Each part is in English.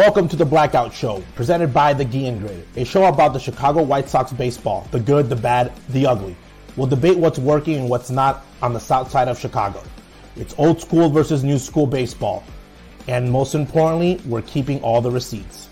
Welcome to the Blackout Show, presented by the Guillen Grid, a show about the Chicago White Sox baseball, the good, the bad, the ugly. We'll debate what's working and what's not on the south side of Chicago. It's old school versus new school baseball. And most importantly, we're keeping all the receipts.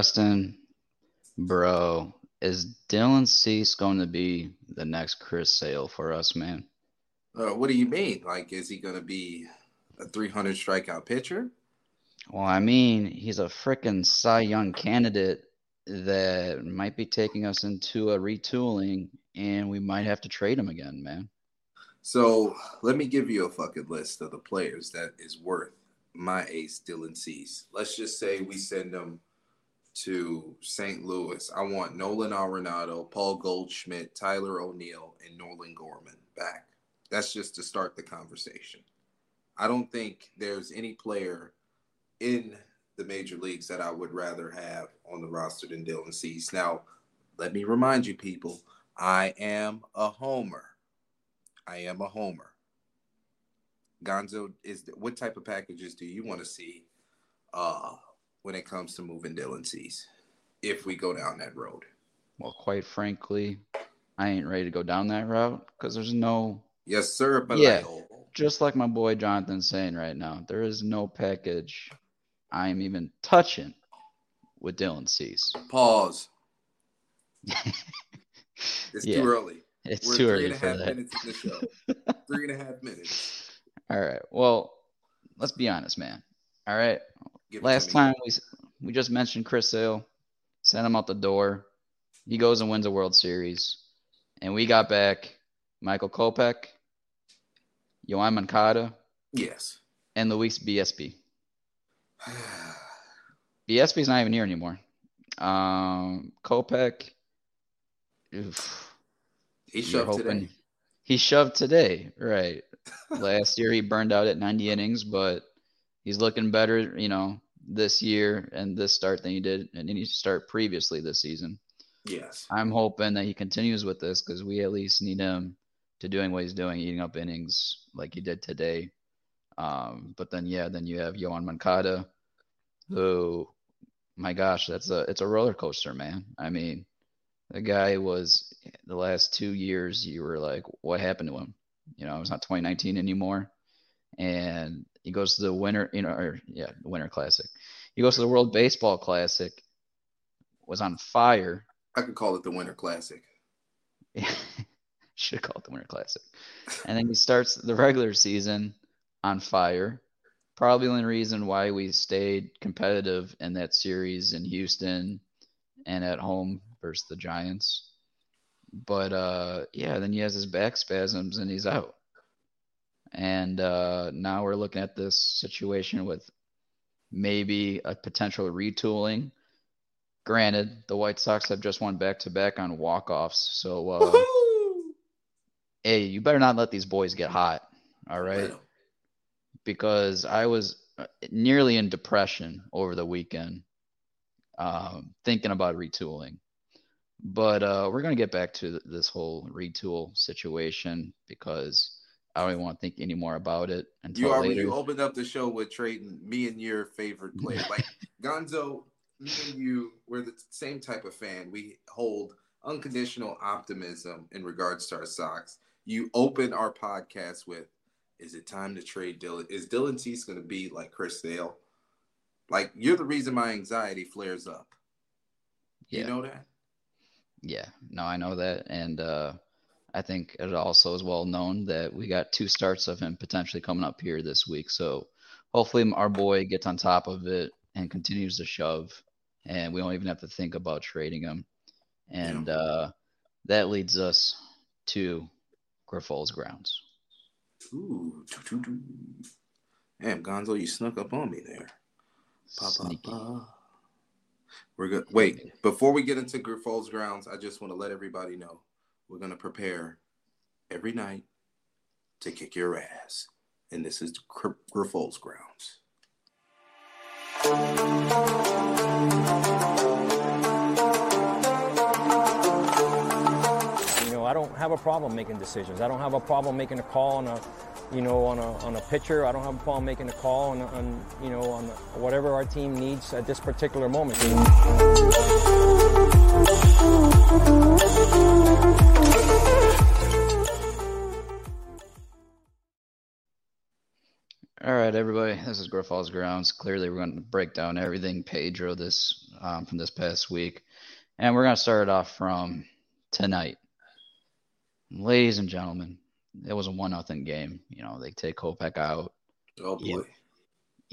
Justin, bro, is Dylan Cease going to be the next Chris Sale for us, man? Uh, what do you mean? Like, is he going to be a 300 strikeout pitcher? Well, I mean, he's a freaking Cy Young candidate that might be taking us into a retooling, and we might have to trade him again, man. So let me give you a fucking list of the players that is worth my ace, Dylan Cease. Let's just say we send him to St. Louis. I want Nolan Arenado, Paul Goldschmidt, Tyler O'Neill, and Nolan Gorman back. That's just to start the conversation. I don't think there's any player in the major leagues that I would rather have on the roster than Dylan Cease. Now, let me remind you, people, I am a homer. I am a homer. Gonzo, is what type of packages do you want to see uh, when it comes to moving Dylan Cease if we go down that road? Well, quite frankly, I ain't ready to go down that route because there's no. Yes, sir. But yeah, just like my boy Jonathan's saying right now, there is no package I'm even touching with Dylan Cease. Pause. it's Yeah. too early. It's We're too three early and a for half that. minutes in the show. three and a half minutes. All right. Well, let's be honest, man. All right. Give Last time we we just mentioned Chris Sale, sent him out the door. He goes and wins a World Series, and we got back Michael Kopech, Yoan Moncada, Yes. and Luis Basabe. Basabe's not even here anymore. Um, Kopech, oof, he shoved hoping- today. He shoved today, right? Last year he burned out at 90 innings, but he's looking better, you know, this year and this start than he did and any start previously this season. Yes. I'm hoping that he continues with this because we at least need him to doing what he's doing, eating up innings like he did today. Um, but then yeah, then you have Yoan Moncada, who, my gosh, that's a it's a roller coaster, man. I mean, the guy was the last two years. You were like, what happened to him? You know, it was not 2019 anymore, and he goes to the winter, you know, or yeah, the Winter Classic. He goes to the World Baseball Classic, was on fire. I could call it the Winter Classic. Should call it the Winter Classic. And then he starts the regular season on fire. Probably the only reason why we stayed competitive in that series in Houston and at home versus the Giants. But uh, yeah, then he has his back spasms and he's out. And uh, now we're looking at this situation with maybe a potential retooling. Granted, the White Sox have just won back to back on walk offs. So, uh, hey, you better not let these boys get hot. All right. Because I was uh, nearly in depression over the weekend, um, thinking about retooling. But uh, we're going to get back to th- this whole retool situation because I don't even want to think anymore about it until You already later. you opened up the show with trading me and your favorite player. Like Gonzo, me and you, we're the same type of fan. We hold unconditional optimism in regards to our Sox. You open our podcast with, "Is it time to trade Dylan? Is Dylan Cease going to be like Chris Sale?" Like you're the reason my anxiety flares up. Yeah. You know that? Yeah, no, I know that, and uh, I think it also is well known that we got two starts of him potentially coming up here this week. So hopefully our boy gets on top of it and continues to shove, and we don't even have to think about trading him. And Yeah. uh, that leads us to Grifol's grounds. Ooh. Damn, Gonzo, you snuck up on me there. Sneaky. We're good. Wait, before we get into Grifol's grounds, I just want to let everybody know we're gonna prepare every night to kick your ass, and this is Gr- grounds. You know, I don't have a problem making decisions. I don't have a problem making a call on a, you know, on a on a pitcher. I don't have a problem making a call on, on you know, on whatever our team needs at this particular moment. All right, everybody. This is Grifol's Grounds. Clearly, we're going to break down everything Pedro this um, from this past week, and we're going to start it off from tonight. Ladies and gentlemen, it was a one nothing game. You know, they take Kopech out. Oh boy.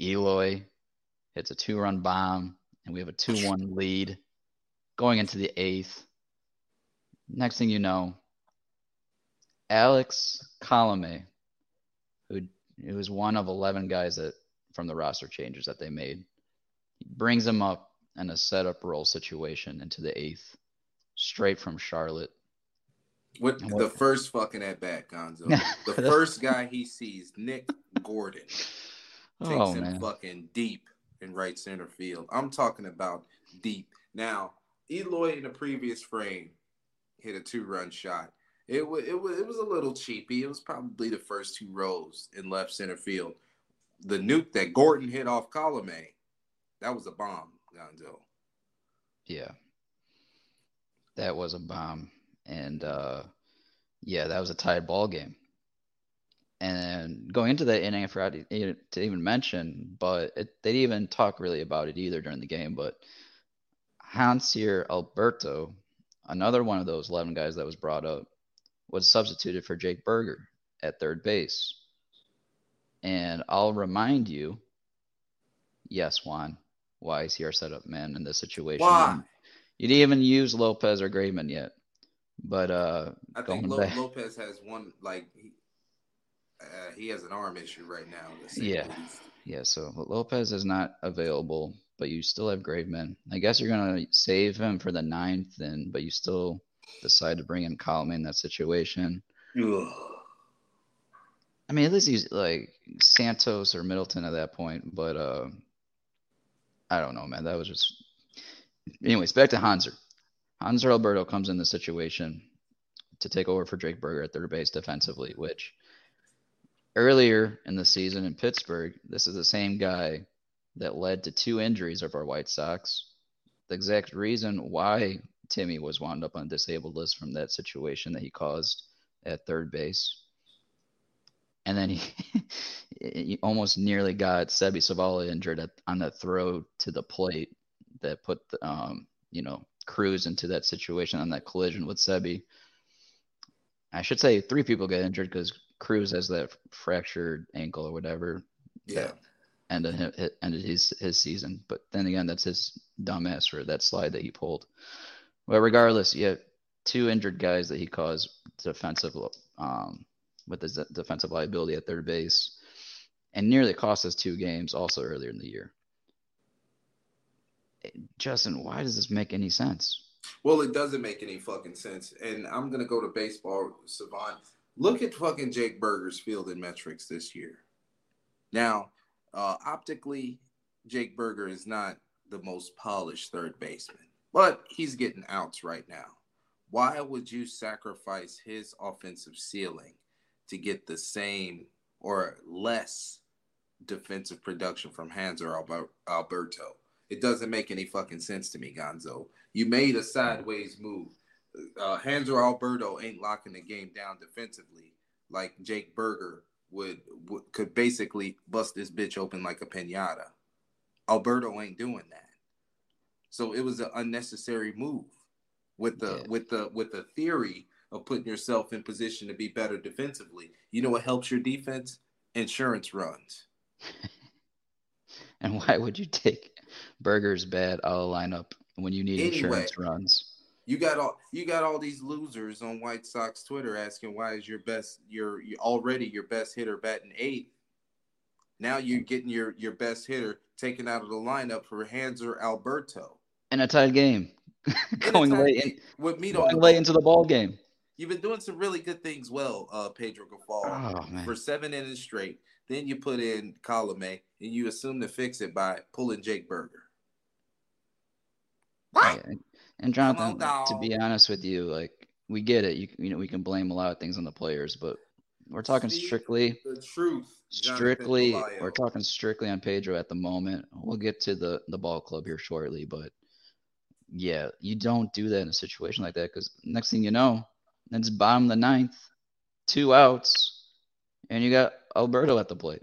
Eloy hits a two run bomb, and we have a 2 1 lead going into the eighth. Next thing you know, Alex Colome, who was one of 11 guys that from the roster changes that they made, He brings him up in a setup role situation into the eighth, straight from Charlotte. What the first fucking at bat, Gonzo? The first guy he sees, Nick Gordon, oh, takes Oh, him man. fucking deep in right center field. I'm talking about deep. Now, Eloy in the previous frame hit a two run shot. It was it was it was a little cheapy. It was probably the first two rows in left center field. The nuke that Gordon hit off Colome, that was a bomb, Gonzo. Yeah. That was a bomb. And uh yeah, that was a tied ball game. And going into that inning, I forgot to to even mention, but it, they didn't even talk really about it either during the game. But Hanser Alberto, another one of those 11 guys that was brought up, was substituted for Jake Burger at third base. And I'll remind you, yes, Juan, why is he our setup man in this situation? Why? You didn't even use Lopez or Graveman yet. But uh I think Going Lo- back. Lopez has one like he, uh, he has an arm issue right now. to say the Yeah. least. yeah, so Lopez is not available, but you still have Graveman. I guess you're gonna save him for the ninth then. but you still decide to bring in Colome in that situation. Ugh. I mean, at least he's like Santos or Middleton at that point, but uh, I don't know, man. That was just. Anyways, back to Hanser. Hanser Alberto comes in the situation to take over for Drake Burger at third base defensively, which earlier in the season in Pittsburgh, this is the same guy that led to two injuries of our White Sox. The exact reason why Timmy was wound up on a disabled list from that situation that he caused at third base and then he, he almost nearly got Seby Zavala injured at, on that throw to the plate that put the, um you know Cruz into that situation on that collision with Sebi. I should say three people get injured because Cruz has that fractured ankle or whatever. Yeah. ended hi- ended his his season. But then again, that's his dumbass for that slide that he pulled. But regardless, you have two injured guys that he caused defensive um, with his defensive liability at third base, and nearly cost us two games also earlier in the year. Justin, why does this make any sense? Well, it doesn't make any fucking sense. And I'm gonna go to baseball savant. Look at fucking Jake Burger's field fielding metrics this year. Now, uh, optically, Jake Berger is not the most polished third baseman, but he's getting outs right now. Why would you sacrifice his offensive ceiling to get the same or less defensive production from Hanser Alber- Alberto? It doesn't make any fucking sense to me, Gonzo. You made a sideways move. Uh, Hanser Alberto ain't locking the game down defensively like Jake Burger would, would could basically bust this bitch open like a pinata. Alberto ain't doing that. So it was an unnecessary move with the Yeah. with the with the theory of putting yourself in position to be better defensively. You know what helps your defense? Insurance runs. And why would you take Burger's of the lineup when you need Anyway. insurance runs? You got all you got all these losers on White Sox Twitter asking why is your best your you already your best hitter batting eighth. Now you're getting your your best hitter taken out of the lineup for Hanser Alberto. In a tied game, going late, in, with on going late into the ball game. You've been doing some really good things well, uh, Pedro Grifol, Oh for seven innings straight. Then you put in Colome and you assume to fix it by pulling Jake Burger. Yeah, and- And Jonathan, on, to be honest with you, like we get it. You you know we can blame a lot of things on the players, but we're talking Speak strictly The truth. Jonathan strictly Pelayo. we're talking strictly on Pedro at the moment. We'll get to the the ball club here shortly, but yeah, you don't do that in a situation like that because next thing you know, it's bottom of the ninth, two outs, and you got Alberto at the plate.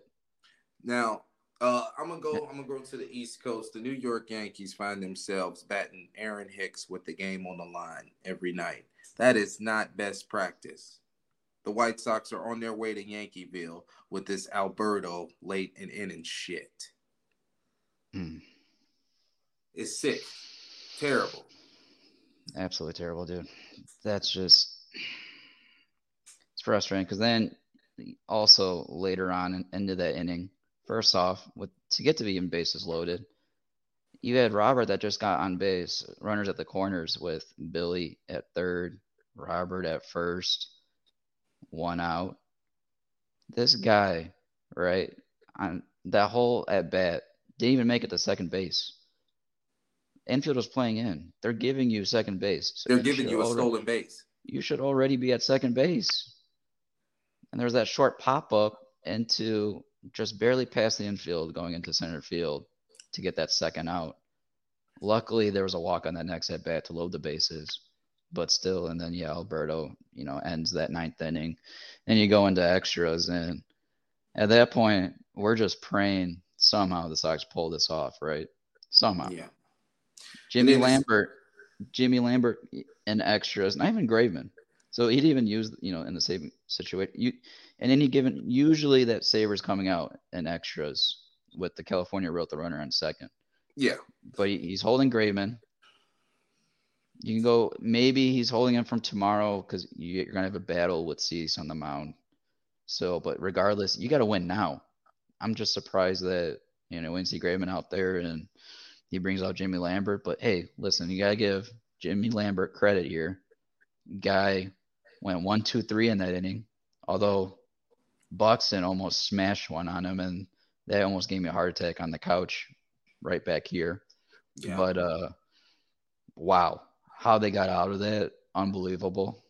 Now, uh, I'm gonna go. I'm gonna go to the East Coast. The New York Yankees find themselves batting Aaron Hicks with the game on the line every night. That is not best practice. The White Sox are on their way to Yankeeville with this Alberto late and inning shit. Mm, It's sick, terrible. absolutely terrible, dude. That's just it's frustrating because then also later on in, into that inning, first off, with to get to be in bases loaded, you had Robert that just got on base, runners at the corners with Billy at third, Robert at first, one out. This guy, right, on that whole at bat, didn't even make it to second base. Infield was playing in. They're giving you second base. So They're you giving you a already- stolen base. you should already be at second base. And there's that short pop up into just barely past the infield going into center field to get that second out. Luckily, there was a walk on that next at bat to load the bases, but still, and then yeah, Alberto, you know, ends that ninth inning, and you go into extras, and at that point, we're just praying somehow the Sox pull this off, right? Somehow. Yeah. Jimmy Lambert, Jimmy Lambert and extras, not even Graveman. So he'd even use, you know, in the same situation. You, in any given, usually that Sabres coming out in extras with the California wrote the runner on second, Yeah. but he, he's holding Graveman. You can go, maybe he's holding him from tomorrow because you, you're gonna have a battle with Cease on the mound. So, but regardless, you got to win now. I'm just surprised that you know see Graveman out there and he brings out Jimmy Lambert. But hey, listen, you gotta give Jimmy Lambert credit here. Guy went one, two, three in that inning. Although Buxton almost smashed one on him, and that almost gave me a heart attack on the couch right back here. Yeah. But uh, wow, how they got out of that, unbelievable.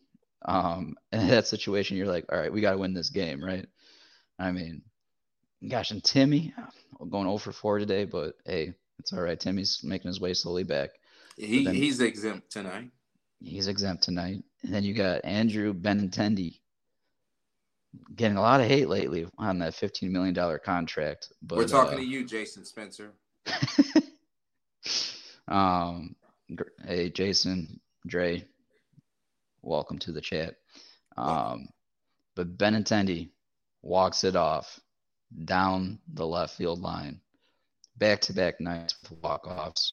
Um, and in that situation, you're like, all right, we got to win this game, right? I mean, gosh, and Timmy going 0 for 4 today, but hey, it's all right. Timmy's making his way slowly back. he, then- he's exempt tonight. He's exempt tonight. And then you got Andrew Benintendi getting a lot of hate lately on that $15 million contract. But We're talking uh, to you, Jason Spencer. um, hey, Jason, Dre, welcome to the chat. Um, but Benintendi walks it off down the left field line, back to back nights with walk offs.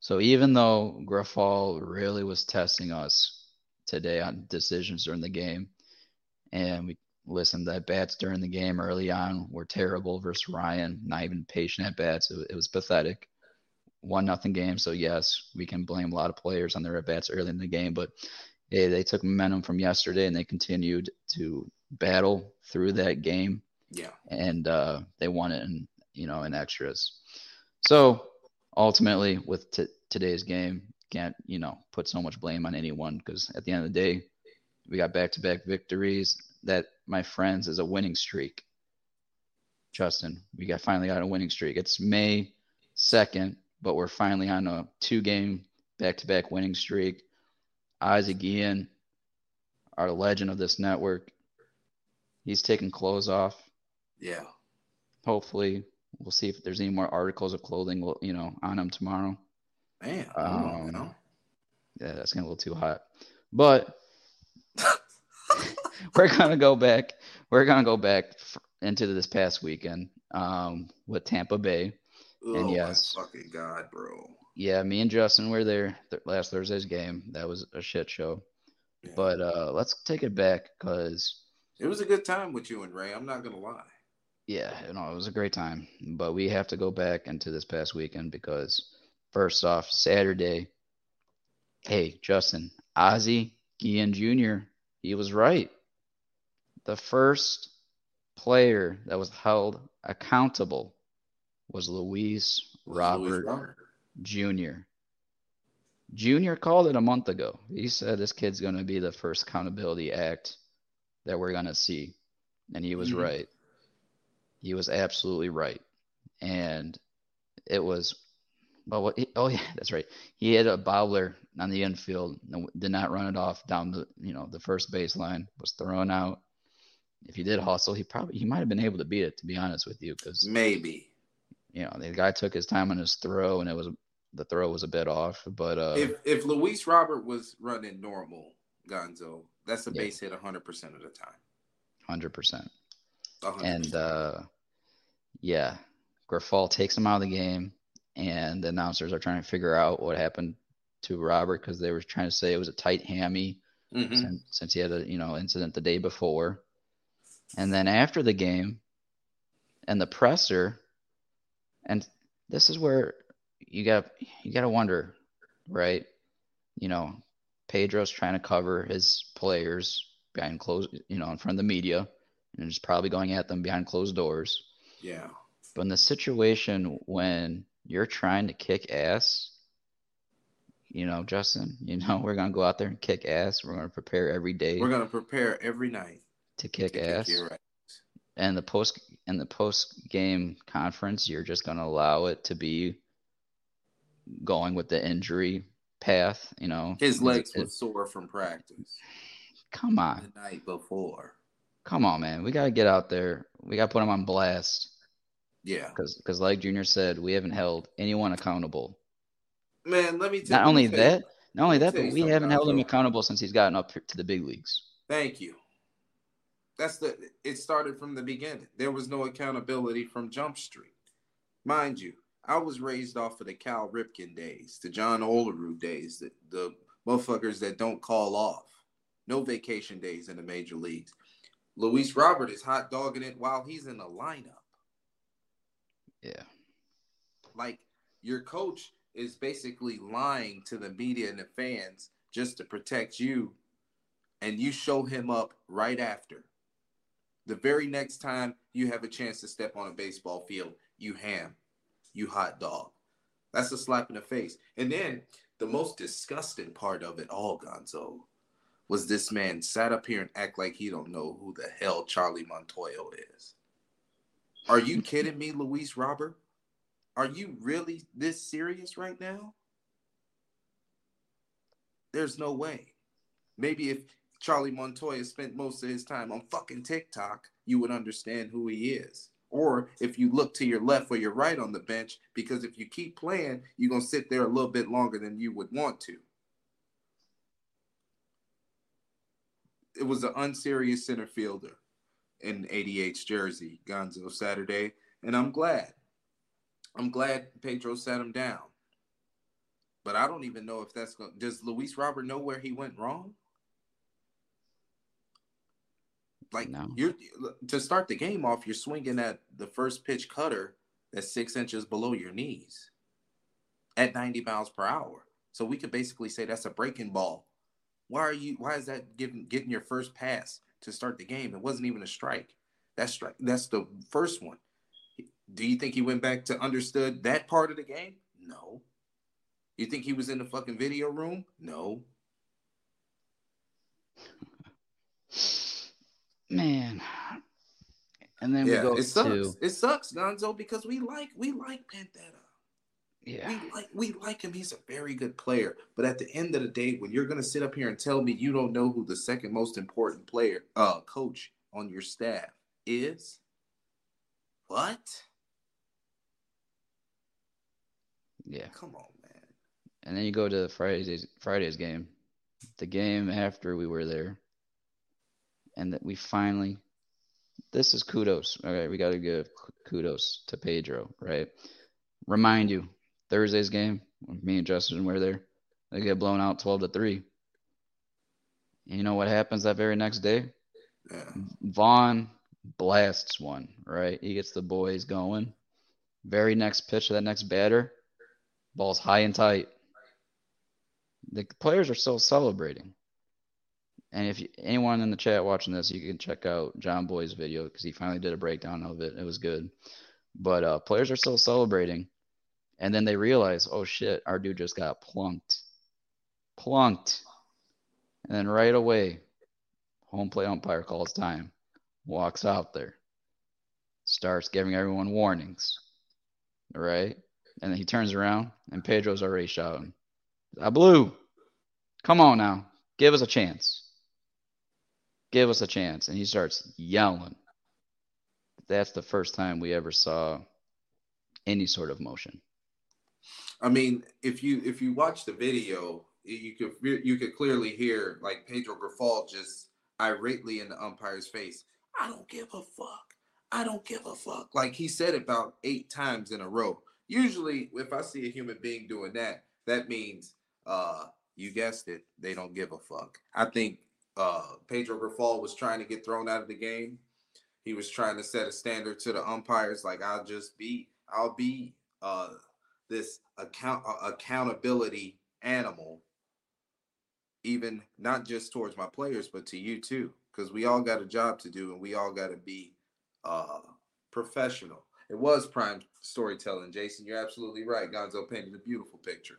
So even though Grifol really was testing us today on decisions during the game, and we listened that bats during the game early on were terrible versus Ryan, not even patient at bats. It, it was pathetic. One nothing game. So yes, we can blame a lot of players on their at bats early in the game, but hey, they took momentum from yesterday and they continued to battle through that game Yeah. and uh, they won it in you know in extras. So ultimately, with t- today's game, can't you know put so much blame on anyone because at the end of the day, we got back-to-back victories. That my friends is a winning streak. Justin, we got finally got a winning streak. It's May second, but we're finally on a two-game back-to-back winning streak. Isaac Ian, our legend of this network, he's taking clothes off Yeah. hopefully We'll see if there's any more articles of clothing, you know, on him tomorrow. Man, um, know, you know? yeah, that's getting a little too hot. But we're gonna go back. We're gonna go back into this past weekend um, with Tampa Bay. Oh, and yes, fucking god, bro. Yeah, me and Justin were there th- last Thursday's game. That was a shit show. Yeah. But uh, let's take it back because it was a good time with you and Ray. I'm not gonna lie. Yeah, you know, it was a great time. But we have to go back into this past weekend because first off, Saturday. Hey, Justin, Ozzie Guillen Jr. He was right. The first player that was held accountable was Luis Robert, Robert Jr. Junior called it a month ago. He said this kid's going to be the first accountability act that we're going to see. And he was mm-hmm. right. He was absolutely right. And it was, well, oh, yeah, that's right. He had a bobbler on the infield, and did not run it off down the, you know, the first baseline, was thrown out. If he did hustle, he probably, he might have been able to beat it, to be honest with you. Because maybe, you know, the guy took his time on his throw and it was, the throw was a bit off. But uh, if, if Luis Robert was running normal, Gonzo, that's a base yeah. hit 100% of the time. 100%. 100%. And uh, yeah, Grifol takes him out of the game, and the announcers are trying to figure out what happened to Robert because they were trying to say it was a tight hammy mm-hmm. since, since, he had a you know incident the day before. And then after the game, and the presser, and this is where you got you got to wonder, right? You know, Pedro's trying to cover his players behind closed, you know, in front of the media, and just probably going at them behind closed doors. Yeah. But in the situation when you're trying to kick ass, you know, Justin, you know, we're gonna go out there and kick ass. We're gonna prepare every day. We're gonna prepare every night to kick to ass. Kick and the post in the post game conference, you're just gonna allow it to be going with the injury path. You know, his legs were sore from practice. Come on, the night before. Come on, man. We gotta get out there. We gotta put him on blast. Yeah, because because like Junior said, we haven't held anyone accountable. Man, let me. T- not only that, not only that, but we haven't held him accountable since he's gotten up to the big leagues. Thank you. That's the. It started from the beginning. There was no accountability from Jump Street, mind you. I was raised off of the Cal Ripken days, the John Olerud days, the, the motherfuckers that don't call off. No vacation days in the major leagues. Luis Robert is hot dogging it while he's in the lineup. Yeah. Like your coach is basically lying to the media and the fans just to protect you, and you show him up right after. The very next time you have a chance to step on a baseball field, you ham you hot dog. That's a slap in the face. And then the most disgusting part of it all, Gonzo, was this man sat up here and act like he don't know who the hell Charlie Montoyo is. Are you kidding me, Luis Robert? Are you really this serious right now? There's no way. Maybe if Charlie Montoyo spent most of his time on fucking TikTok, you would understand who he is or if you look to your left or your right on the bench, because if you keep playing, you're going to sit there a little bit longer than you would want to. It was an unserious center fielder in 88's jersey, Gonzo Saturday, and I'm glad. I'm glad Pedro sat him down. But I don't even know if that's going does Luis Robert know where he went wrong? Like no. you're to start the game off, you're swinging at the first pitch cutter that's six inches below your knees at 90 miles per hour. So we could basically say that's a breaking ball. Why are you? Why is that giving getting your first pass to start the game? It wasn't even a strike. That's strike. That's the first one. Do you think he went back to understood that part of the game? No. You think he was in the fucking video room? No. Man. And then yeah, we go it sucks. to it sucks, Gonzo, because we like we like Pantera. Yeah. We like we like him. He's a very good player. But at the end of the day, when you're gonna sit up here and tell me you don't know who the second most important player, uh, coach on your staff is, what? Yeah. Come on, man. And then you go to Friday's Friday's game, the game after we were there, and that we finally. This is kudos. Right, we got to give kudos to Pedro. Right. Remind you, Thursday's game, me and Justin were there. They get blown out twelve to three. And you know what happens that very next day? Yeah. Vaughn blasts one, right? He gets the boys going. Very next pitch of that next batter, ball's high and tight. The players are still celebrating. And if you, anyone in the chat watching this, you can check out John Boy's video because he finally did a breakdown of it. It was good. But uh, players are still celebrating. And then they realize, oh shit, our dude just got plunked. Plunked. And then right away, home plate umpire calls time, walks out there, starts giving everyone warnings, right? And then he turns around and Pedro's already shouting, I blew. Come on now. Give us a chance. Give us a chance. And he starts yelling. That's the first time we ever saw any sort of motion. I mean, if you if you watch the video, you could you could clearly hear like Pedro Grifol just irately in the umpire's face. I don't give a fuck. I don't give a fuck. Like he said about eight times in a row. Usually, if I see a human being doing that, that means uh you guessed it, they don't give a fuck. I think uh Pedro Grifol was trying to get thrown out of the game. He was trying to set a standard to the umpires, like I'll just be, I'll be uh this account uh, accountability animal even not just towards my players but to you too because we all got a job to do and we all got to be uh professional. It was prime storytelling jason you're absolutely right gonzo painted a beautiful picture.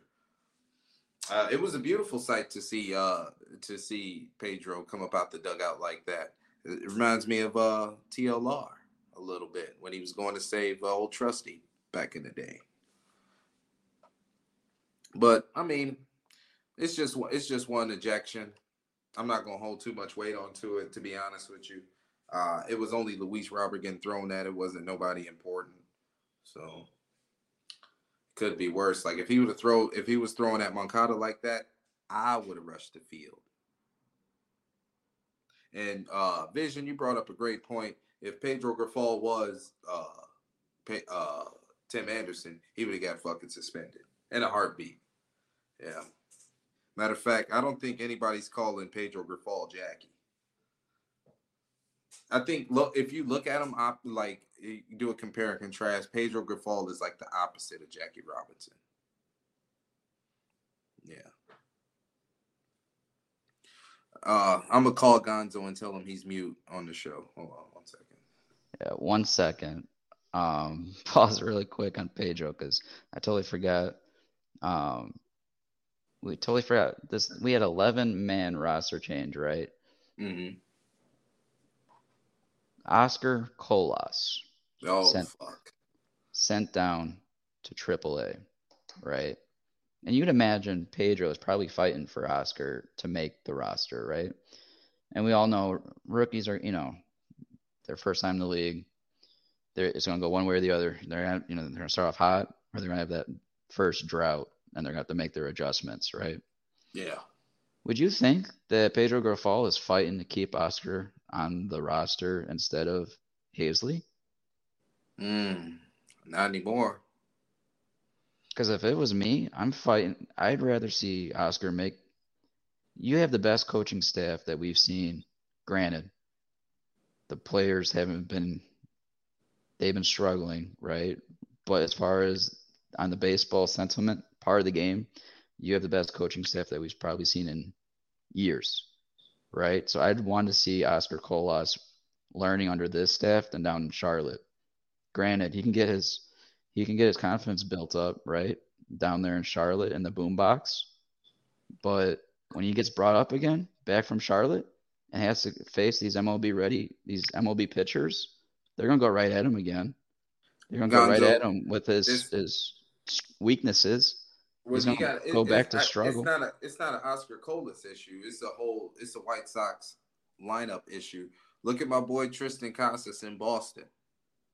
Uh, it was a beautiful sight to see uh to see pedro come up out the dugout like that. It reminds me of uh tlr a little bit when he was going to save uh, old trusty back in the day but I mean, it's just it's just one ejection. I'm not gonna hold too much weight onto it, to be honest with you. Uh, it was only Luis Robert getting thrown at. It wasn't nobody important, so could be worse. Like if he would have throw if he was throwing at Moncada like that, I would have rushed the field. And uh, Vision, you brought up a great point. If Pedro Grifol was uh, uh, Tim Anderson, he would have got fucking suspended in a heartbeat. Yeah. Matter of fact, I don't think anybody's calling Pedro Grifol Jackie. I think look if you look at him, op, like do a compare and contrast. Pedro Grifol is like the opposite of Jackie Robinson. Yeah. Uh, I'm gonna call Gonzo and tell him he's mute on the show. Hold on one second. Yeah, one second. Um, pause really quick on Pedro because I totally forgot. Um, we totally forgot this. We had 11 man roster change, right? Mm-hmm. Oscar Colas. Oh sent, fuck. Sent down to AAA, right? And you'd imagine Pedro is probably fighting for Oscar to make the roster, right? And we all know rookies are, you know, their first time in the league. They're, it's going to go one way or the other. They're gonna, you know, they're going to start off hot, or they're going to have that first drought and they're going to have to make their adjustments, right? Yeah. Would you think that Pedro Grifol is fighting to keep Oscar on the roster instead of Haseley? Mm, not anymore. Because if it was me, I'm fighting. I'd rather see Oscar make. You have the best coaching staff that we've seen. Granted, the players haven't been. They've been struggling, right? But as far as on the baseball sentiment part of the game, you have the best coaching staff that we've probably seen in years, right? So I'd want to see Oscar Colas learning under this staff than down in Charlotte. Granted, he can get his he can get his confidence built up, right? Down there in Charlotte in the boombox. But when he gets brought up again, back from Charlotte, and has to face these MLB ready, these MLB pitchers, they're gonna go right at him again. They're gonna Gonzo, go right at him with his this, his weaknesses. Well, gonna got, go it, back to struggle. It's not a it's not an Oscar Colas issue. It's a whole it's a White Sox lineup issue. Look at my boy Triston Casas in Boston.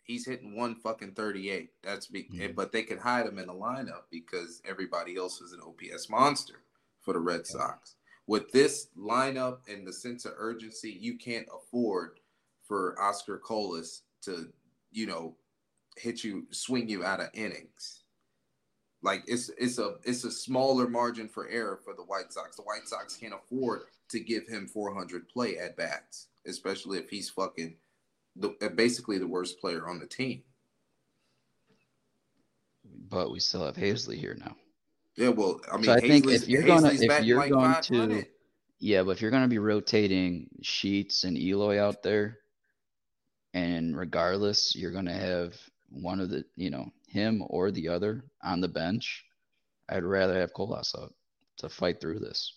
He's hitting one fucking 38. That's be, but they could hide him in the lineup because everybody else is an OPS monster for the Red Sox. With this lineup and the sense of urgency, you can't afford for Oscar Colas to, you know, hit you, swing you out of innings. Like it's it's a it's a smaller margin for error for the White Sox. The White Sox can't afford to give him 400 play at bats, especially if he's fucking the uh, basically the worst player on the team. But we still have Haseley here now. Yeah, well, I mean, So I think if you're gonna- Haseley's if you're like going to- Yeah, but if you're going to be rotating Sheets and Eloy out there, and regardless, you're going to have one of the, you know, him or the other on the bench, I'd rather have Colas out to fight through this.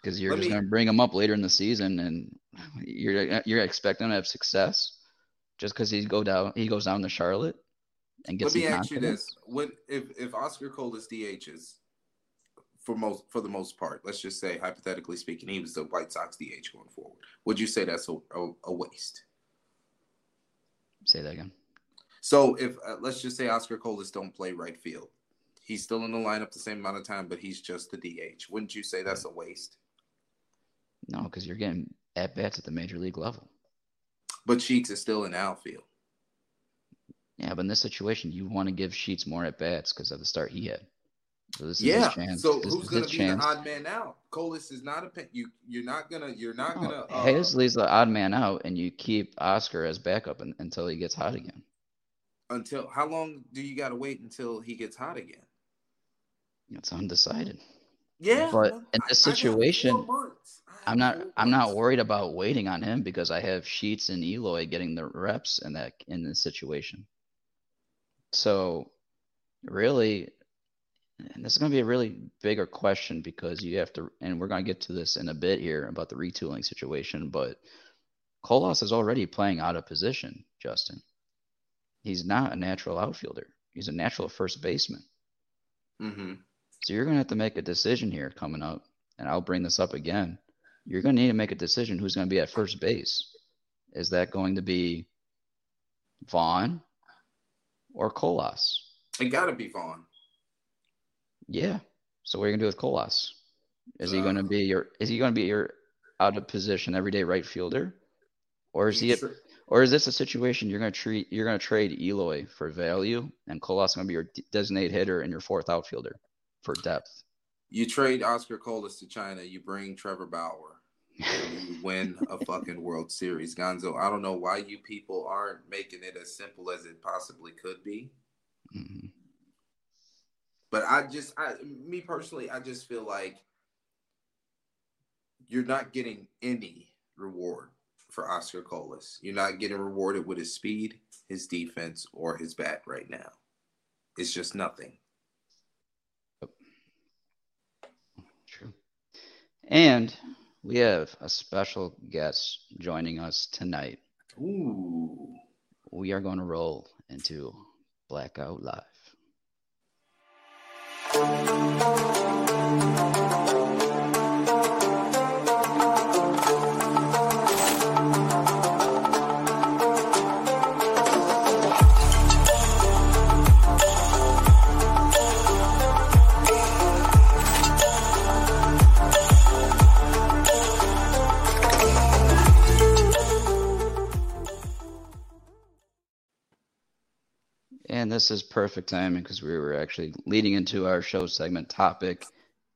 Because you're Let just me- going to bring him up later in the season, and you're you're expecting him to have success just because he go down he goes down to Charlotte and gets Let me ask you this: When if if Oscar Colas DHs for most for the most part, let's just say hypothetically speaking, he was the White Sox DH going forward. Would you say that's a, a, a waste? Say that again. So if uh, let's just say Oscar Colas don't play right field, he's still in the lineup the same amount of time, but he's just the DH. Wouldn't you say that's a waste? No, because you're getting at bats at the major league level. But Sheets is still in outfield. Yeah, but in this situation, you want to give Sheets more at bats because of the start he had. So this is Yeah. So this who's going to be chance. the odd man out? Colas is not a pen- you. You're not gonna. You're not No, gonna. Uh, Haseley's the odd man out, and you keep Oscar as backup un- until he gets hot again. Until how long do you got to wait until he gets hot again? It's undecided. Yeah, But in this I situation. I I'm not. I'm not worried about waiting on him because I have Sheets and Eloy getting the reps in that in this situation. So, really, and this is going to be a really bigger question because you have to, and we're going to get to this in a bit here about the retooling situation. But Colas is already playing out of position, Justin. He's not a natural outfielder. He's a natural first baseman. Mhm. So you're going to have to make a decision here coming up, and I'll bring this up again. You're going to need to make a decision who's going to be at first base. Is that going to be Vaughn or Colas? It got to be Vaughn. Yeah. So what are you going to do with Colas? Is he going to be your is he going to be your out of position everyday right fielder? Or is he Sure. Or is this a situation you're going to treat you're going to trade Eloy for value and Colas going to be your designated hitter and your fourth outfielder for depth? You trade Oscar Colas to China. You bring Trevor Bauer. and you win a fucking World Series, Gonzo. I don't know why you people aren't making it as simple as it possibly could be. Mhm. But I just, I, me personally, I just feel like you're not getting any reward for Oscar Colas. You're not getting rewarded with his speed, his defense, or his bat right now. It's just nothing. True. And we have a special guest joining us tonight. Ooh. We are going to roll into Blackout Live. This is perfect timing because we were actually leading into our show segment topic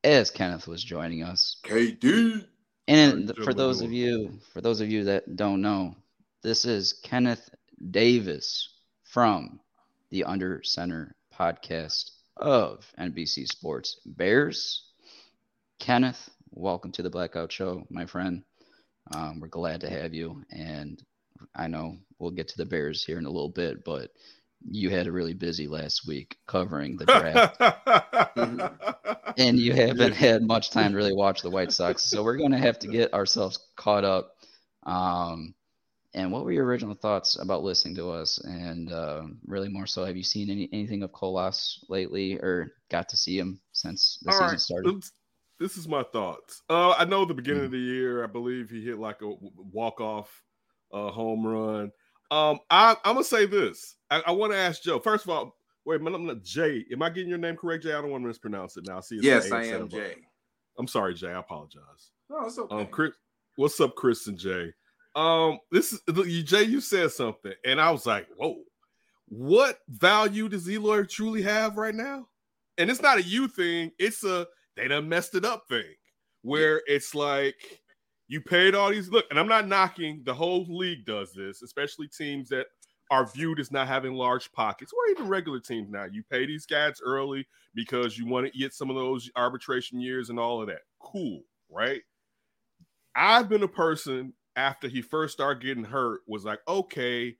as Kenneth was joining us. KD. And for those of you, for those of you that don't know, this is Kenneth Davis from the Under Center podcast of NBC Sports Bears. Kenneth, welcome to the Blackout Show, my friend. Um, we're glad to have you, and I know we'll get to the Bears here in a little bit, but you had a really busy last week covering the draft and you haven't had much time to really watch the White Sox. So we're going to have to get ourselves caught up. Um, and what were your original thoughts about listening to us? And uh, really more so, have you seen any anything of Colas lately, or got to see him since the All season right, started? This is my thoughts. Uh, I know the beginning Mhm. of the year, I believe he hit like a walk off uh, home run. Um, I, I'm gonna say this. I, I want to ask Joe. First of all, wait, I'm not Jay. Am I getting your name correct, Jay? I don't want to mispronounce it now. I see. it's Yes, I am. Jay. I'm sorry, Jay. I apologize. No, it's okay. Um, Chris, what's up, Chris and Jay? Um, this is you, Jay. You said something, and I was like, "Whoa, what value does Eloy truly have right now?" And it's not a you thing; it's a they done messed it up thing, where it's like you paid all these. Look, and I'm not knocking the whole league does this, especially teams that are viewed as not having large pockets, or even regular teams now. You pay these guys early because you want to get some of those arbitration years and all of that. Cool, right? I've been a person after he first started getting hurt was like, okay,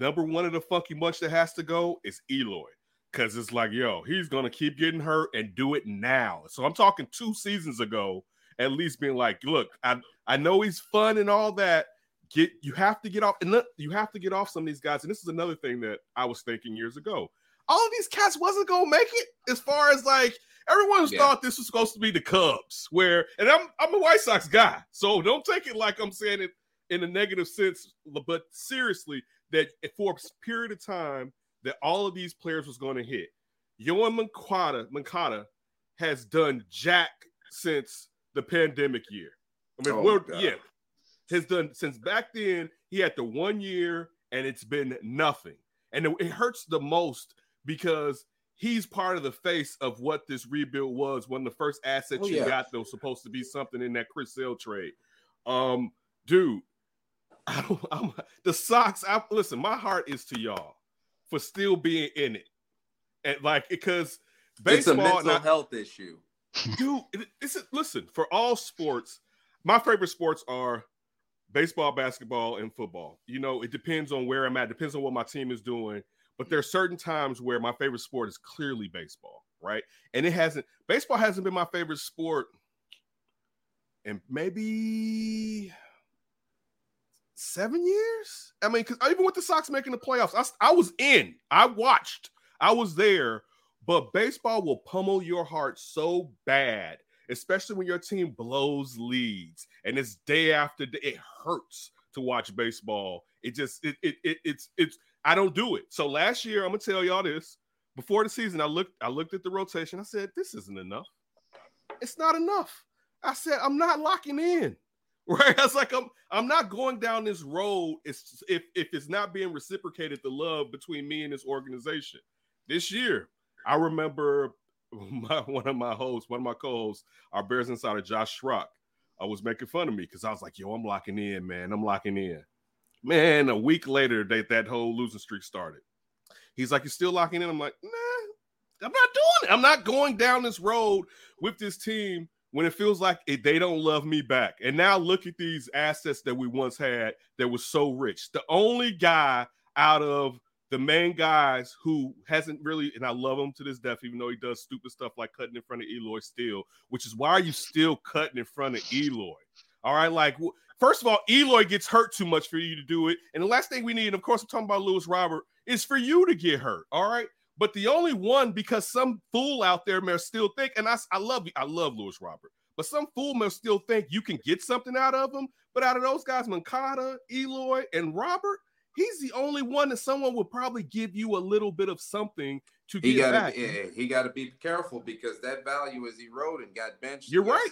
number one of the funky bunch that has to go is Eloy. Cause it's like, yo, he's gonna keep getting hurt and do it now. So I'm talking two seasons ago, at least being like, look, I I know he's fun and all that. Get you have to get off and look, you have to get off some of these guys. And this is another thing that I was thinking years ago. All of these cats wasn't gonna make it as far as like everyone Yeah. thought this was supposed to be the Cubs, where and I'm I'm a White Sox guy, so don't take it like I'm saying it in a negative sense, but seriously, that for a period of time that all of these players was going to hit. Yoan Moncada, Moncada has done jack since the pandemic year. I mean, Oh, yeah, has done since back then. He had the one year, and it's been nothing. And it, it hurts the most because he's part of the face of what this rebuild was. One of the first assets Oh, you yeah. got that was supposed to be something in that Chris Sale trade. Um, dude, I don't. I'm the Sox. I listen. My heart is to y'all for still being in it, and like because it's a baseball. mental I- health issue. Dude, listen for all sports. My favorite sports are baseball, basketball, and football. You know, it depends on where I'm at. Depends on what my team is doing. But there are certain times where my favorite sport is clearly baseball, right? And it hasn't. Baseball hasn't been my favorite sport, and maybe seven years. I mean, because even with the Sox making the playoffs, I, I was in. I watched. I was there. But baseball will pummel your heart so bad, especially when your team blows leads and it's day after day. It hurts to watch baseball. It just it it, it it's it's I don't do it. So last year, I'm gonna tell y'all this. Before the season, I looked I looked at the rotation. I said, this isn't enough. It's not enough. I said, I'm not locking in. Right. I was like, I'm I'm not going down this road it's, if if it's not being reciprocated the love between me and this organization. This year, I remember my, one of my hosts, one of my co-hosts, our Bears insider Josh Schrock, I was making fun of me because I was like, "Yo, I'm locking in, man. I'm locking in." Man, a week later, that that whole losing streak started. He's like, "You're still locking in?" I'm like, "Nah, I'm not doing it. I'm not going down this road with this team when it feels like it, they don't love me back." And now look at these assets that we once had that was so rich. The only guy out of the main guys who hasn't really, and I love him to this death, even though he does stupid stuff like cutting in front of Eloy still, which is why are you still cutting in front of Eloy? All right, like first of all, Eloy gets hurt too much for you to do it, and the last thing we need, and of course, I'm talking about Luis Robert, is for you to get hurt. All right, but the only one because some fool out there may still think, and I, I love I love Luis Robert, but some fool may still think you can get something out of him. But out of those guys, Moncada, Eloy, and Robert, he's the only one that someone would probably give you a little bit of something to He get got back. to yeah, eh, he got to be careful because that value is eroding. Got benched You're right.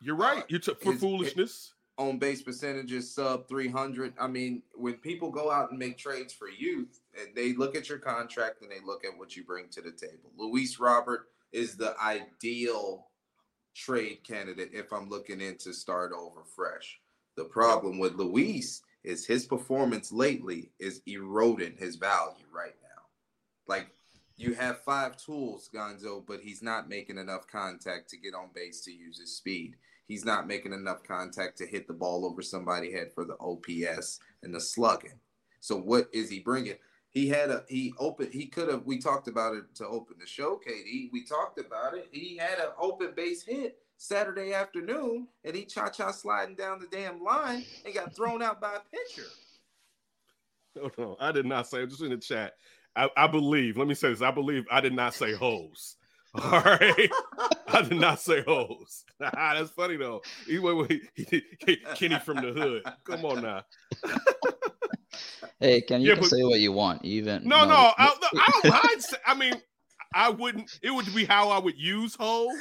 You're right. Uh, You took for his- foolishness. On base percentages sub 300. I mean, when people go out and make trades for youth, and they look at your contract and they look at what you bring to the table. Luis Robert is the ideal trade candidate if I'm looking in to start over fresh. The problem with Luis is his performance lately is eroding his value right now. Like you have five tools, Gonzo, but he's not making enough contact to get on base to use his speed. He's not making enough contact to hit the ball over somebody head for the OPS and the slugging. So what is he bringing? He had a he opened he could have we talked about it to open the show, Katie. We talked about it. He had an open base hit Saturday afternoon and he cha cha sliding down the damn line and got thrown out by a pitcher. No, no, I did not say. I'm just in the chat. I, I believe. Let me say this. I believe I did not say hoes. All right, I did not say hoes. That's funny though. He went with he, he, Kenny from the hood. Come on now. Hey, Ken, you Yeah, can but- say what you want. Even No, no, I, no, I don't mind. I mean, I wouldn't. It would be how I would use hoes.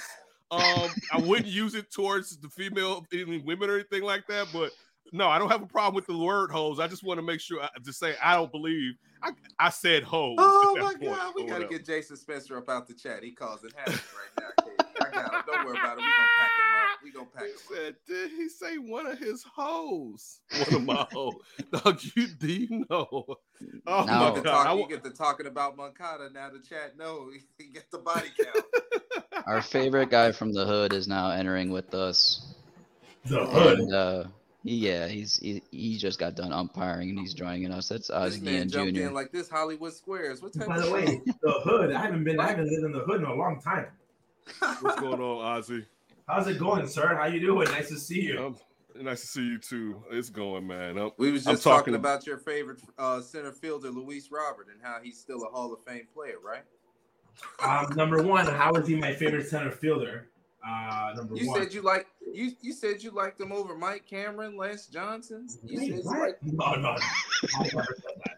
Um, I wouldn't use it towards the female, any women or anything like that. But no, I don't have a problem with the word hoes. I just want to make sure I, to say I don't believe. I, I said hoes. Oh my God, we gotta whatever. get Jason Spencer up out the chat. He calls it havoc right now. Katie. I got him. Don't worry about it. We gonna pack him up. We gonna pack He him up. said, did he say one of his hoes? One of my hoes. Dog, you do you know? Oh No. You my get, to god. talk, I you get to talking about Moncada. Now the chat know he get the body count. Our favorite guy from the hood is now entering with us. The hood. And uh yeah, he's he, he just got done umpiring and he's joining us. That's this Ozzie man jumped Junior. in like this Hollywood Squares. What type By of the way, the hood. I haven't been. I haven't lived in the hood in a long time. What's going on, Ozzie? How's it going, sir? How you doing? Nice to see you. Um, nice to see you too. It's going, man. Um, We was I'm just talking, talking- about your favorite uh, center fielder, Luis Robert, and how he's still a Hall of Fame player, right? Um, number one, how is he my favorite center fielder? Uh, number You one. said you like you you said you liked him over Mike Cameron, Lance Johnson. You Wait, said you what? liked- No, no, I never said.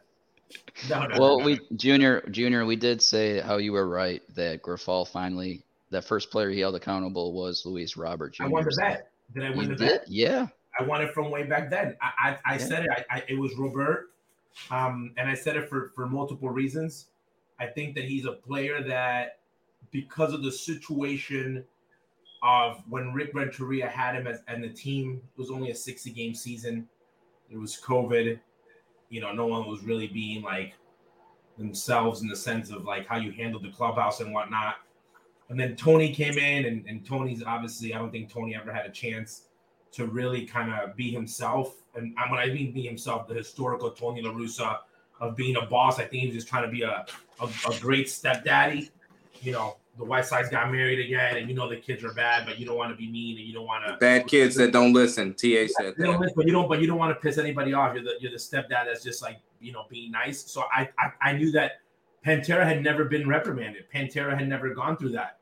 No, no, Well, no, we. Junior Junior, we did say how you were right that Grifol finally that first player he held accountable was Luis Robert Jr. I won the bet. Did I win You the did? bet? Yeah. I won it from way back then. I I, I Yeah. said it. I, I, it was Robert, um, and I said it for for multiple reasons. I think that he's a player that, because of the situation of when Rick Renteria had him as and the team, it was only a sixty game season. It was COVID. You know, no one was really being like themselves in the sense of like how you handled the clubhouse and whatnot. And then Tony came in, and, and Tony's obviously, I don't think Tony ever had a chance to really kind of be himself. And I- when I mean be himself, the historical Tony La Russa of being a boss, I think he was just trying to be a, a, a great stepdaddy. You know, the White Sox got married again, and you know the kids are bad, but you don't want to be mean, and you don't want to bad kids that don't listen. Ta said you know, that. but you don't, but you don't want to piss anybody off. You're the you're the stepdad that's just like you know being nice. So I I, I knew that Pantera had never been reprimanded. Pantera had never gone through that.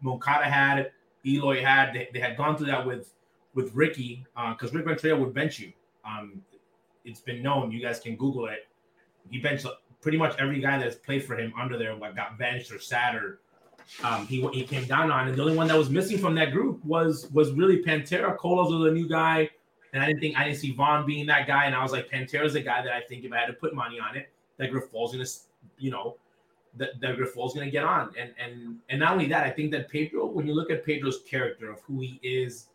Moncada had, it, Eloy had. They, they had gone through that with with Ricky because Rick Renteria would bench you. Um, it's been known. You guys can Google it. He benched pretty much every guy that's played for him under there, like got benched or sat or um, he he came down on. And the only one that was missing from that group was was really Pantera. Colas was a new guy. And I didn't think I didn't see Vaughn being that guy. And I was like, Pantera's the guy that I think if I had to put money on it, that Grifol's gonna, you know, that, that Grifol's gonna get on. And and and not only that, I think that Pedro, when you look at Pedro's character of who he is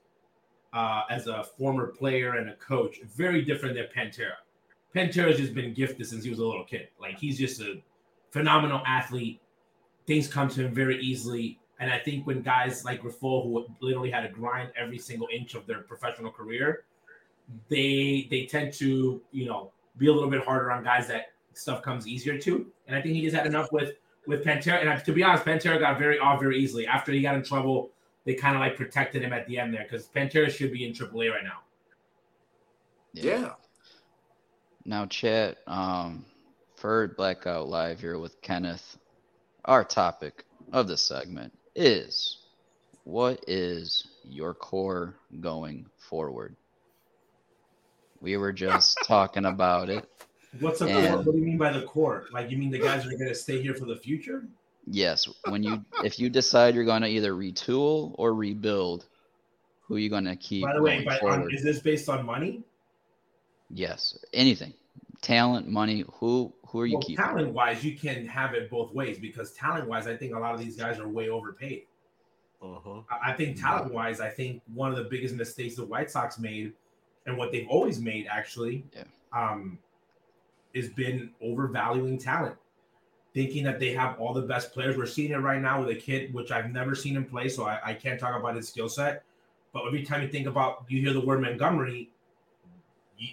uh, as a former player and a coach, very different than Pantera. Pantera's just been gifted since he was a little kid. Like he's just a phenomenal athlete. Things come to him very easily. And I think when guys like Griffol, who literally had to grind every single inch of their professional career, they they tend to you know be a little bit harder on guys that stuff comes easier to. And I think he just had enough with with Pantera. And I- to be honest, Pantera got very off very easily after he got in trouble. They kind of like protected him at the end there because Pantera should be in AAA right now. Yeah. Now, chat, um, for Blackout Live here with Kenneth, our topic of the segment is what is your core going forward? We were just talking about it. What's the core? What do you mean by the core? Like you mean the guys are going to stay here for the future? Yes, when you if you decide you're going to either retool or rebuild, who are you going to keep By the way, by, on, is this based on money? yes, anything, talent, money. Who who are you well, keeping? talent wise, you can have it both ways because talent wise, I think a lot of these guys are way overpaid. Uh-huh. I I think talent wise, I think one of the biggest mistakes the White Sox made, and what they've always made actually, Yeah. um, has been overvaluing talent, thinking that they have all the best players. We're seeing it right now with a kid, which I've never seen him play, so I, I can't talk about his skill set. But every time you think about, you hear the word Montgomery, you,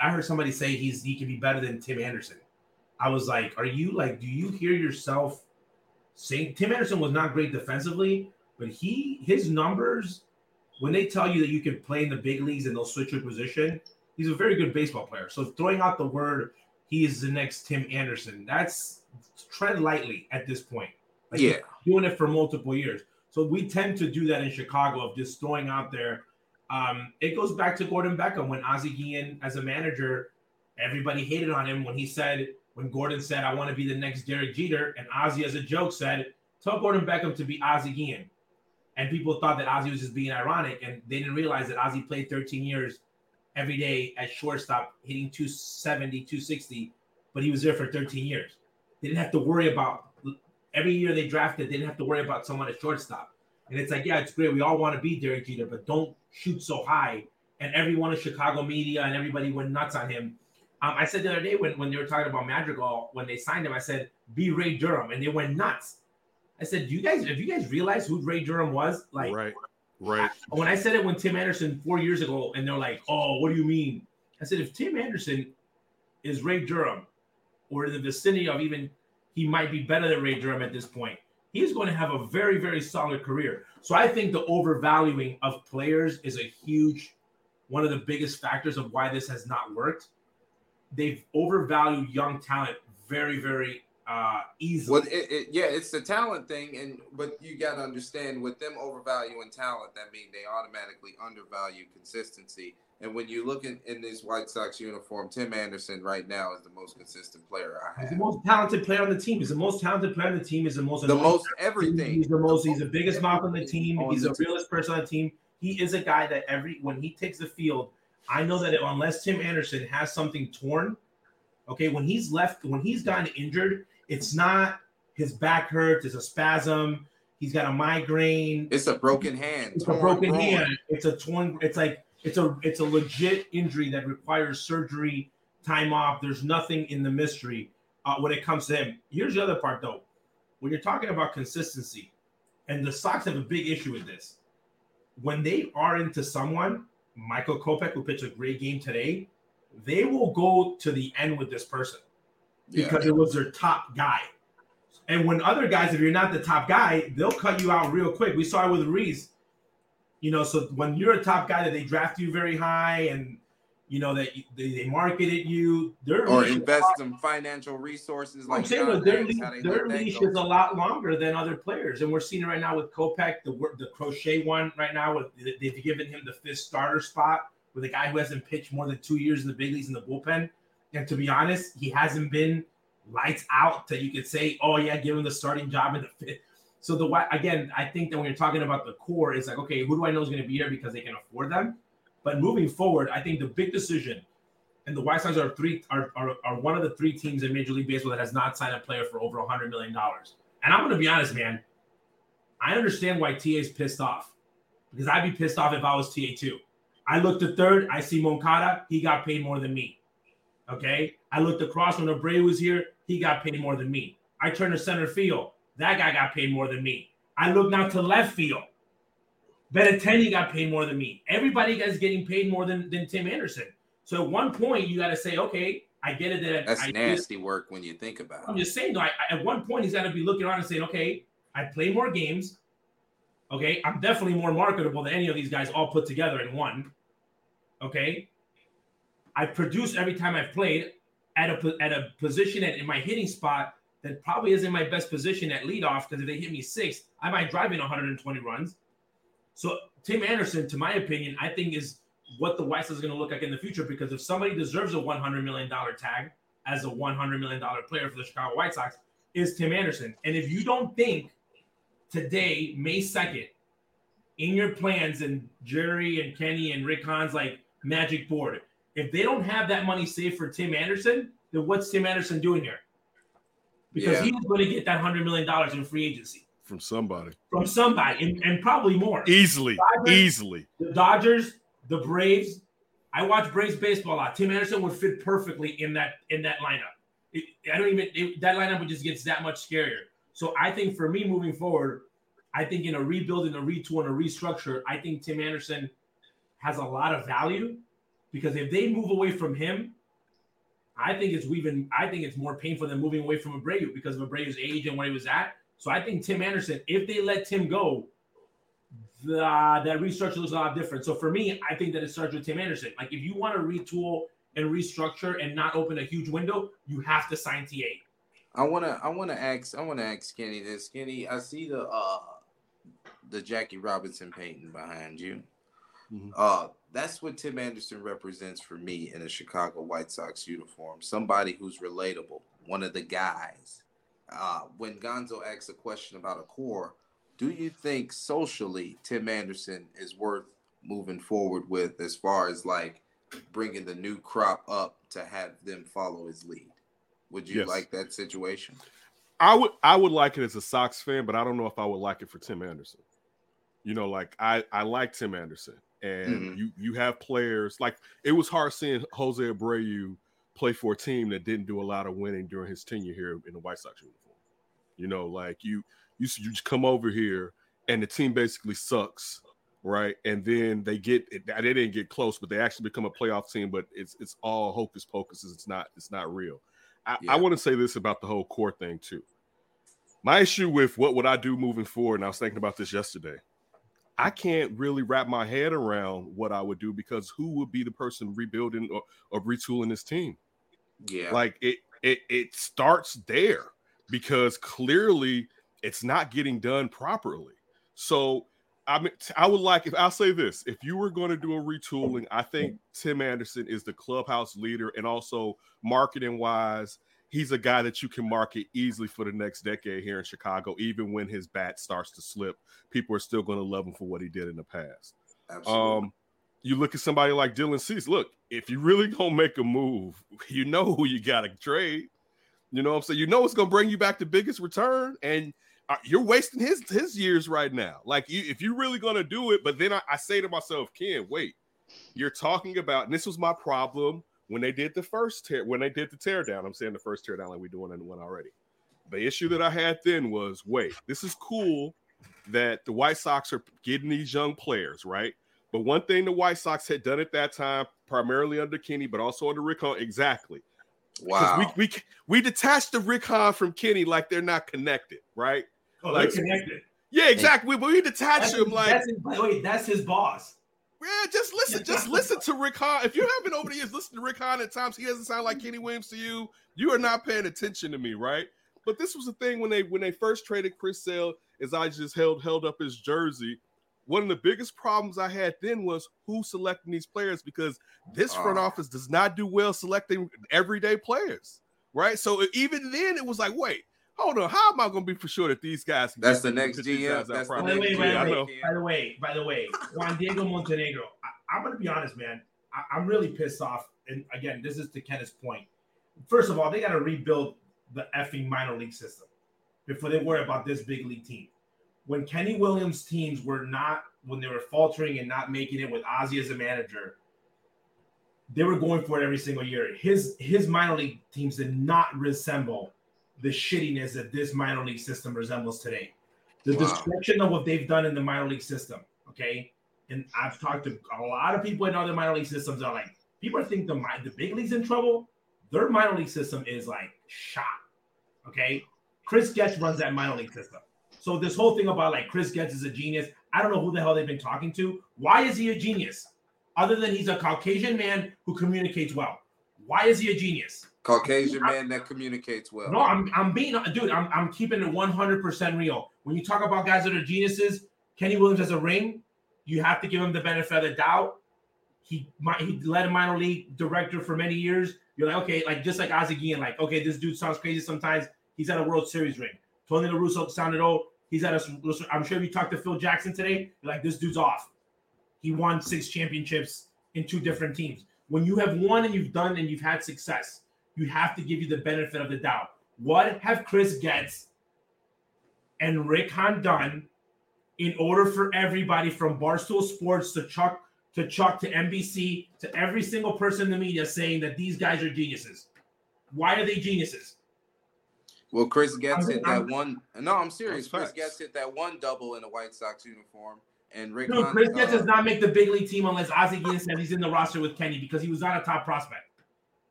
I heard somebody say he's he can be better than Tim Anderson. I was like, are you like, do you hear yourself saying Tim Anderson was not great defensively, but he his numbers when they tell you that you can play in the big leagues and they'll switch your position, he's a very good baseball player. So throwing out the word he is the next Tim Anderson, that's tread lightly at this point. Like, Yeah. doing it for multiple years. So we tend to do that in Chicago of just throwing out there. Um, it goes back to Gordon Beckham when Ozzie Guillen, as a manager, everybody hated on him when he said when Gordon said, "I want to be the next Derek Jeter," and Ozzie, as a joke, said, "Tell Gordon Beckham to be Ozzie Guillen." And people thought that Ozzie was just being ironic, and they didn't realize that Ozzie played 13 years every day at shortstop, hitting 270, 260, but he was there for 13 years. They didn't have to worry about every year they drafted, they didn't have to worry about someone at shortstop. And it's like, yeah, it's great. We all want to be Derek Jeter, but don't shoot so high. And everyone in Chicago media and everybody went nuts on him. Um, I said the other day when, when they were talking about Madrigal, when they signed him, I said, be Ray Durham. And they went nuts. I said, do you guys, have you guys realized who Ray Durham was? Like, right, right. When I said it when Tim Anderson four years ago, and they're like, oh, what do you mean? I said, if Tim Anderson is Ray Durham or in the vicinity of even, he might be better than Ray Durham at this point he's going to have a very, very solid career. So I think the overvaluing of players is a huge, one of the biggest factors of why this has not worked. They've overvalued young talent very, very uh, easily. Well, it, it, yeah, it's the talent thing, and but you got to understand with them overvaluing talent, that means they automatically undervalue consistency. And when you look in, in this White Sox uniform, Tim Anderson right now is the most consistent player I have. He's the most talented player on the team. He's the most talented player on the team. He's the most the most everything. He's the most. He's the biggest mouth on the team. He's the realest person on the team. He is a guy that every when he takes the field, I know that unless Tim Anderson has something torn, okay, when he's left, when he's gotten injured, it's not his back hurts. It's a spasm. He's got a migraine. It's a broken hand. It's a broken hand. It's a torn. It's like it's a it's a legit injury that requires surgery, time off. There's nothing in the mystery uh, when it comes to him. Here's the other part though. When you're talking about consistency, and the Sox have a big issue with this. When they are into someone, Michael Kopech, who pitched a great game today, they will go to the end with this person because yeah. it was their top guy. And when other guys, if you're not the top guy, they'll cut you out real quick. We saw it with Reese. You know, so when you're a top guy that they draft you very high and you know that they, they marketed you, their or invest some financial resources. Like I'm saying, their, leash, their leash is a lot longer than other players, and we're seeing it right now with Kopech, the the crochet one right now. With they've given him the fifth starter spot with a guy who hasn't pitched more than two years in the big leagues in the bullpen. And to be honest, he hasn't been lights out that you could say, oh yeah, give him the starting job in the fifth. So the again, I think that when you're talking about the core, it's like, okay, who do I know is going to be here because they can afford them? But moving forward, I think the big decision, and the White Sox are three are, are, are one of the three teams in Major League Baseball that has not signed a player for over hundred million dollars. And I'm going to be honest, man. I understand why TA is pissed off because I'd be pissed off if I was TA too. I looked at third, I see Moncada, he got paid more than me. Okay. I looked across when Abreu was here, he got paid more than me. I turned to center field. That guy got paid more than me. I look now to left field. Benintendi got paid more than me. Everybody is getting paid more than, than Tim Anderson. So at one point, you got to say, okay, I get it. That that's I, nasty work when you think about it. I'm just saying, though, I, at one point, he's got to be looking around and saying, okay, I play more games. Okay, I'm definitely more marketable than any of these guys all put together in one. Okay, I produce every time I've played at a at a position at, in my hitting spot that probably isn't my best position at leadoff because if they hit me six, I might drive in 120 runs. So Tim Anderson, to my opinion, I think is what the White Sox is going to look like in the future because if somebody deserves a 100 million dollar tag as a 100 million dollar player for the Chicago White Sox, is Tim Anderson. And if you don't think today, May 2nd, in your plans and Jerry and Kenny and Rick Hahn's like magic board, if they don't have that money saved for Tim Anderson, then what's Tim Anderson doing here? because yeah. he's going to get that hundred million dollars in free agency from somebody, from somebody, and, and probably more easily, Dodgers, easily. The Dodgers, the Braves. I watch Braves baseball a lot. Tim Anderson would fit perfectly in that in that lineup. It, I don't even it, that lineup would just gets that much scarier. So I think for me moving forward, I think in a rebuild, in a retool, and a restructure, I think Tim Anderson has a lot of value because if they move away from him, I think it's even I think it's more painful than moving away from Abreu because of Abreu's age and where he was at. So I think Tim Anderson, if they let Tim go, the, that restructure looks a lot different. So for me, I think that it starts with Tim Anderson. Like if you want to retool and restructure and not open a huge window, you have to sign TA. I wanna I wanna ask I wanna ask Kenny this. Kenny, I see the uh the Jackie Robinson painting behind you. Mhm. Uh, that's what Tim Anderson represents for me in a Chicago White Sox uniform. Somebody who's relatable, one of the guys. Uh, when Gonzo asks a question about a core, do you think socially Tim Anderson is worth moving forward with as far as like bringing the new crop up to have them follow his lead? Would you Yes. like that situation? I would I would like it as a Sox fan, but I don't know if I would like it for Tim Anderson. You know, like I I like Tim Anderson, and Mhm. you you have players like it was hard seeing Jose Abreu play for a team that didn't do a lot of winning during his tenure here in the White Sox uniform. You know, like you you you just come over here and the team basically sucks, right? And then they get they didn't get close, but they actually become a playoff team. But it's it's all hocus pocus. It's not it's not real. I, Yeah. I want to say this about the whole core thing too. My issue with what would I do moving forward, and I was thinking about this yesterday. I can't really wrap my head around what I would do because who would be the person rebuilding or, or retooling this team? Yeah. Like it, it, it starts there because clearly it's not getting done properly. So I mean, I would like if I'll say this: if you were going to do a retooling, I think Tim Anderson is the clubhouse leader, and also marketing wise, he's a guy that you can market easily for the next decade here in Chicago. Even when his bat starts to slip, people are still going to love him for what he did in the past. Absolutely. Um, you look at somebody like Dylan Cease. Look, if you really gonna make a move, you know who you got to trade. You know what I'm saying? You know it's gonna bring you back the biggest return, and uh, you're wasting his his years right now. Like you, if you're really gonna do it, but then I, I say to myself, Ken, wait, you're talking about, and this was my problem when they did the first tear, when they did the tear down. I'm saying the first teardown like we're doing in one already. The issue that I had then was, wait, this is cool that the White Sox are getting these young players, right? But one thing the White Sox had done at that time, primarily under Kenny, but also under Rick Hahn, exactly. wow. We, we we detached the Rick Hahn from Kenny like they're not connected, right? Oh, Like- they're connected. Yeah, exactly. But we detached That's, him like, that's his, by the way, that's his boss. Yeah, just listen, just listen to Rick Hahn. If you haven't over the years listened to Rick Hahn at times, he doesn't sound like Kenny Williams to you. You are not paying attention to me, right? But this was the thing when they when they first traded Chris Sale, as I just held held up his jersey. One of the biggest problems I had then was who selecting these players because this front Ah. office does not do well selecting everyday players, right? So even then, it was like, wait, hold on, how am I going to be for sure that these guys? can That's the next GM. That's the properly? By the way, next by the Yeah, I way, by the way, by the way, Juan Diego Montenegro. I, I'm gonna be honest, man. I, I'm really pissed off. And again, this is to Kenneth's point. First of all, they got to rebuild the effing minor league system before they worry about this big league team. When Kenny Williams teams were not, when they were faltering and not making it with Ozzie as a manager, they were going for it every single year. His his minor league teams did not resemble the shittiness that this minor league system resembles today. The Wow. destruction of what they've done in the minor league system. Okay, and I've talked to a lot of people in other minor league systems. Are like people think the the big leagues in trouble. Their minor league system is like shot. Okay, Chris Getz runs that minor league system. So this whole thing about like Chris Getz is a genius. I don't know who the hell they've been talking to. Why is he a genius? Other than he's a Caucasian man who communicates well. Why is he a genius? Caucasian man that communicates well. No, I'm I'm being dude. I'm I'm keeping it 100 percent real. When you talk about guys that are geniuses, Kenny Williams has a ring. You have to give him the benefit of the doubt. He might he led a minor league director for many years. You're like okay, like just like Ozzie Guillen, like okay, this dude sounds crazy sometimes. He's at a World Series ring. Tony La Russa sounded old. He's at a. I'm sure if you talked to Phil Jackson today, you're like this dude's off. He won six championships in two different teams. When you have won and you've done and you've had success, you have to give you the benefit of the doubt. What have Chris Getz and Rick Hahn done in order for everybody from Barstool Sports to Chuck to Chuck to NBC to every single person in the media saying that these guys are geniuses? Why are they geniuses? Well, Chris Getz hit that one. No, I'm serious. Chris facts. Getz hit that one double in a White Sox uniform, and Rick. No, Hahn- Chris Getz uh, does not make the big league team unless Ozzie Guillen said he's in the roster with Kenny because he was not a top prospect.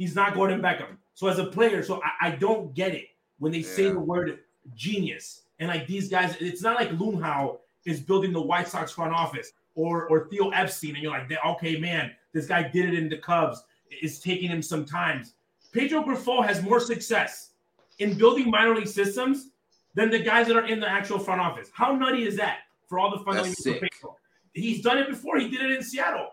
He's not Gordon Beckham. So as a player, so I, I don't get it when they say the word genius. And like these guys, it's not like Luhnow is building the White Sox front office or or Theo Epstein, and you're like, okay, man, this guy did it in the Cubs. It's taking him some time. Pedro Grifol has more success in building minor league systems than the guys that are in the actual front office. How nutty is that for all the fun That's sick. He's done it before. He did it in Seattle.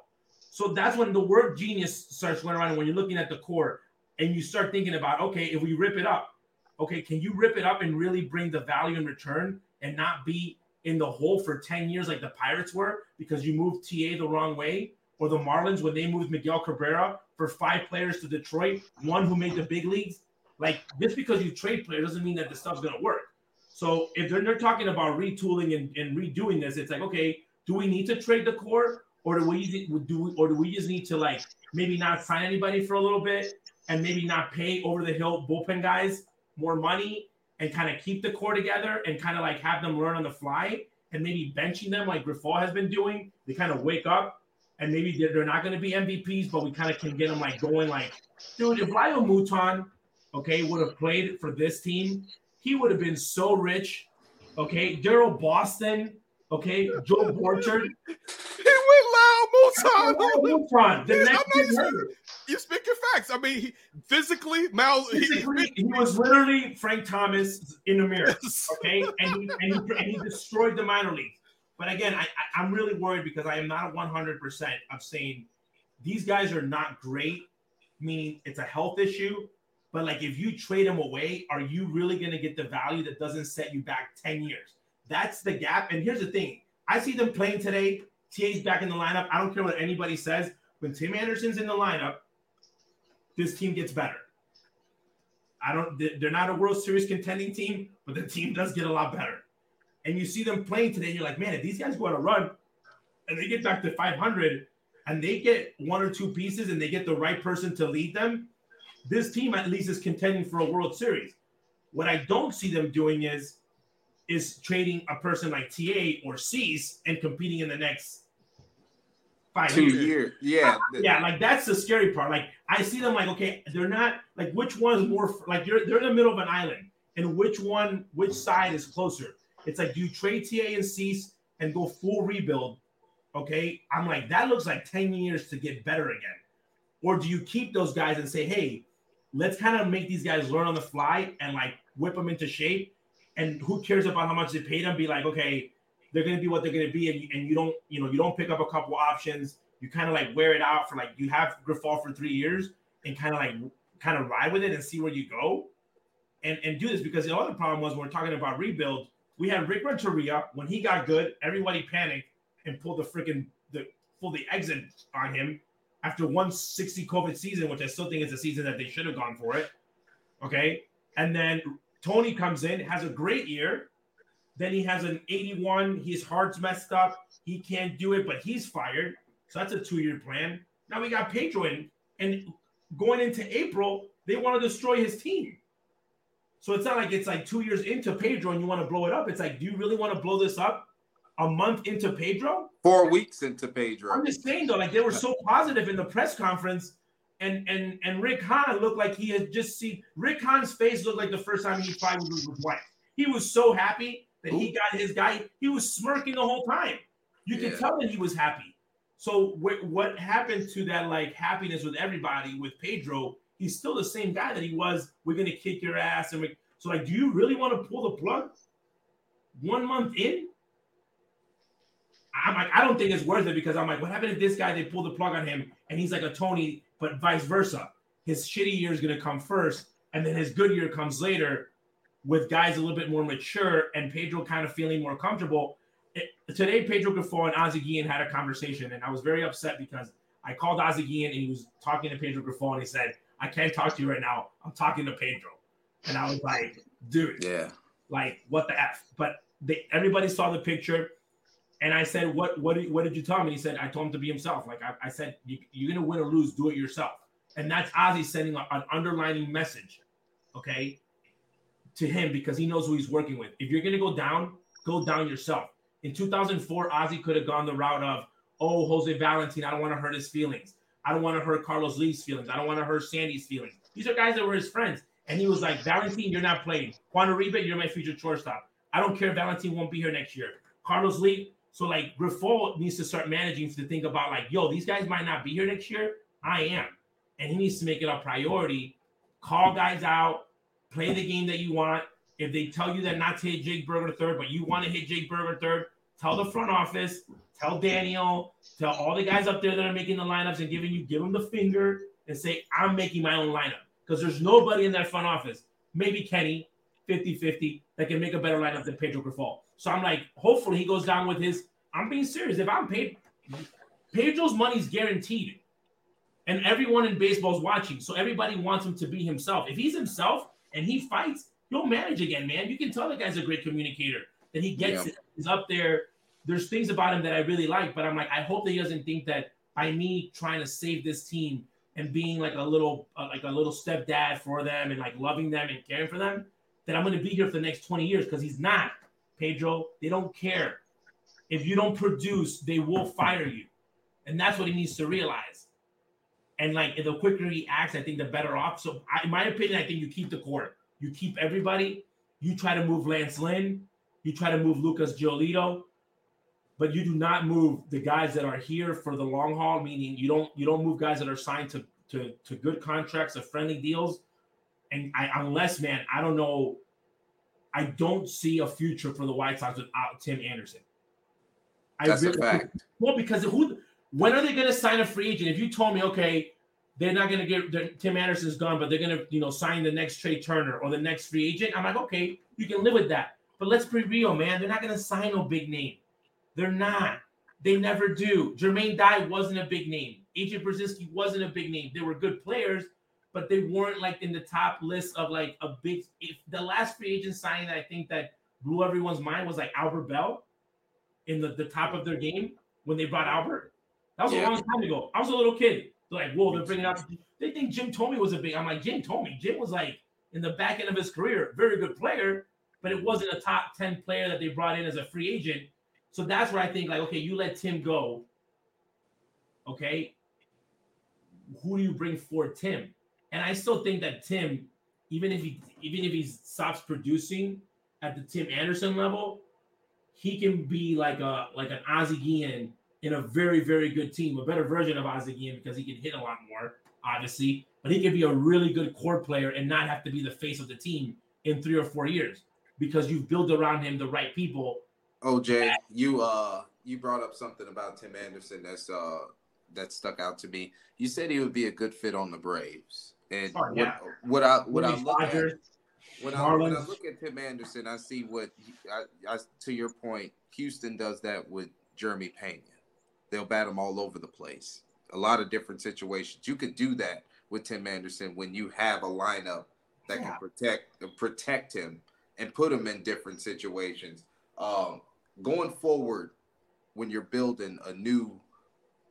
So that's when the word genius starts going around. When you're looking at the core and you start thinking about, okay, if we rip it up, okay, can you rip it up and really bring the value in return and not be in the hole for 10 years like the Pirates were because you moved TA the wrong way? Or the Marlins when they moved Miguel Cabrera for five players to Detroit, one who made the big leagues. Like just because you trade players doesn't mean that the stuff's gonna work. So if they're, they're talking about retooling and, and redoing this, it's like, okay, do we need to trade the core or do we do we, or do we just need to like maybe not sign anybody for a little bit and maybe not pay over the hill bullpen guys more money and kind of keep the core together and kind of like have them learn on the fly and maybe benching them like Grifol has been doing. They kind of wake up and maybe they're, they're not going to be MVPs, but we kind of can get them like going like, dude, if Lyle Mouton, okay, would have played for this team, he would have been so rich. Okay, Daryl Boston, okay, Joe Borchard. He went loud Lyle Mouton. The next you're speaking facts. I mean, he, physically, Mal, physically, he, he, was literally Frank Thomas in the mirror. Okay, and he, and he, and he destroyed the minor leagues. But again, I, I, am really worried because I am not 100% of saying these guys are not great, meaning it's a health issue. But like, if you trade them away, are you really going to get the value that doesn't set you back 10 years? That's the gap. And here's the thing I see them playing today. TA's back in the lineup. I don't care what anybody says. When Tim Anderson's in the lineup, this team gets better. I don't, they're not a World Series contending team, but the team does get a lot better. And you see them playing today, you're like, man, if these guys go on a run and they get back to 500 and they get one or two pieces and they get the right person to lead them, this team at least is contending for a World Series. What I don't see them doing is is trading a person like TA or Cease and competing in the next five two years. years. Yeah, yeah, like that's the scary part. Like I see them like okay, they're not like which one's more like you're they're in the middle of an island, and which one which side is closer? It's like do you trade TA and Cease and go full rebuild? Okay, I'm like that looks like ten years to get better again, or do you keep those guys and say hey, let's kind of make these guys learn on the fly and like whip them into shape, and who cares about how much they paid them? Be like okay they're to be what they're to be, and you, and you don't, you know, you don't pick up a couple options. You kind of like wear it out for like you have Grifol for three years and kind of like kind of ride with it and see where you go, and and do this because the other problem was when we're talking about rebuild. We had Rick Renteria when he got good, everybody panicked and pulled the freaking the pulled the exit on him after 160 COVID season, which I still think is a season that they should have gone for it. Okay, and then Tony comes in, has a great year, then he has an 81. His heart's messed up. He can't do it, but he's fired. So that's a two year plan. Now we got Pedro in, and going into April, they want to destroy his team. So it's not like it's like two years into Pedro and you want to blow it up. It's like, do you really want to blow this up a month into Pedro? Four weeks into Pedro. I'm just saying though, like they were so positive in the press conference, and and and Rick Hahn looked like he had just seen Rick Hahn's face looked like the first time he fight with his wife. He was so happy that Ooh. he got his guy. He was smirking the whole time. You yeah. could tell that he was happy. So wh- what happened to that like happiness with everybody with Pedro? He's still the same guy that he was. We're gonna kick your ass, and we, so like, do you really want to pull the plug one month in? I'm like, I don't think it's worth it because I'm like, what happened if this guy they pull the plug on him and he's like a Tony, but vice versa? His shitty year is gonna come first, and then his good year comes later with guys a little bit more mature and Pedro kind of feeling more comfortable. It, today, Pedro Grifol and Ozzie Guillen had a conversation, and I was very upset because I called Ozzie Guillen and he was talking to Pedro Grifol, and he said, "I can't talk to you right now. I'm talking to Pedro." And I was like, "Dude, yeah, like what the f?" But they, everybody saw the picture, and I said, "What? What? Did, what did you tell him?" And he said, "I told him to be himself. Like I, I said, you, you're gonna win or lose, do it yourself." And that's Ozzie sending a, an underlining message. Okay, to him because he knows who he's working with. If you're going to go down, go down yourself. In 2004, Ozzie could have gone the route of, oh, Jose Valentin, I don't want to hurt his feelings. I don't want to hurt Carlos Lee's feelings. I don't want to hurt Sandy's feelings. These are guys that were his friends. And he was like, Valentin, you're not playing. Juan Uribe, you're my future shortstop. I don't care Valentin won't be here next year. Carlos Lee. So like Grifol needs to start managing to think about like, yo, these guys might not be here next year. I am. And he needs to make it a priority. Call guys out, play the game that you want. If they tell you that not to hit Jake Burger third, but you want to hit Jake Burger third, tell the front office, tell Daniel, tell all the guys up there that are making the lineups and giving you, give them the finger and say, I'm making my own lineup. Because there's nobody in that front office, maybe Kenny, 50 50, that can make a better lineup than Pedro Grifol. So I'm like, hopefully he goes down with his. I'm being serious. If I'm paid, Pedro's money's guaranteed. And everyone in baseball is watching. So everybody wants him to be himself. If he's himself and he fights, he'll manage again, man. You can tell the guy's a great communicator. That he gets Yeah. it. He's up there. There's things about him that I really like, but I'm like, I hope that he doesn't think that by me trying to save this team and being like a little uh, like a little stepdad for them and like loving them and caring for them, that I'm going to be here for the next 20 years because he's not. Pedro, they don't care. If you don't produce, they will fire you. And that's what he needs to realize. And like the quicker he acts, I think the better off. So, I, in my opinion, I think you keep the core. You keep everybody. You try to move Lance Lynn. You try to move Lucas Giolito, but you do not move the guys that are here for the long haul. Meaning, you don't you don't move guys that are signed to to, to good contracts or friendly deals. And I, unless, man, I don't know. I don't see a future for the White Sox without Tim Anderson. I That's a really- fact. well, because who? When are they going to sign a free agent? If you told me, okay, they're not going to get Tim Anderson's gone, but they're going to, you know, sign the next Trea Turner or the next free agent, I'm like, okay, you can live with that. But let's be real, man. They're not going to sign no big name. They're not. They never do. Jermaine Dye wasn't a big name. AJ Pierzynski wasn't a big name. They were good players, but they weren't like in the top list of like a big. If the last free agent signing that I think that blew everyone's mind was like Albert Belle in the, the top of their game when they brought Albert. That was Yeah. a long time ago. I was a little kid. They're like, whoa, they're bringing out. They think Jim Thome was a big. I'm like, Jim Thome. Jim was like in the back end of his career, very good player, but it wasn't a top 10 player that they brought in as a free agent. So that's where I think, like, okay, you let Tim go. Okay. Who do you bring for Tim? And I still think that Tim, even if he even if he stops producing at the Tim Anderson level, he can be like a like an Ozzie Guillen in a very very good team, a better version of Ozzie Guillen because he can hit a lot more, obviously. But he can be a really good core player and not have to be the face of the team in three or four years because you've built around him the right people. OJ, you uh you brought up something about Tim Anderson that's uh that stuck out to me. You said he would be a good fit on the Braves. And Oh, what, yeah. what I what I look at when I, when I look at Tim Anderson, I see what I, I, to your point. Houston does that with Jeremy Pena. They'll bat him all over the place. A lot of different situations. You could do that with Tim Anderson when you have a lineup that Yeah. can protect protect him and put him in different situations. Um, going forward, when you're building a new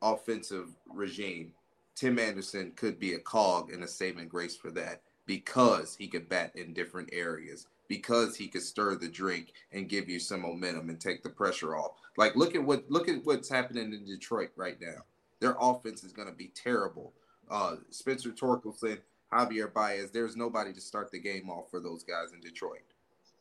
offensive regime, Tim Anderson could be a cog in a saving grace for that because he could bat in different areas, because he could stir the drink and give you some momentum and take the pressure off. Like look at what look at what's happening in Detroit right now. Their offense is going to be terrible. Uh, Spencer Torkelson, Javier Baez, there's nobody to start the game off for those guys in Detroit.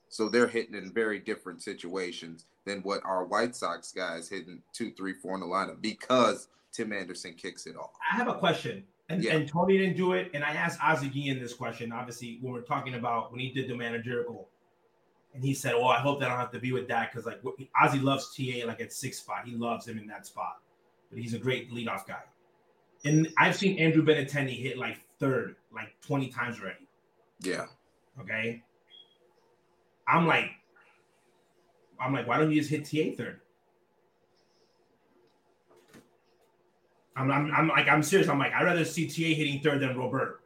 So they're hitting in very different situations than what our White Sox guys hitting two, three, four in the lineup because Tim Anderson kicks it off. I have a question. And, Yeah. and Tony didn't do it. And I asked Ozzie Guillen this question, obviously, when we're talking about when he did the managerial. And he said, Well, I hope that I don't have to be with that because, like, Ozzie loves TA like at six spot. He loves him in that spot. But he's a great leadoff guy. And I've seen Andrew Benintendi hit like third, like 20 times already. Yeah. Okay. I'm like, I'm like, why don't you just hit TA third? I'm, I'm, I'm like, I'm serious. I'm like, I'd rather see TA hitting third than Robert.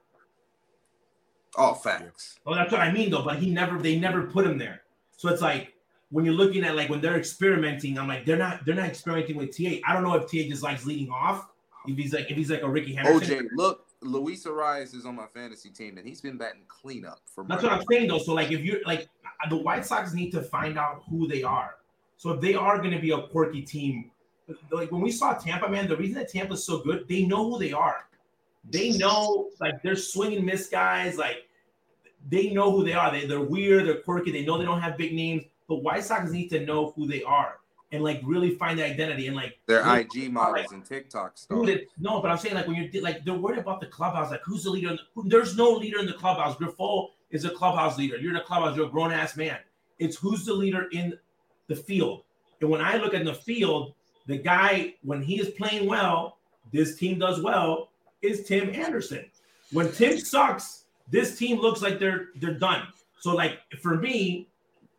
All facts. Oh, that's what I mean, though. But he never, they never put him there. So it's like when you're looking at like when they're experimenting, I'm like, they're not, they're not experimenting with TA. I don't know if TA just likes leading off. If he's like, if he's like a Rickey Henderson. OJ, look, Luis Arraez is on my fantasy team, and he's been batting cleanup for That's what I'm saying though. So like if you're like the White Sox need to find out who they are. So if they are going to be a quirky team, like when we saw Tampa, man, the reason that Tampa's so good, they know who they are. They know like they're swing and miss guys. Like they know who they are. They, they're weird. They're quirky. They know they don't have big names. But White Sox need to know who they are and like really find their identity and like Their IG models and TikTok did, no, but I'm saying like when you're like they're worried about the clubhouse. Like who's the leader? In the, who, there's no leader in the clubhouse. Grifol is a clubhouse leader. You're in a clubhouse. You're a grown ass man. It's who's the leader in the field. And when I look at the field, the guy when he is playing well, this team does well, is Tim Anderson. When Tim sucks, this team looks like they're they're done. So like for me,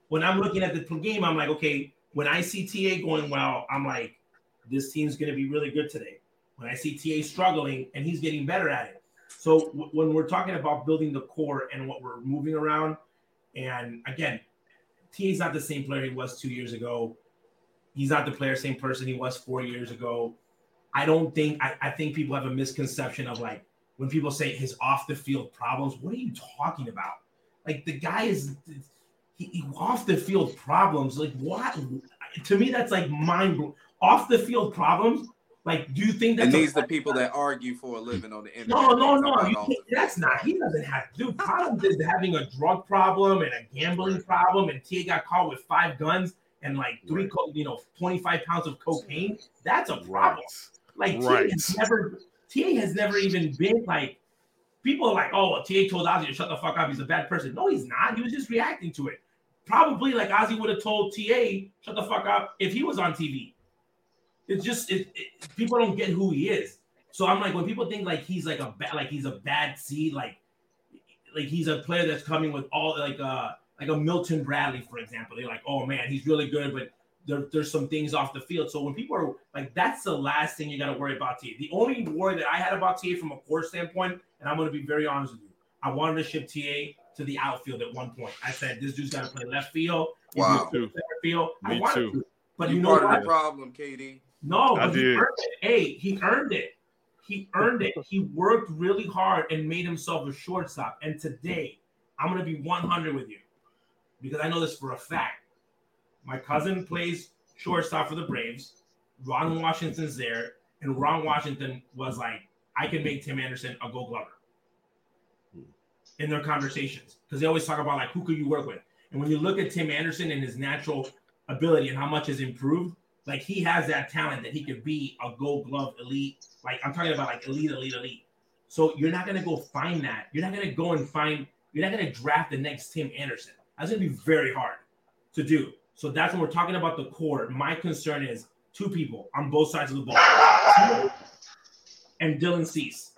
when I'm looking at the game, I'm like, okay, when I see TA going well, I'm like, this team's going to be really good today. When I see TA struggling and he's getting better at it. So w- when we're talking about building the core and what we're moving around, and again, TA's not the same player he was two years ago. He's not the player, same person he was four years ago. I don't think I, I think people have a misconception of like when people say his off the field problems. What are you talking about? Like the guy is he, he off the field problems. Like what? To me, that's like mind off the field problems. Like, do you think that and these the people that argue for a living on the internet? No, no, no. You that's not. He doesn't have. Dude, Problems is having a drug problem and a gambling problem, and T got caught with five guns and like three, right. you know, twenty five pounds of cocaine. That's a problem. Right. Like right. T has never. T has never even been like. People are like, oh, well, TA told Ozzie to shut the fuck up. He's a bad person. No, he's not. He was just reacting to it. Probably like Ozzie would have told TA, shut the fuck up if he was on TV. It's just it, it, people don't get who he is. So I'm like, when people think like he's like a bad, like he's a bad seed, like like he's a player that's coming with all like uh like a Milton Bradley, for example. They're like, oh man, he's really good, but there, there's some things off the field. So when people are like, that's the last thing you got to worry about TA. The only worry that I had about TA from a core standpoint, and I'm going to be very honest with you, I wanted to ship TA to the outfield at one point. I said this dude's got to play left field. Wow. Field. Me I wanted too. To. But you, you know part what? of the problem, KD. No, but he earned it. Hey, he earned it. He earned it. He worked really hard and made himself a shortstop. And today, I'm going to be 100 with you because I know this for a fact. My cousin plays shortstop for the Braves. Ron Washington's there, and Ron Washington was like, I can make Tim Anderson a gold glover in their conversations because they always talk about like who could you work with. And when you look at Tim Anderson and his natural ability and how much has improved, like he has that talent that he could be a gold glove elite. Like I'm talking about like elite, elite, elite. So you're not gonna go find that. You're not gonna go and find, you're not gonna draft the next Tim Anderson. That's gonna be very hard to do. So that's when we're talking about the core. My concern is two people on both sides of the ball. and Dylan Cease.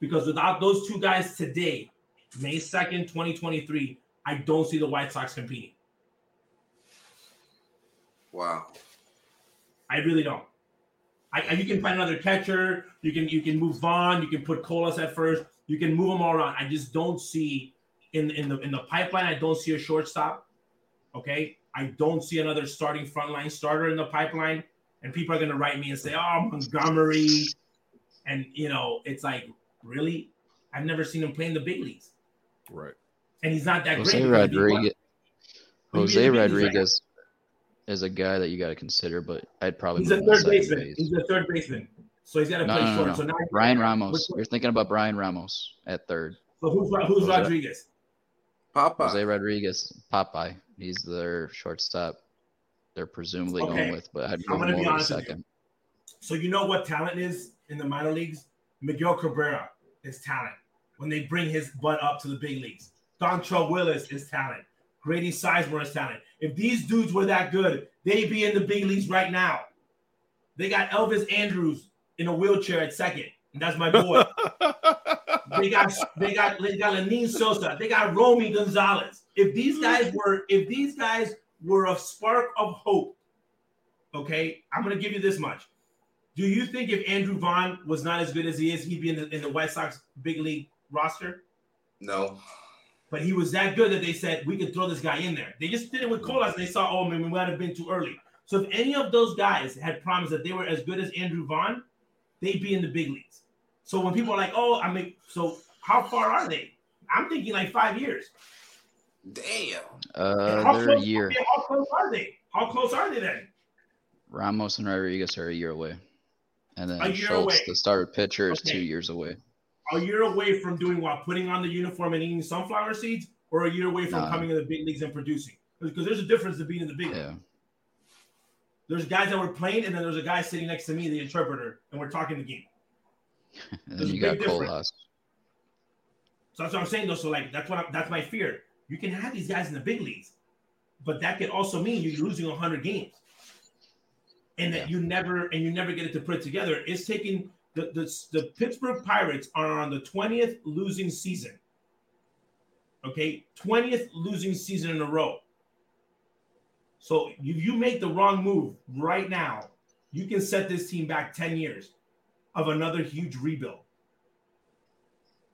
Because without those two guys today, May 2nd, 2023, I don't see the White Sox competing. Wow. I really don't. I, I, you can find another catcher. You can you can move Vaughn. You can put Colas at first. You can move them all around. I just don't see in in the in the pipeline. I don't see a shortstop. Okay, I don't see another starting frontline starter in the pipeline. And people are gonna write me and say, "Oh, Montgomery," and you know, it's like, really? I've never seen him play in the big leagues. Right. And he's not that Jose great. Rodriguez. Jose Rodriguez is a guy that you got to consider, but I'd probably he's a third baseman. Base. He's a third baseman, so he's got to no, play no, short. No. So now Bryan Ramos. You're thinking about Bryan Ramos at third. So who's who's Jose, Rodriguez? Popeye. Jose Rodriguez, Popeye. He's their shortstop. They're presumably okay. going with, but I'd I'm going to be honest second. You. So you know what talent is in the minor leagues? Miguel Cabrera is talent. When they bring his butt up to the big leagues, Dontrelle Willis is talent. Grady Sizemore is talent. If these dudes were that good, they'd be in the big leagues right now. They got Elvis Andrus in a wheelchair at second, and that's my boy. they got they got they got Lenyn Sosa. They got Romy Gonzalez. If these guys were if these guys were a spark of hope, okay, I'm gonna give you this much. Do you think if Andrew Vaughn was not as good as he is, he'd be in the, in the White Sox big league roster? No. But he was that good that they said we could throw this guy in there. They just did it with mm-hmm. Colas and they saw, oh man, we might have been too early. So if any of those guys had promised that they were as good as Andrew Vaughn, they'd be in the big leagues. So when people are like, oh, I mean, so how far are they? I'm thinking like five years. Damn. Uh, they're a year. How close are they? How close are they then? Ramos and Rodriguez are a year away. And then A year Schultz, away. the starter pitcher, is Okay. two years away. A year away from doing what? Putting on the uniform and eating sunflower seeds, or a year away from Nah. coming in the big leagues and producing? Because there's a difference to being in the big leagues. Yeah. There's guys that were playing, and then there's a guy sitting next to me, the interpreter, and we're talking the game. And There's then you got big difference. Colas. So that's what I'm saying, though. So like that's what I, that's my fear. You can have these guys in the big leagues, but that could also mean you're losing 100 games and that you never and you never get it to put it together. It's taking the, the, the Pittsburgh Pirates are on the 20th losing season. Okay, 20th losing season in a row. So if you make the wrong move right now, you can set this team back 10 years of another huge rebuild.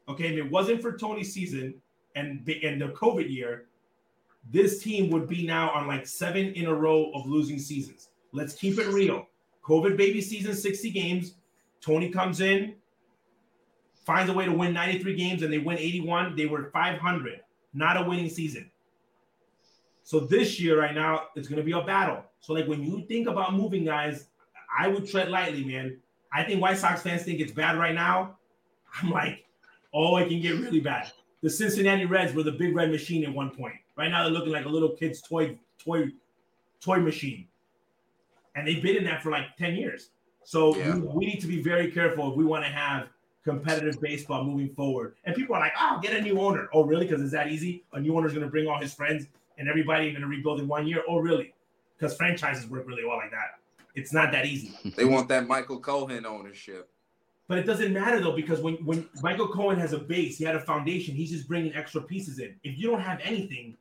Okay, if it wasn't for Tony's season and, and the COVID year, this team would be now on like seven in a row of losing seasons. Let's keep it real. COVID baby season, 60 games. Tony comes in, finds a way to win 93 games, and they win 81. They were 500, not a winning season. So this year, right now, it's going to be a battle. So, like, when you think about moving guys, I would tread lightly, man. I think White Sox fans think it's bad right now. I'm like, oh, it can get really bad. The Cincinnati Reds were the big red machine at one point. Right now, they're looking like a little kid's toy, toy, toy machine and they've been in that for like 10 years. So yeah. we, we, need to be very careful if we want to have competitive baseball moving forward. And people are like, oh, get a new owner. Oh, really? Because it's that easy? A new owner is going to bring all his friends and everybody going to rebuild in one year. Oh, really? Because franchises work really well like that. It's not that easy. They want that Michael Cohen ownership. But it doesn't matter though, because when, when Michael Cohen has a base, he had a foundation, he's just bringing extra pieces in. If you don't have anything,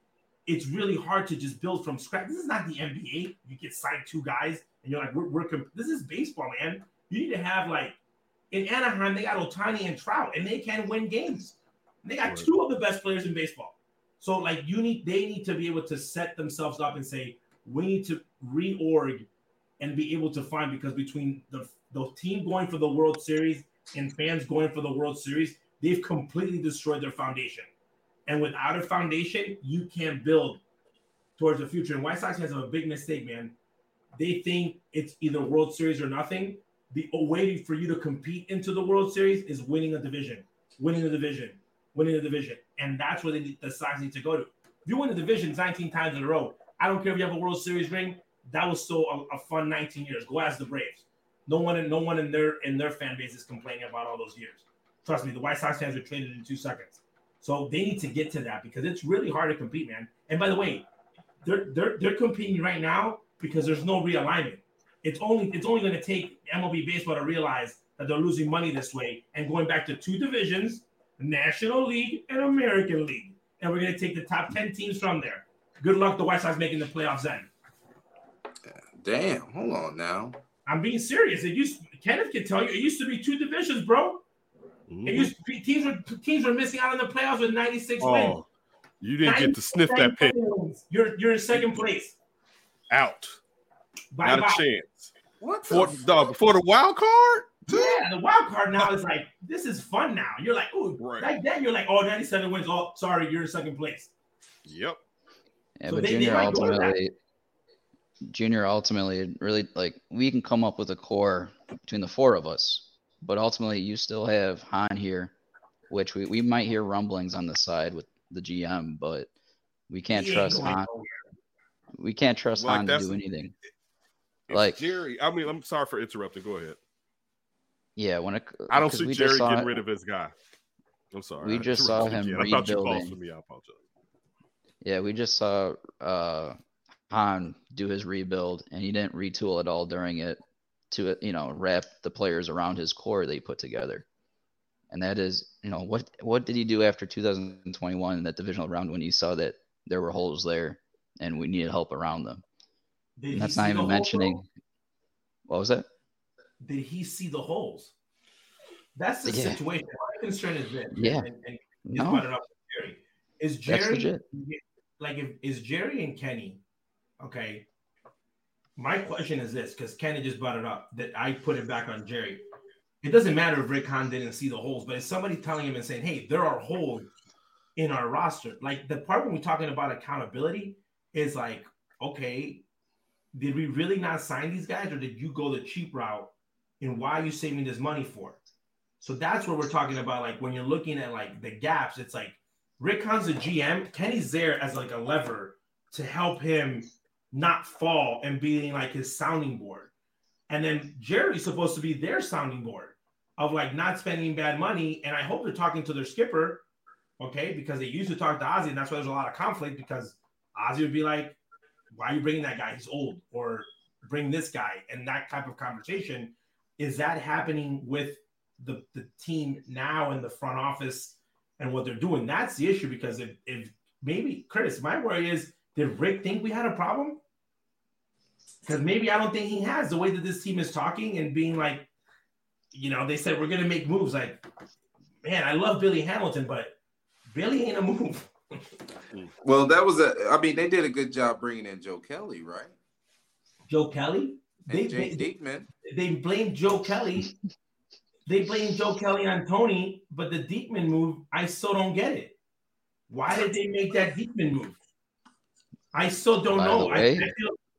it's really hard to just build from scratch. This is not the NBA. You get signed two guys and you're like, we're, we're comp- this is baseball, man. You need to have like in Anaheim, they got Ohtani and Trout, and they can win games. they got two of the best players in baseball. So like you need they need to be able to set themselves up and say, we need to reorg and be able to find because between the the team going for the World Series and fans going for the World Series, they've completely destroyed their foundation. And without a foundation, you can't build towards the future. And White Sox has a big mistake, man. They think it's either World Series or nothing. The way for you to compete into the World Series is winning a division, winning a division, winning a division, and that's where they the Sox need to go to. If you win the division 19 times in a row, I don't care if you have a World Series ring. That was still a, um, a fun 19 years. Go ask the Braves. No one, in, no one in their in their fan base is complaining about all those years. Trust me, the White Sox fans are traded in two seconds. So they need to get to that because it's really hard to compete, man. And by the way, they're they're they're competing right now because there's no realignment. It's only it's only going to take MLB baseball to realize that they're losing money this way and going back to two divisions, National League and American League. And we're going to take the top 10 teams from there. Good luck the White Sox making the playoffs then. Damn, hold on now. I'm being serious. It used Kenneth can tell you it used to be two divisions, bro. Mm-hmm. It used to be, teams were teams were missing out on the playoffs with 96 oh, wins. You didn't get to sniff that pit. You're you're in second place. Out. Bye Not bye. a chance. What for the for the wild card? Yeah, the wild card now is like this is fun now. You're like, oh, right. like then you're like, oh, 97 wins. Oh, sorry, you're in second place. Yep. Yeah, so but they, Junior they ultimately, Junior ultimately really like we can come up with a core between the four of us but ultimately you still have Hahn here, which we, we might hear rumblings on the side with the GM, but we can't he trust Hahn. We can't trust like Hahn to do anything. Like Jerry, I mean, I'm sorry for interrupting. Go ahead. Yeah, when it, I don't see Jerry getting rid of his guy. I'm sorry. We just saw him again. rebuilding. I thought you paused for me. I apologize. Yeah, we just saw uh, Hahn do his rebuild, and he didn't retool at all during it to you know wrap the players around his core that he put together. And that is, you know, what what did he do after 2021 in that divisional round when he saw that there were holes there and we needed help around them? that's not even mentioning. Hole, what was that? Did he see the holes? That's the yeah. situation. My concern is this. Yeah. And, and no. Jerry. Is Jerry like if is Jerry and Kenny okay? my question is this because Kenny just brought it up that I put it back on Jerry. It doesn't matter if Rick Hahn didn't see the holes, but if somebody telling him and saying, "Hey, there are holes in our roster," like the part when we're talking about accountability is like, okay, did we really not sign these guys, or did you go the cheap route? And why are you saving this money for? So that's what we're talking about. Like when you're looking at like the gaps, it's like Rick Hahn's a GM. Kenny's there as like a lever to help him not fall and being like his sounding board. And then Jerry's supposed to be their sounding board of like not spending bad money. And I hope they're talking to their skipper, okay, because they used to talk to Ozzie, and that's why there's a lot of conflict because Ozzie would be like, why are you bringing that guy? He's old, or bring this guy, and that type of conversation. Is that happening with the the team now in the front office and what they're doing? That's the issue because if if maybe Curtis, my worry is did Rick think we had a problem? Because maybe I don't think he has the way that this team is talking and being like, you know, they said we're gonna make moves. Like, man, I love Billy Hamilton, but Billy ain't a move. Well, that was a. I mean, they did a good job bringing in Joe Kelly, right? Joe Kelly. They, they, Diekman. they blame Joe Kelly. They blame Joe Kelly on Tony, but the Diekman move, I still don't get it. Why did they make that Diekman move? I still don't By know. the I, I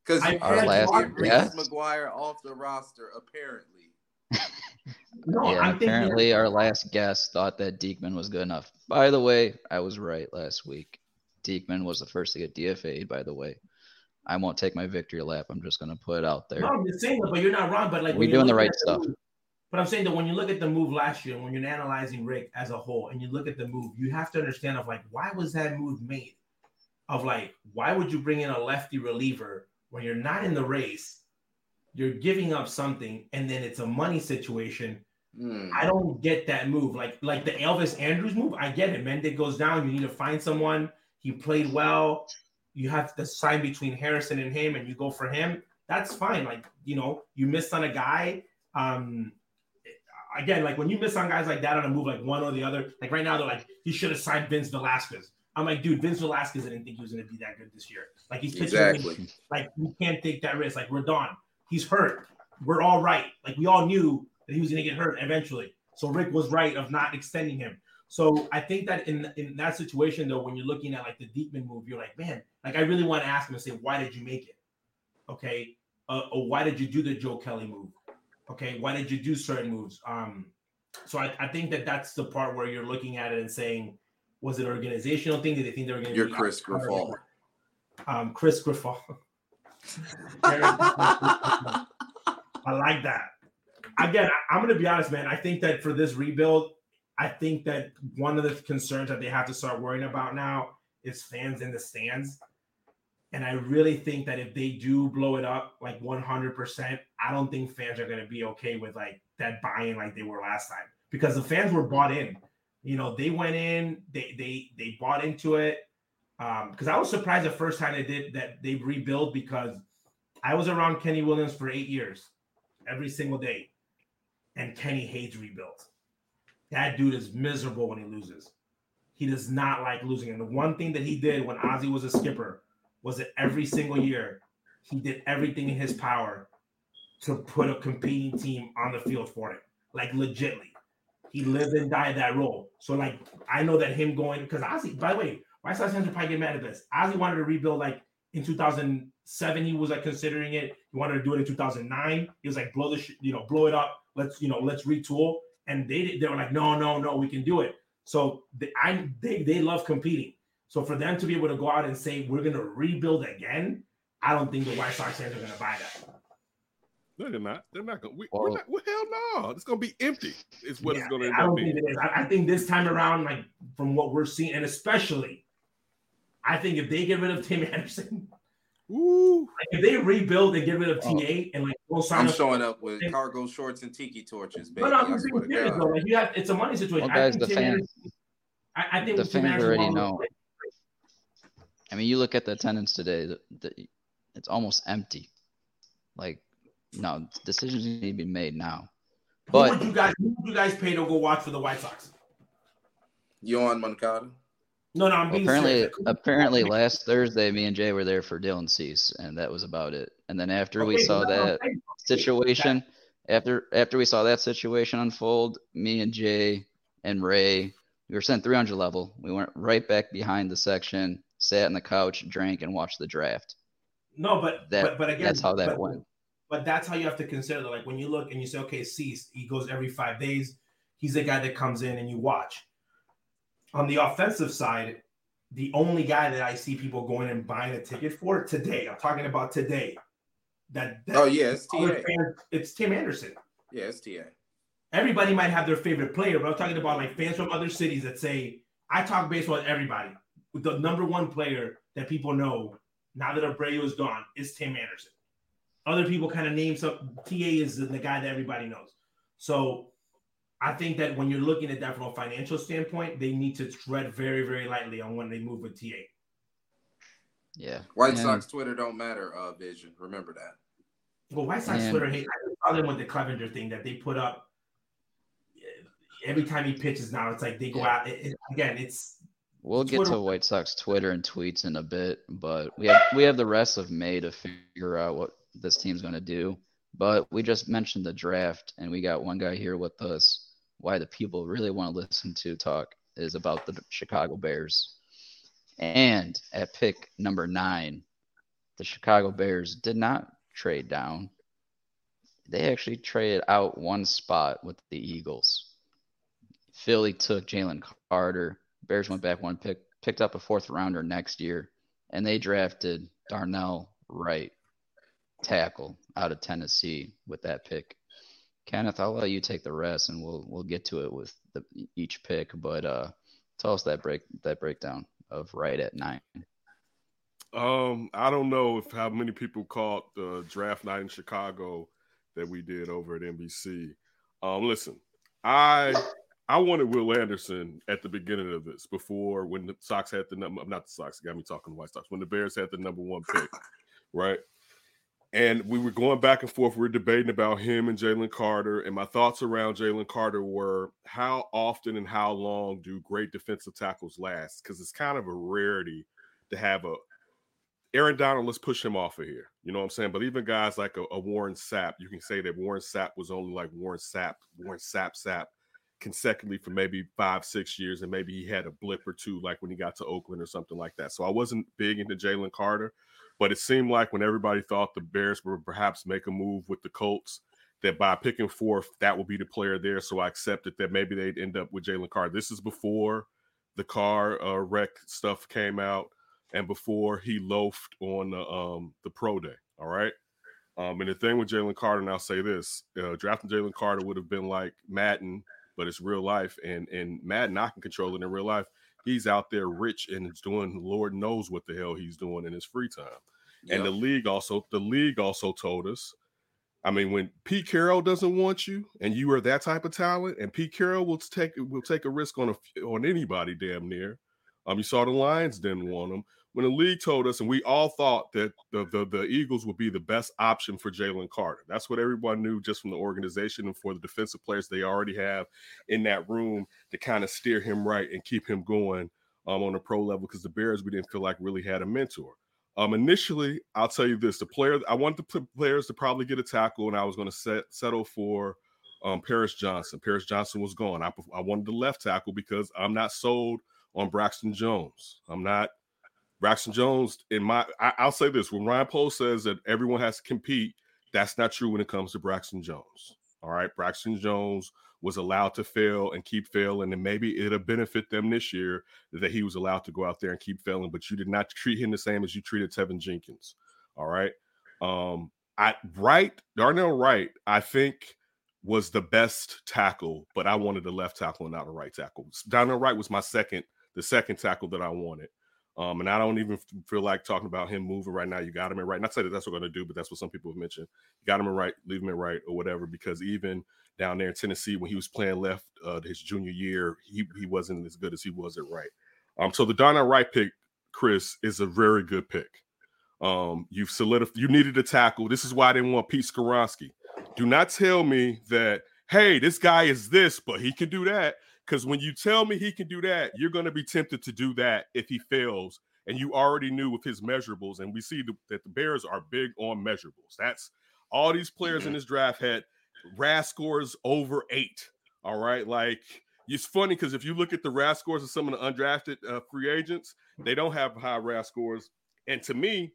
Because I you Our had last to get guest- McGuire off the roster, apparently. no. yeah, apparently our last guest thought that Diekman was good enough. By the way, I was right last week. Diekman was the first to get DFA'd, by the way. I won't take my victory lap. I'm just going to put it out there. No, I'm just saying that, but you're not wrong. But like We when you doing the right at stuff. move- but I'm saying that when you look at the move last year, when you're analyzing Rick as a whole, and you look at the move, you have to understand of like why was that move made? Of like why would you bring in a lefty reliever when you're not in the race? You're giving up something, and then it's a money situation. Hmm. I don't get that move. Like like the Elvis Andrus move, I get it. Mendick goes down. You need to find someone. He played well. You have to sign between Harrison and him, and you go for him. That's fine. Like you know, you missed on a guy. Um, again, like when you miss on guys like that on a move, like one or the other. Like right now, they're like he should have signed Vince Velasquez. I'm like, dude, Vince Velasquez didn't think he was going to be that good this year. Like he's pitching Exactly. like we can't take that risk. Like we're done. he's hurt. We're all right. Like we all knew that he was going to get hurt eventually. So Rick was right of not extending him. So I think that in in that situation though, when you're looking at like the Diekman move, you're like, man, like I really want to ask him and say, why did you make it? Okay, uh, or why did you do the Joe Kelly move? Okay, why did you do certain moves? Um, so I, I think that that's the part where you're looking at it and saying, was it organizational thing? Did they think they were going to? Be? You're Chris Griffall. Um, Chris Griffall. I like that. Again, I'm going to be honest, man. I think that for this rebuild, I think that one of the concerns that they have to start worrying about now is fans in the stands. And I really think that if they do blow it up like 100%, I don't think fans are going to be okay with like that buy-in like they were last time because the fans were bought in. You know, they went in, they they they bought into it. Um, because I was surprised the first time they did that they rebuild because I was around Kenny Williams for eight years, every single day, and Kenny hates rebuild. That dude is miserable when he loses. He does not like losing. And the one thing that he did when Ozzie was a skipper was that every single year he did everything in his power to put a competing team on the field for him, like legitly. He lived and died that role. So like I know that him going because Ozzie, by the way, White Sox fans will probably get mad at this. Ozzie wanted to rebuild like in 2007. He was like considering it. He wanted to do it in 2009. He was like blow the sh- you know blow it up. Let's you know let's retool. And they they were like no no no we can do it. So they, I they they love competing. So for them to be able to go out and say we're gonna rebuild again, I don't think the White Sox fans are gonna buy that. No, they're not. They're not going. We, Well- we're not. Well, hell no. It's going to be empty. Is what Yeah, it's going to end I up don't being. think it is. I, I think this time around, like from what we're seeing, and especially, I think if they get rid of Tim Anderson, Ooh. like if they rebuild and get rid of oh. TA and like go sign I'm up. showing up with cargo shorts and tiki torches, baby. No, no, I I'm being swear to serious though. Like you have, it's a money situation. Well, I guys, think the Tim fans- Anderson- I, I think the fans already all- know. I mean, you look at the attendance today, the, the, it's almost empty. Like, no, decisions need to be made now. Who But would you guys? Who would you guys pay to go watch for the White Sox? Yoan Moncada. No, no, I'm well, being apparently, serious. Apparently last Thursday, me and Jay were there for Dylan Cease, and that was about it. And then after we saw no, no, that okay. situation, after after we saw that situation unfold, me and Jay and Ray, we were sent 300 level. We went right back behind the section, sat on the couch, drank, and watched the draft. No, but That- but, but again, that's how that but, went. But that's how you have to consider. Like when you look and you say, okay, Cease, he goes every five days. He's the guy that comes in and you watch. On the offensive side, the only guy that I see people going and buying a ticket for today, I'm talking about today. That, that Oh yeah, it's fans- it's Tim Anderson. Yeah, it's TA. Everybody might have their favorite player, but I'm talking about like fans from other cities that say, I talk baseball with everybody. With the number one player that people know now that Abreu is gone, is Tim Anderson. Other people kind of name some. TA is the guy that everybody knows. So I think that when you're looking at that from a financial standpoint, they need to tread very, very lightly on when they move with TA. Yeah. White Sox Twitter don't matter, uh, Vision. Remember that. Well, White Sox and, Twitter hate. I them with the Clevinger thing that they put up every time he pitches. Now it's like they go yeah. out it, it, again. It's We'll Twitter. get to White Sox Twitter and tweets in a bit, but we have we have the rest of May to figure out what this team's going to do. But we just mentioned the draft, and we got one guy here with us. Why the people really want to listen to talk is about the Chicago Bears. And at pick number nine, the Chicago Bears did not trade down. They actually traded out one spot with the Eagles. Philly took Jalen Carter Bears went back one pick, picked up a fourth rounder next year, and they drafted Darnell Wright, tackle out of Tennessee with that pick. Kenneth, I'll let you take the rest, and we'll we'll get to it with the, each pick. But uh, tell us that break that breakdown of right at nine. Um, I don't know if how many people caught the draft night in Chicago that we did over at NBC. Um, listen, I I wanted Will Anderson at the beginning of this before when the Sox had the number, not the Sox, got me talking White Sox, when the Bears had the number one pick, right? And we were going back and forth. We were debating about him and Jalen Carter. And my thoughts around Jalen Carter were how often and how long do great defensive tackles last? Because it's kind of a rarity to have a Aaron Donald, let's push him off of here. You know what I'm saying? But even guys like a, a Warren Sapp, you can say that Warren Sapp was only like Warren Sapp, Warren Sapp Sapp consecutively for maybe five, six years, and maybe he had a blip or two, like when he got to Oakland or something like that. So I wasn't big into Jalen Carter, but it seemed like when everybody thought the Bears would perhaps make a move with the Colts, that by picking fourth, that would be the player there. So I accepted that maybe they'd end up with Jalen Carter. This is before the car uh, wreck stuff came out and before he loafed on the um, the pro day. All right. Um, and the thing with Jalen Carter, and I'll say this: uh, drafting Jalen Carter would have been like Madden but it's real life. And and Madden, I can control it in real life. He's out there rich and doing Lord knows what the hell he's doing in his free time. Yep. And the league also, the league also told us. I mean, when Pete Carroll doesn't want you, and you are that type of talent, and Pete Carroll will take will take a risk on a, on anybody, damn near. Um, you saw the Lions didn't want him when the league told us, and we all thought that the, the, the Eagles would be the best option for Jalen Carter. That's what everyone knew just from the organization and for the defensive players they already have in that room to kind of steer him right and keep him going um, on a pro level because the Bears, we didn't feel like really had a mentor. Um, initially, I'll tell you this: the player I wanted the players to probably get a tackle, and I was going to set, settle for um, Paris Johnson. Paris Johnson was gone. I, I wanted the left tackle because I'm not sold on Braxton Jones. I'm not Braxton Jones, in my, I, will say this: when Ryan Poles says that everyone has to compete, that's not true when it comes to Braxton Jones. All right, Braxton Jones was allowed to fail and keep failing, and maybe it'll benefit them this year that he was allowed to go out there and keep failing. But you did not treat him the same as you treated Teven Jenkins. All right, um, I Wright Darnell Wright, I think was the best tackle, but I wanted the left tackle and not the right tackle. Darnell Wright was my second, the second tackle that I wanted. Um, and I don't even feel like talking about him moving right now. You got him in right. Not say that that's what we're going to do, but that's what some people have mentioned. You got him in right, leave him in right, or whatever. Because even down there in Tennessee, when he was playing left uh, his junior year, he he wasn't as good as he was at right. Um, so the Darnell Wright pick, Chris, is a very good pick. Um, you've solidified. You needed a tackle. This is why I didn't want Pete Skoronski. Do not tell me that hey, this guy is this, but he can do that. Because when you tell me he can do that, you're going to be tempted to do that if he fails. And you already knew with his measurables. And we see the, that the Bears are big on measurables. That's all these players in this draft had RAS scores over eight. All right. Like it's funny because if you look at the RAS scores of some of the undrafted uh, free agents, they don't have high RAS scores. And to me,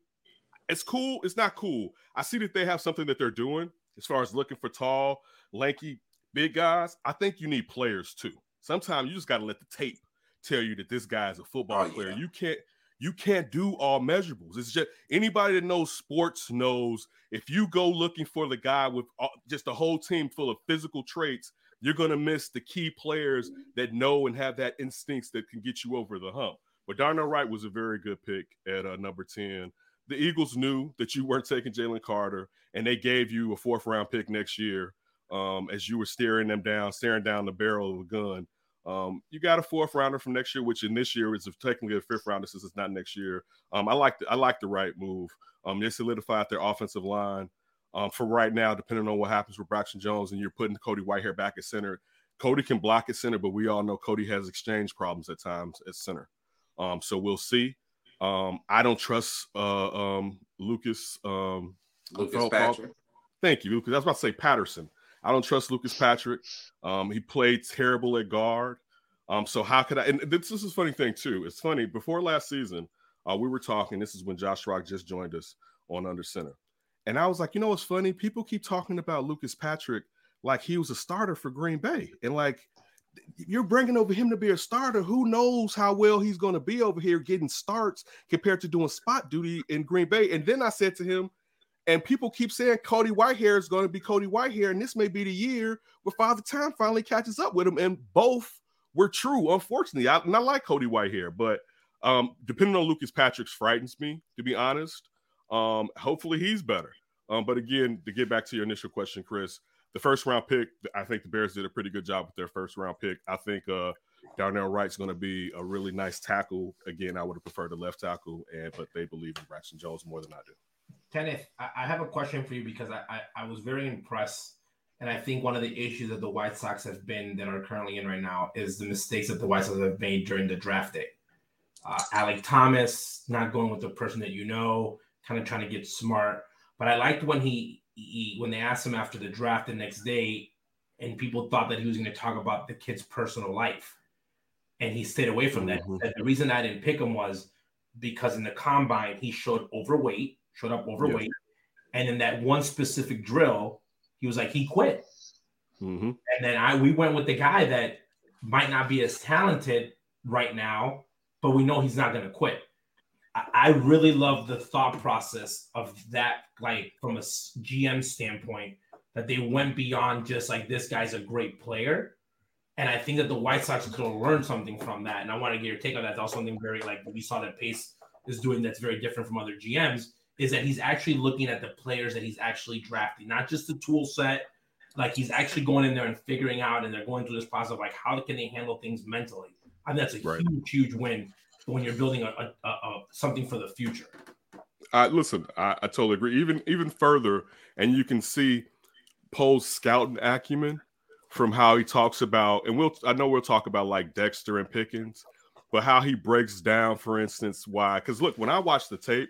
it's cool. It's not cool. I see that they have something that they're doing as far as looking for tall, lanky, big guys. I think you need players too. Sometimes you just got to let the tape tell you that this guy is a football oh, player. Yeah. You can't you can't do all measurables. It's just anybody that knows sports knows if you go looking for the guy with all, just a whole team full of physical traits, you're going to miss the key players that know and have that instincts that can get you over the hump. But Darnell Wright was a very good pick at uh, number 10. the Eagles knew that you weren't taking Jalen Carter, and they gave you a fourth round pick next year um, as you were staring them down, staring down the barrel of a gun. Um, you got a fourth rounder from next year, which in this year is technically a fifth rounder since it's not next year. Um, I like the, I like the right move. Um, they solidified their offensive line. Um, for right now, depending on what happens with Braxton Jones, and you're putting Cody Whitehair back at center. Cody can block at center, but we all know Cody has exchange problems at times at center. Um, so we'll see. Um, I don't trust uh, um, Lucas. Um, Lucas Patrick. Thank you, Lucas. I was about to say Patterson. I don't trust Lucas Patrick. Um, he played terrible at guard. Um, so how could I? And this, this is a funny thing too. It's funny. Before last season, uh, we were talking. This is when Josh Rock just joined us on Under Center, and I was like, you know what's funny? People keep talking about Lucas Patrick like he was a starter for Green Bay, and like you're bringing over him to be a starter. Who knows how well he's going to be over here getting starts compared to doing spot duty in Green Bay? And then I said to him, and people keep saying Cody Whitehair is going to be Cody Whitehair, and this may be the year where Father Time finally catches up with him. And both were true, unfortunately. I, and I like Cody Whitehair, but um, depending on Lucas Patrick's frightens me, to be honest. Um, hopefully he's better. Um, but again, to get back to your initial question, Chris, the first round pick, I think the Bears did a pretty good job with their first round pick. I think uh, Darnell Wright's going to be a really nice tackle. Again, I would have preferred a left tackle, and but they believe in Braxton Jones more than I do. Kenneth, I have a question for you because I, I, I, was very impressed. And I think one of the issues that the White Sox have been that are currently in right now is the mistakes that the White Sox have made during the draft day. Uh, Alek Thomas not going with the person that you know, kind of trying to get smart. But I liked when he, he when they asked him after the draft the next day, and people thought that he was going to talk about the kid's personal life, and he stayed away from that. Mm-hmm. The reason I didn't pick him was because in the combine he showed overweight showed up overweight. And in that one specific drill, he was like, he quit. Mm-hmm. And then I we went with the guy that might not be as talented right now, but we know he's not going to quit. I, I really love the thought process of that, like from a GM standpoint, that they went beyond just like this guy's a great player. And I think that the White Sox could learn something from that. And I want to get your take on that. That's also something very like we saw that Pace is doing that's very different from other GMs is that he's actually looking at the players that he's actually drafting, not just the tool set. Like he's actually going in there and figuring out, and they're going through this process of like how can they handle things mentally. I think that's a right. huge, huge win when you're building a, a, a, something for the future. Uh, listen, I, I totally agree. Even even further, and you can see Poles' scouting acumen from how he talks about, and we'll I know we'll talk about like Dexter and Pickens, but how he breaks down, for instance, why. Because look, when I watch the tape,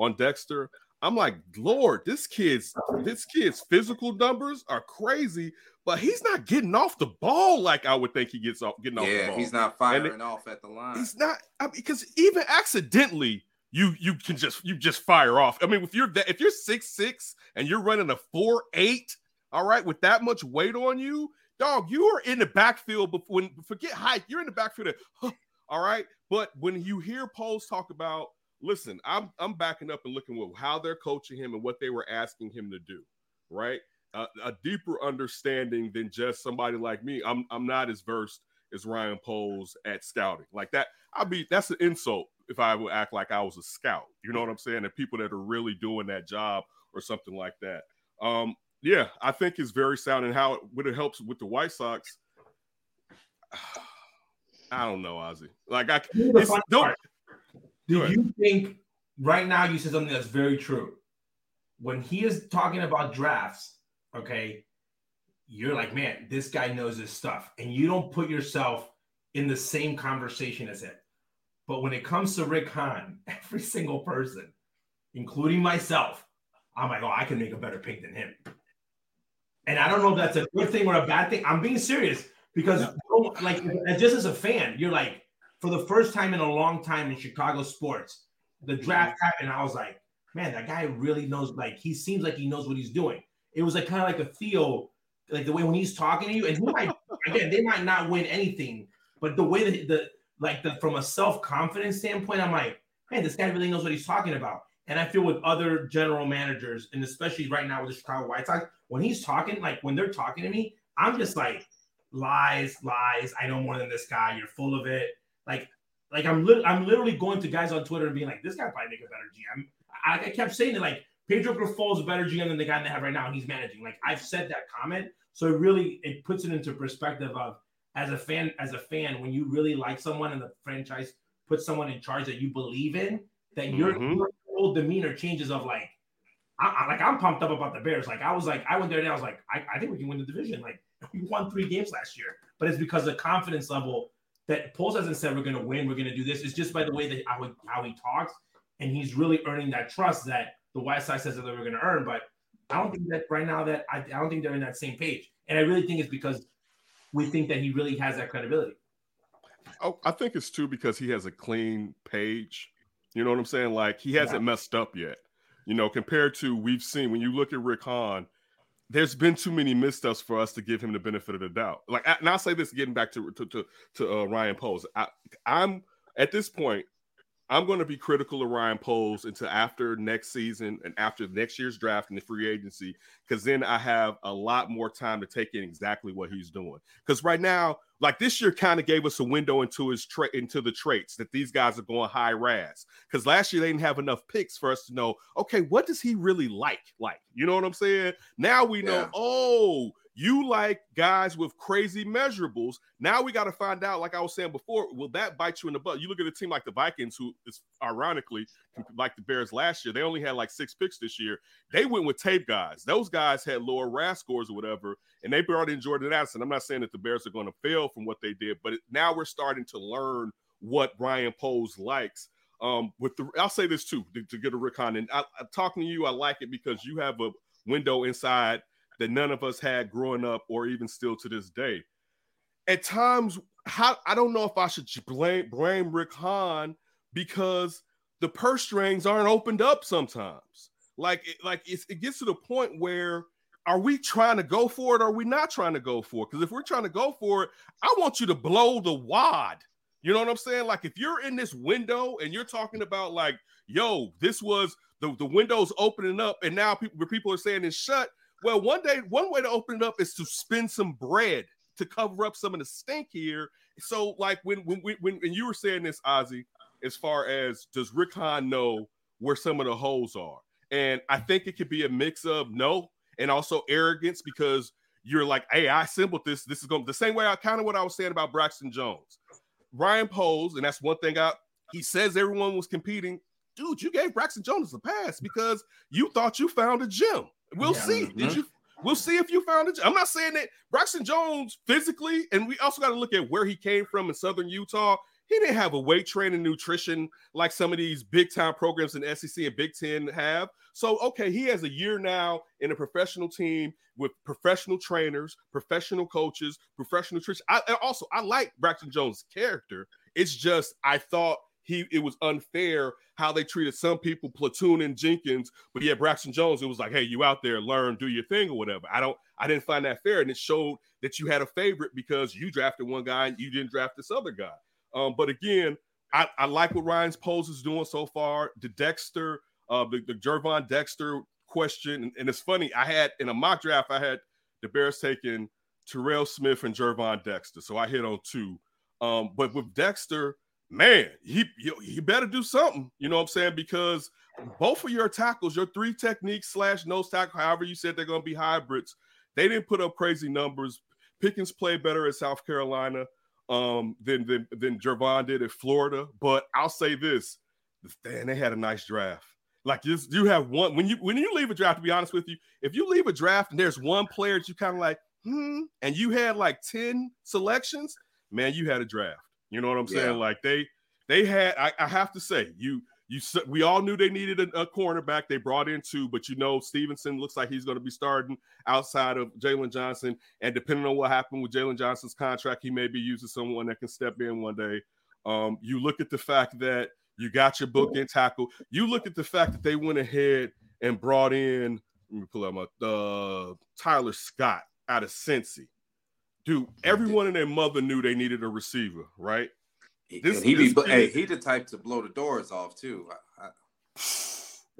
on Dexter. I'm like, Lord, this kid's this kid's physical numbers are crazy, but he's not getting off the ball like I would think he gets off getting off the ball. he's not firing off at the line. He's not I mean, because even accidentally, you you can just you just fire off. I mean, if you're that if you're six six and you're running a four eight, all right, with that much weight on you, dog, you are in the backfield. But when forget height, you're in the backfield. Huh, all right, but when you hear Poles talk about listen, I'm I'm backing up and looking at how they're coaching him and what they were asking him to do, right? Uh, a deeper understanding than just somebody like me. I'm I'm not as versed as Ryan Poles at scouting like that. I'd be that's an insult if I would act like I was a scout. You know what I'm saying? And people that are really doing that job or something like that. Um, yeah, I think it's very sound and how it, what it helps with the White Sox. I don't know, Ozzy. Like I don't do you think right now you said something that's very true? When he is talking about drafts, okay, you're like, man, this guy knows his stuff, and you don't put yourself in the same conversation as him. But when it comes to Rick Hahn, every single person, including myself, I'm like, oh, I can make a better pick than him. And I don't know if that's a good thing or a bad thing. I'm being serious because, like, just as a fan, you're like, for the first time in a long time in Chicago sports, the draft happened. I was like, man, that guy really knows. Like, he seems like he knows what he's doing. It was like kind of like a feel, like the way when he's talking to you, and he might again, they might not win anything, but the way that the like the from a self confidence standpoint, I'm like, man, this guy really knows what he's talking about. And I feel with other general managers, and especially right now with the Chicago White Sox, when he's talking, like when they're talking to me, I'm just like, lies, lies. I know more than this guy. You're full of it. Like, like I'm li- I'm literally going to guys on Twitter and being like, this guy probably make a better GM. I, I kept saying it like Pedro Grifol is a better GM than the guy they have right now, and he's managing. Like I've said that comment, so it really it puts it into perspective of as a fan, as a fan, when you really like someone and the franchise puts someone in charge that you believe in, that your, Mhm. your whole demeanor changes of like, I, I like I'm pumped up about the Bears. Like I was like I went there and I was like I, I think we can win the division. Like we won three games last year, but it's because the confidence level that Poles hasn't said we're going to win, we're going to do this. It's just by the way that how he, how he talks, and he's really earning that trust that the White Sox says that they were going to earn. But I don't think that right now that I, I don't think they're in that same page, and I really think it's because we think that he really has that credibility. Oh, I think it's too because he has a clean page. You know what I'm saying? Like he hasn't messed up yet. You know, compared to we've seen when you look at Rick Hahn, there's been too many missteps for us to give him the benefit of the doubt. Like, and I'll say this, getting back to to to, to uh, Ryan Poles. I, I'm at this point, I'm going to be critical of Ryan Poles until after next season and after next year's draft and the free agency, because then I have a lot more time to take in exactly what he's doing. Because right now, like this year, kind of gave us a window into his tra- into the traits that these guys are going high ras. Because last year they didn't have enough picks for us to know, okay, what does he really like? Like, you know what I'm saying? Now we know, Yeah. oh, you like guys with crazy measurables. Now we got to find out, like I was saying before, will that bite you in the butt? You look at a team like the Vikings, who is ironically like the Bears last year, they only had like six picks this year. They went with tape guys. Those guys had lower RAS scores or whatever, and they brought in Jordan Addison. I'm not saying that the Bears are going to fail from what they did, but now we're starting to learn what Ryan Poles likes. Um, with the, I'll say this too to, to get a Hahn, and I, I'm talking to you. I like it because you have a window inside that none of us had growing up, or even still to this day. At times, how I don't know if I should blame blame Rick Hahn because the purse strings aren't opened up sometimes. Like, it, like it gets to the point where are we trying to go for it? Or are we not trying to go for it? Because if we're trying to go for it, I want you to blow the wad. You know what I'm saying? Like if you're in this window and you're talking about like, yo, this was the, the window's opening up, and now people people are saying it's shut. Well, one day, one way to open it up is to spend some bread to cover up some of the stink here. So, like when when when, when you were saying this, Ozzy, as far as does Rick Hahn know where some of the holes are? And I think it could be a mix of no and also arrogance because you're like, hey, I assembled this. This is going the same way I kind of what I was saying about Braxton Jones. Ryan Poles, and that's one thing I he says everyone was competing. Dude, you gave Braxton Jones a pass because you thought you found a gem. We'll Yeah. see. Did mm-hmm. you? We'll see if you found it. I'm not saying that Braxton Jones physically, and we also got to look at where he came from in Southern Utah. He didn't have a weight training nutrition like some of these big time programs in SEC and Big Ten have. So, okay, he has a year now in a professional team with professional trainers, professional coaches, professional nutrition. I and also I like Braxton Jones' character. It's just I thought he it was unfair how they treated some people, Platoon and Jenkins, but yeah, Braxton Jones, it was like, hey, you out there, learn, do your thing or whatever. I don't, I didn't find that fair, and it showed that you had a favorite because you drafted one guy and you didn't draft this other guy. Um, but again, I, I like what Ryan's Poles is doing so far. The Dexter, uh, the, the Gervon Dexter question, and, and it's funny. I had in a mock draft, I had the Bears taking Terrell Smith and Gervon Dexter, so I hit on two. Um, but with Dexter, man, he you, better do something. You know what I'm saying? Because both of your tackles, your three techniques slash nose tackle, however you said they're going to be hybrids, they didn't put up crazy numbers. Pickens played better at South Carolina um, than than than Gervon did at Florida. But I'll say this: man, they had a nice draft. Like you, you have one when you when you leave a draft. To be honest with you, if you leave a draft and there's one player that you kind of like, hmm, and you had like ten selections, man, you had a draft. You know what I'm saying? Yeah. Like they they had. I, I have to say, you you we all knew they needed a, a cornerback. They brought in two, but you know Stevenson looks like he's going to be starting outside of Jaylon Johnson. And depending on what happened with Jaylon Johnson's contract, he may be using someone that can step in one day. Um, you look at the fact that you got your book bookend tackle. You look at the fact that they went ahead and brought in. Let me pull out my uh, Tyler Scott out of Cincy. Dude, everyone and their mother knew they needed a receiver, right? This- and he be, this but kid- hey, he the type to blow the doors off too. I, I,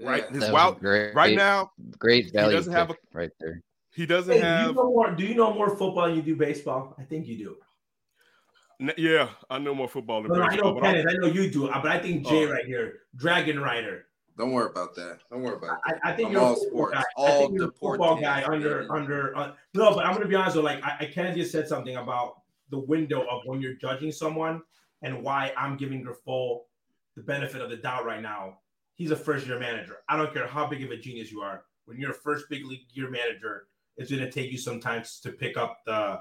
Right? Yeah. His That wild, great, right now, great value doesn't have pick right there. he doesn't Hey, do, you have. know more, do you know more football than you do baseball? I think you do. N- Yeah, I know more football than No, no, I know but I- Kenneth. I know you do. uh, But I think Jay Oh. right here, Dragon Rider. Don't worry about that. Don't worry about that. I, I think I'm you're all sports. guy. I All think you're a football guy under baby. under. Uh, no, but I'm gonna be honest you, like I, I Ken just said something about the window of when you're judging someone and why I'm giving Grifol the benefit of the doubt right now. He's a first year manager. I don't care how big of a genius you are. When you're a first big league year manager, it's gonna take you sometimes to pick up the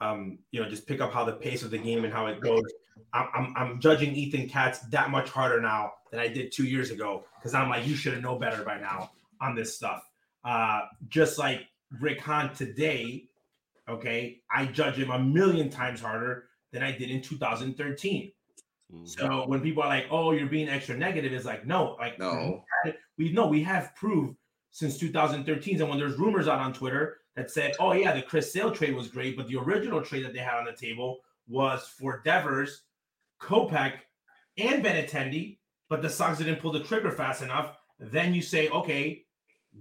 um, you know, just pick up how the pace of the game and how it goes. I'm, I'm, I'm judging Ethan Katz that much harder now than I did two years ago because I'm like, you should have known better by now on this stuff. Uh, just like Rick Hahn today, okay, I judge him a million times harder than I did in 2013. Mhm. So when people are like, "Oh, you're being extra negative," it's like, no, like No. we know we have proved since 2013. And when there's rumors out on Twitter that said, "Oh yeah, the Chris Sale trade was great," but the original trade that they had on the table was for Devers, Kopech, and Benintendi, but the Sox didn't pull the trigger fast enough. Then you say, "Okay,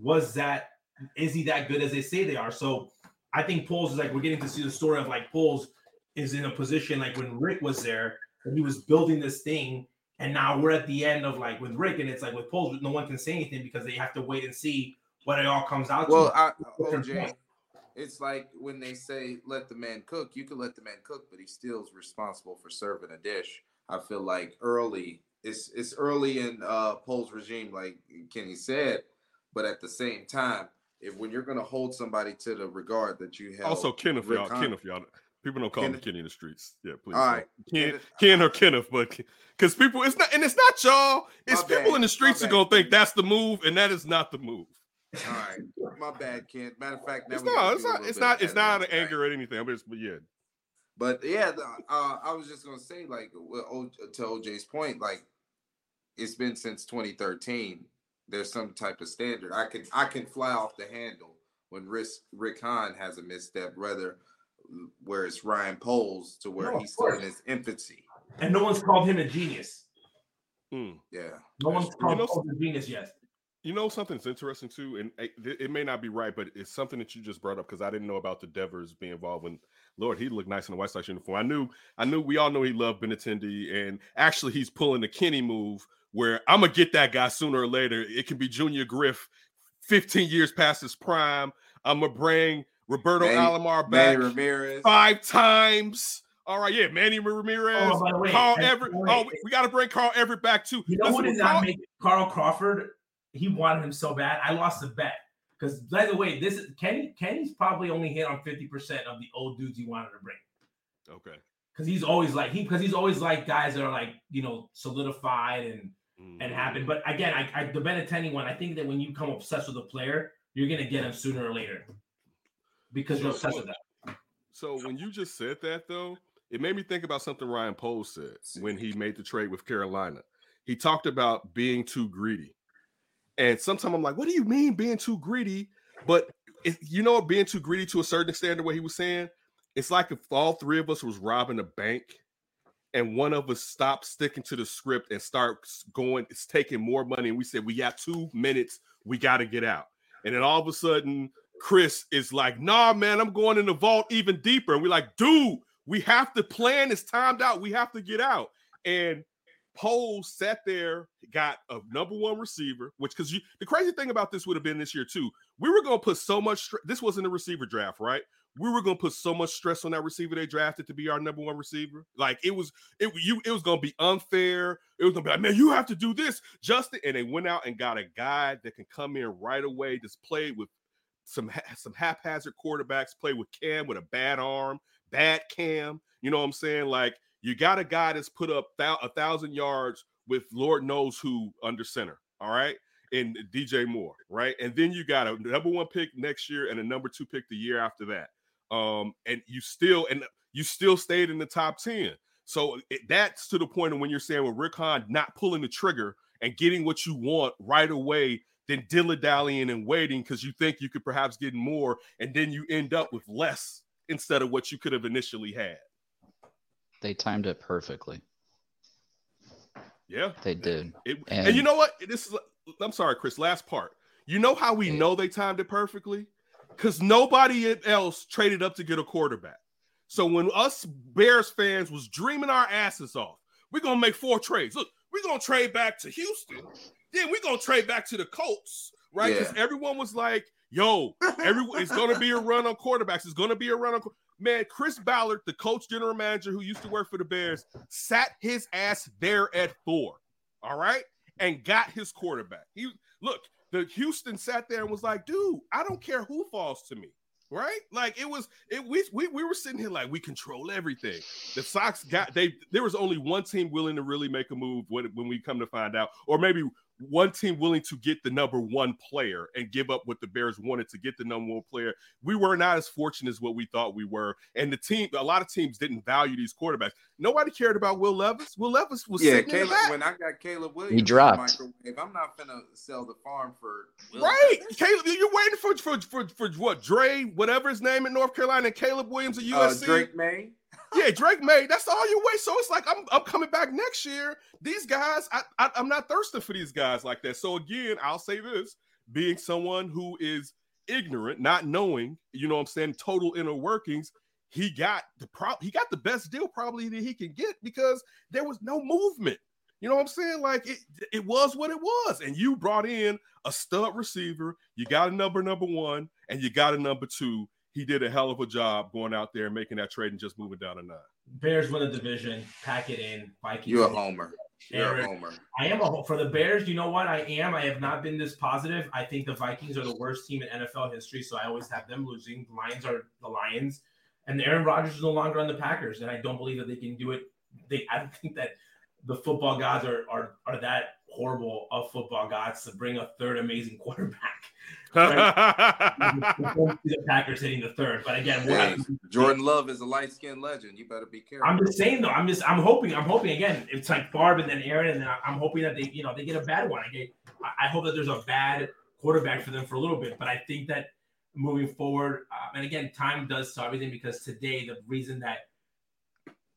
was that is he that good as they say they are?" So I think Poles is like we're getting to see the story of like Poles is in a position like when Rick was there and he was building this thing, and now we're at the end of like with Rick, and it's like with Poles, no one can say anything because they have to wait and see what it all comes out Well, to. I, OJ. It's like when they say let the man cook, you can let the man cook, but he still is responsible for serving a dish. I feel like early, it's it's early in uh Pole's regime, like Kenny said, but at the same time, if when you're gonna hold somebody to the regard that you have, Also, Kenneth, y'all. Hahn- Kenneth, y'all. People don't call him Kenneth. Kenny in the streets. Yeah, please. All don't. Ken, Kenneth. Ken or Kenneth, but because people, it's not, and it's not y'all. It's My people bad, in the streets my are gonna think that's the move, and that is not the move. All right, my bad, Ken. Matter of fact, now It's we gotta not. It's not. It's not. It's not out of anger or anything. I'm just, but yeah. But yeah, the, uh, I was just gonna say, like, well, o, to OJ's point, like, it's been since 2013. There's some type of standard. I can I can fly off the handle when Rick Rick Hahn has a misstep, rather where it's Ryan Poles to where No, he's still in his infancy. and no one's called him a genius. Hmm. Yeah, No one's That's- called know- Poles a genius yet. You know something's interesting too, and eh, it, it may not be right, but it's something that you just brought up because I didn't know about the Devers being involved. When Lord, he looked nice in the White Sox uniform. I knew, I knew, we all know he loved Benintendi, and actually he's pulling the Kenny move where I'm gonna get that guy sooner or later. It can be Junior Griff, 15 years past his prime. I'm gonna bring Roberto Manny- Alomar back Manny Ramirez. five times. All right, yeah, Manny Ramirez, Oh, by the way, Carl Everett. Oh, we, we got to bring Carl Everett back too. You know Listen, who did with not make Carl Crawford? He wanted him so bad. I lost the bet because, by the way, this is Kenny. Kenny's probably only hit on fifty percent of the old dudes he wanted to bring Okay. because he's always like he because he's always like guys that are like you know solidified and Mm-hmm. and happen. But again, I, I the Benintendi one, I think that when you come obsessed with a player, you're gonna get him sooner or later because you're obsessed with that. So when you just said that though, it made me think about something Ryan Poles said when he made the trade with Carolina. He talked about being too greedy. And sometimes I'm like, what do you mean being too greedy? But you know being too greedy to a certain extent, the way he was saying, it's like if all three of us was robbing a bank and one of us stopped sticking to the script and starts going, it's taking more money. And we said, we got two minutes, we got to get out. And then all of a sudden, Chris is like, nah, man, I'm going in the vault even deeper. And we're like, dude, we have to plan. It's timed out. We have to get out. And Poles sat there, got a number one receiver, which because you the crazy thing about this would have been this year too. We were gonna put so much this wasn't a receiver draft, right? We were gonna put so much stress on that receiver they drafted to be our number one receiver. Like it was, it you it was gonna be unfair. It was gonna be like, man, you have to do this, Justin. And they went out and got a guy that can come in right away, just play with some some haphazard quarterbacks, play with Cam with a bad arm, bad Cam. You know what I'm saying? Like you got a guy that's put up thou- a thousand yards with Lord knows who under center. All right. And DJ Moore, right? And then you got a number one pick next year and a number two pick the year after that. Um, and you still and you still stayed in the top 10. So it, that's to the point of when you're saying with Rick Hahn not pulling the trigger and getting what you want right away, then dilly dallying and waiting because you think you could perhaps get more, and then you end up with less instead of what you could have initially had. They timed it perfectly. Yeah, They did. It, and, And- you know what? This is I'm sorry, Chris. Last part. You know how we Yeah. know they timed it perfectly? Because nobody else traded up to get a quarterback. So when us Bears fans was dreaming our asses off, we're gonna make four trades. Look, we're gonna trade back to Houston. then we're gonna trade back to the Colts, right? Because Yeah. everyone was like, yo, everyone it's gonna be a run on quarterbacks. It's gonna be a run on qu- man. Chris Ballard, the coach general manager who used to work for the Bears, sat his ass there at four, all right, and got his quarterback. He look, the Houston sat there and was like, dude, I don't care who falls to me. Right, like it was. It we, we we were sitting here like we control everything. The Sox got they. There was only one team willing to really make a move when when we come to find out, or maybe one team willing to get the number one player and give up what the Bears wanted to get the number one player. We were not as fortunate as what we thought we were, and the team. A lot of teams didn't value these quarterbacks. Nobody cared about Will Levis. Will Levis was Yeah, sitting in Caleb. the back. When I got Caleb Williams, he dropped. Microwave, I'm not gonna sell the farm for Will Right, Levis. Caleb, you're waiting for for for, for what? Dre, whatever his name in North Carolina, and Caleb Williams at Uh, USC. Drake Maye. Yeah, Drake Maye. That's all you wait. So it's like I'm I'm coming back next year. These guys, I, I I'm not thirsting for these guys like that. So again, I'll say this: being someone who is ignorant, not knowing, you know, what I'm saying, total inner workings. He got the pro. He got the best deal probably that he can get because there was no movement. You know what I'm saying? Like it, it was what it was, and you brought in a stud receiver. You got a number number one, and you got a number two. He did a hell of a job going out there and making that trade and just moving down a nine. Bears win the division. Pack it in. Vikings. You're a homer. You're a homer. I am a ho- for the Bears. You know what? I am. I have not been this positive. I think the Vikings are the worst team in NFL history, so I always have them losing. The Lions are the Lions, and Aaron Rodgers is no longer on the Packers, and I don't believe that they can do it. They, I don't think that the football gods are are are that horrible of football gods to bring a third amazing quarterback. the Packers hitting the third, but again, Hey, not- Jordan Love is a light skinned legend. You better be careful. I'm just saying though. I'm just I'm hoping. I'm hoping again. It's like Barb and then Aaron, and then I'm hoping that they you know they get a bad one. I get. I- I hope that there's a bad quarterback for them for a little bit, but I think that moving forward, um, and again, time does solve everything because today the reason that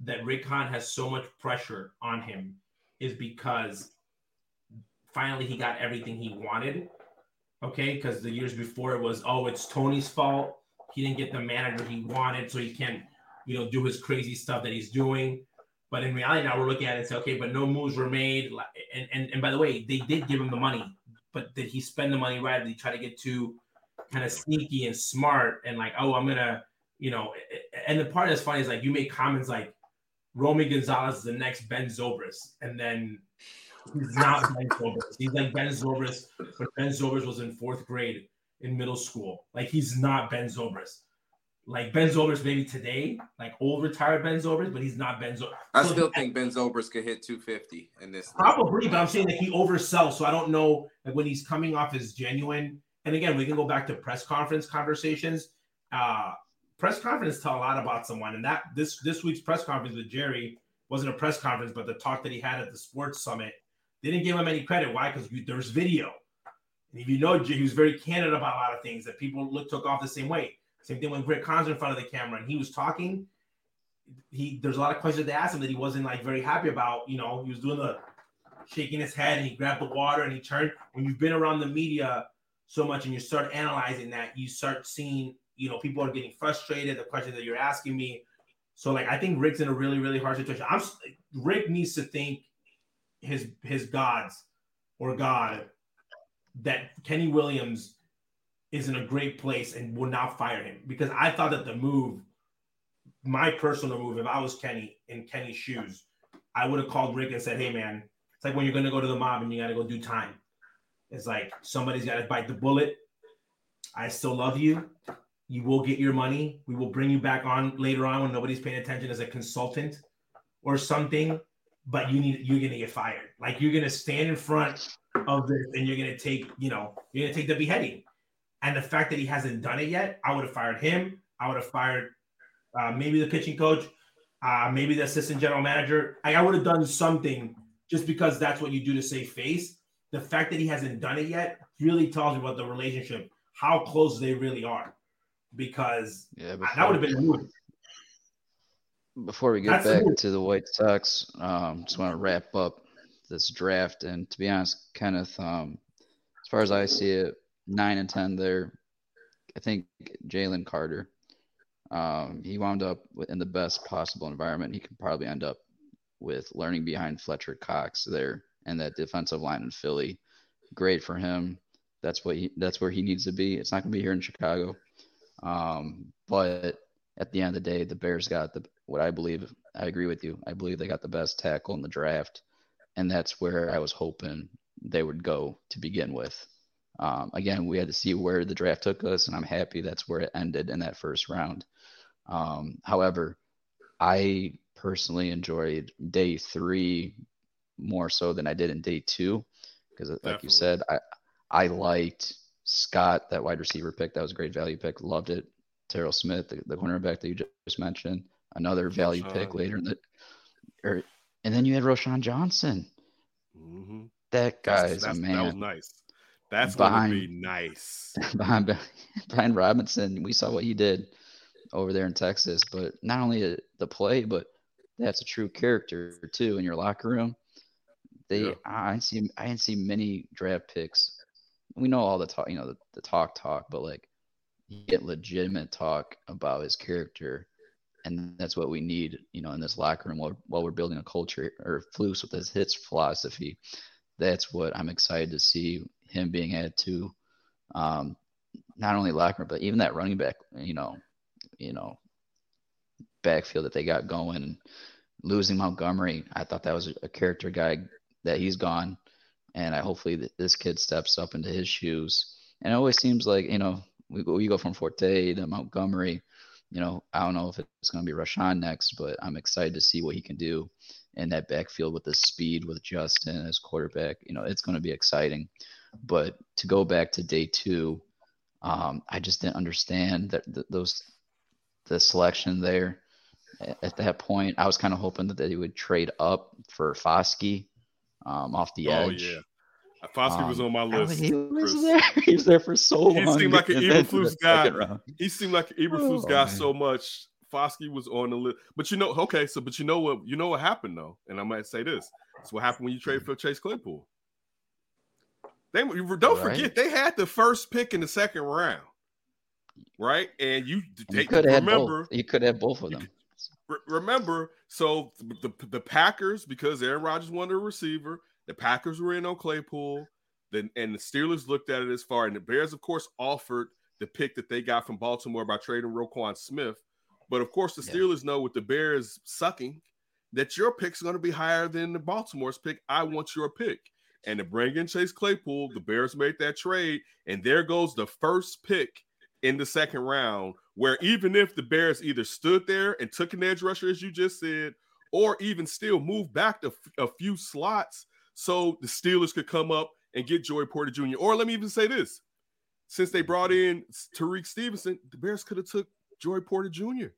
that Rick Hahn has so much pressure on him is because finally he got everything he wanted. Okay, because the years before it was oh it's Tony's fault. He didn't get the manager he wanted, so he can't you know, do his crazy stuff that he's doing. But in reality, now we're looking at it and say, okay, but no moves were made. And and, and by the way, they did give him the money, but did he spend the money right? Did he try to get too kind of sneaky and smart and like, oh, I'm gonna, you know, and the part that's funny is like you make comments like Romy Gonzalez is the next Ben Zobrist, and then he's not Ben Zobrist. He's like Ben Zobrist, but Ben Zobrist was in fourth grade in middle school. Like he's not Ben Zobrist like Ben Zobrist maybe today, like old retired Ben Zobrist, but he's not Ben Zobrist. I still think Ben Zobrist could hit 250 in this. Probably, but I'm saying that he oversells. So I don't know like when he's coming off as genuine. And again, we can go back to press conference conversations. Uh, press conference tell a lot about someone. And that this this week's press conference with Jerry wasn't a press conference, but the talk that he had at the sports summit, they didn't give him any credit. Why? Because there's video. And if you know, he was very candid about a lot of things that people look took off the same way. Same thing when Rick Hahn's in front of the camera and he was talking. He there's a lot of questions they asked him that he wasn't like very happy about. You know, he was doing the shaking his head and he grabbed the water and he turned. When you've been around the media so much and you start analyzing that, you start seeing, you know, people are getting frustrated, the questions that you're asking me. So like I think Rick's in a really, really hard situation. I'm Rick needs to think his his gods or God that Kenny Williams is in a great place and will not fire him because I thought that the move, my personal move, if I was Kenny in Kenny's shoes, I would have called Rick and said, "Hey, man, it's like when you're going to go to the mob and you got to go do time. It's like somebody's got to bite the bullet. I still love you. You will get your money. We will bring you back on later on when nobody's paying attention as a consultant or something. But you need you're gonna get fired. Like you're gonna stand in front of this and you're gonna take, you know, you're gonna take the beheading. And the fact that he hasn't done it yet, I would have fired him. I would have fired uh, maybe the pitching coach, uh, maybe the assistant general manager. I, I would have done something just because that's what you do to save face. The fact that he hasn't done it yet really tells me about the relationship, how close they really are. Because Yeah, that would have been. Before we get the back to the White Sox, um, just want to wrap up this draft. And to be honest, Kenneth, um, as far as I see it, nine and ten there. I think Jalen Carter. Um, he wound up in the best possible environment. He could probably end up with learning behind Fletcher Cox there and that defensive line in Philly. great for him. That's what he, that's where he needs to be. It's not going to be here in Chicago. Um, but at the end of the day, the Bears got the what I believe. I agree with you. I believe they got the best tackle in the draft, and that's where I was hoping they would go to begin with. Um, again, we had to see where the draft took us, and I'm happy that's where it ended in that first round. Um, however, I personally enjoyed day three more so than I did in day two because, like Definitely. you said, I I liked Scott that wide receiver pick. That was a great value pick. Loved it. Terrell Smith, the, the cornerback that you just mentioned, another value Roschon. pick later in the. Or, and then you had Roschon Johnson. Mm-hmm. That that's, that's, a man. That was nice. That's behind, gonna be nice. Behind Bijan Robinson, we saw what he did over there in Texas. But not only the play, but that's a true character too in your locker room. They, yeah. I didn't see, I didn't see many draft picks. We know all the talk, you know, the, the talk, talk, but like get legitimate talk about his character, and that's what we need, you know, in this locker room while, while we're building a culture or Flus with his hits philosophy. That's what I'm excited to see him being added to. Um, not only locker room, but even that running back, you know, you know, backfield that they got going. Losing Montgomery, I thought that was a character guy that he's gone, and I hopefully this kid steps up into his shoes. And it always seems like you know we we go from Forte to Montgomery. You know, I don't know if it's going to be Roschon next, but I'm excited to see what he can do in that backfield with the speed with Justin as quarterback. You know, it's going to be exciting. But to go back to day two, um, I just didn't understand that th- those the selection there at that point. I was kind of hoping that they would trade up for Foskey um, off the oh, edge. Oh yeah. Foskey um, was on my list. He was there. He was there for so long. He seemed like an Eberflus guy. He seemed like an Eberflus oh, guy man. so much. Foskey was on the list, but you know, okay, so but you know what? You know what happened though, and I might say this: it's what happened when you trade for Chase Claypool. They don't right. forget they had the first pick in the second round, right? And you, they, you could remember you could have both of them. remember, so the, the, the Packers because Aaron Rodgers wanted a receiver, the Packers were in on Claypool, then and the Steelers looked at it as far, and the Bears, of course, offered the pick that they got from Baltimore by trading Roquan Smith. But of course, the Steelers yeah. know with the Bears sucking that your pick's going to be higher than the Baltimore's pick. I want your pick and to bring in Chase Claypool, the Bears made that trade, and there goes the first pick in the second round. Where even if the Bears either stood there and took an edge rusher, as you just said, or even still moved back a, a few slots so the Steelers could come up and get Joey Porter Jr. Or let me even say this: since they brought in Tyrique Stevenson, the Bears could have took Joey Porter Jr.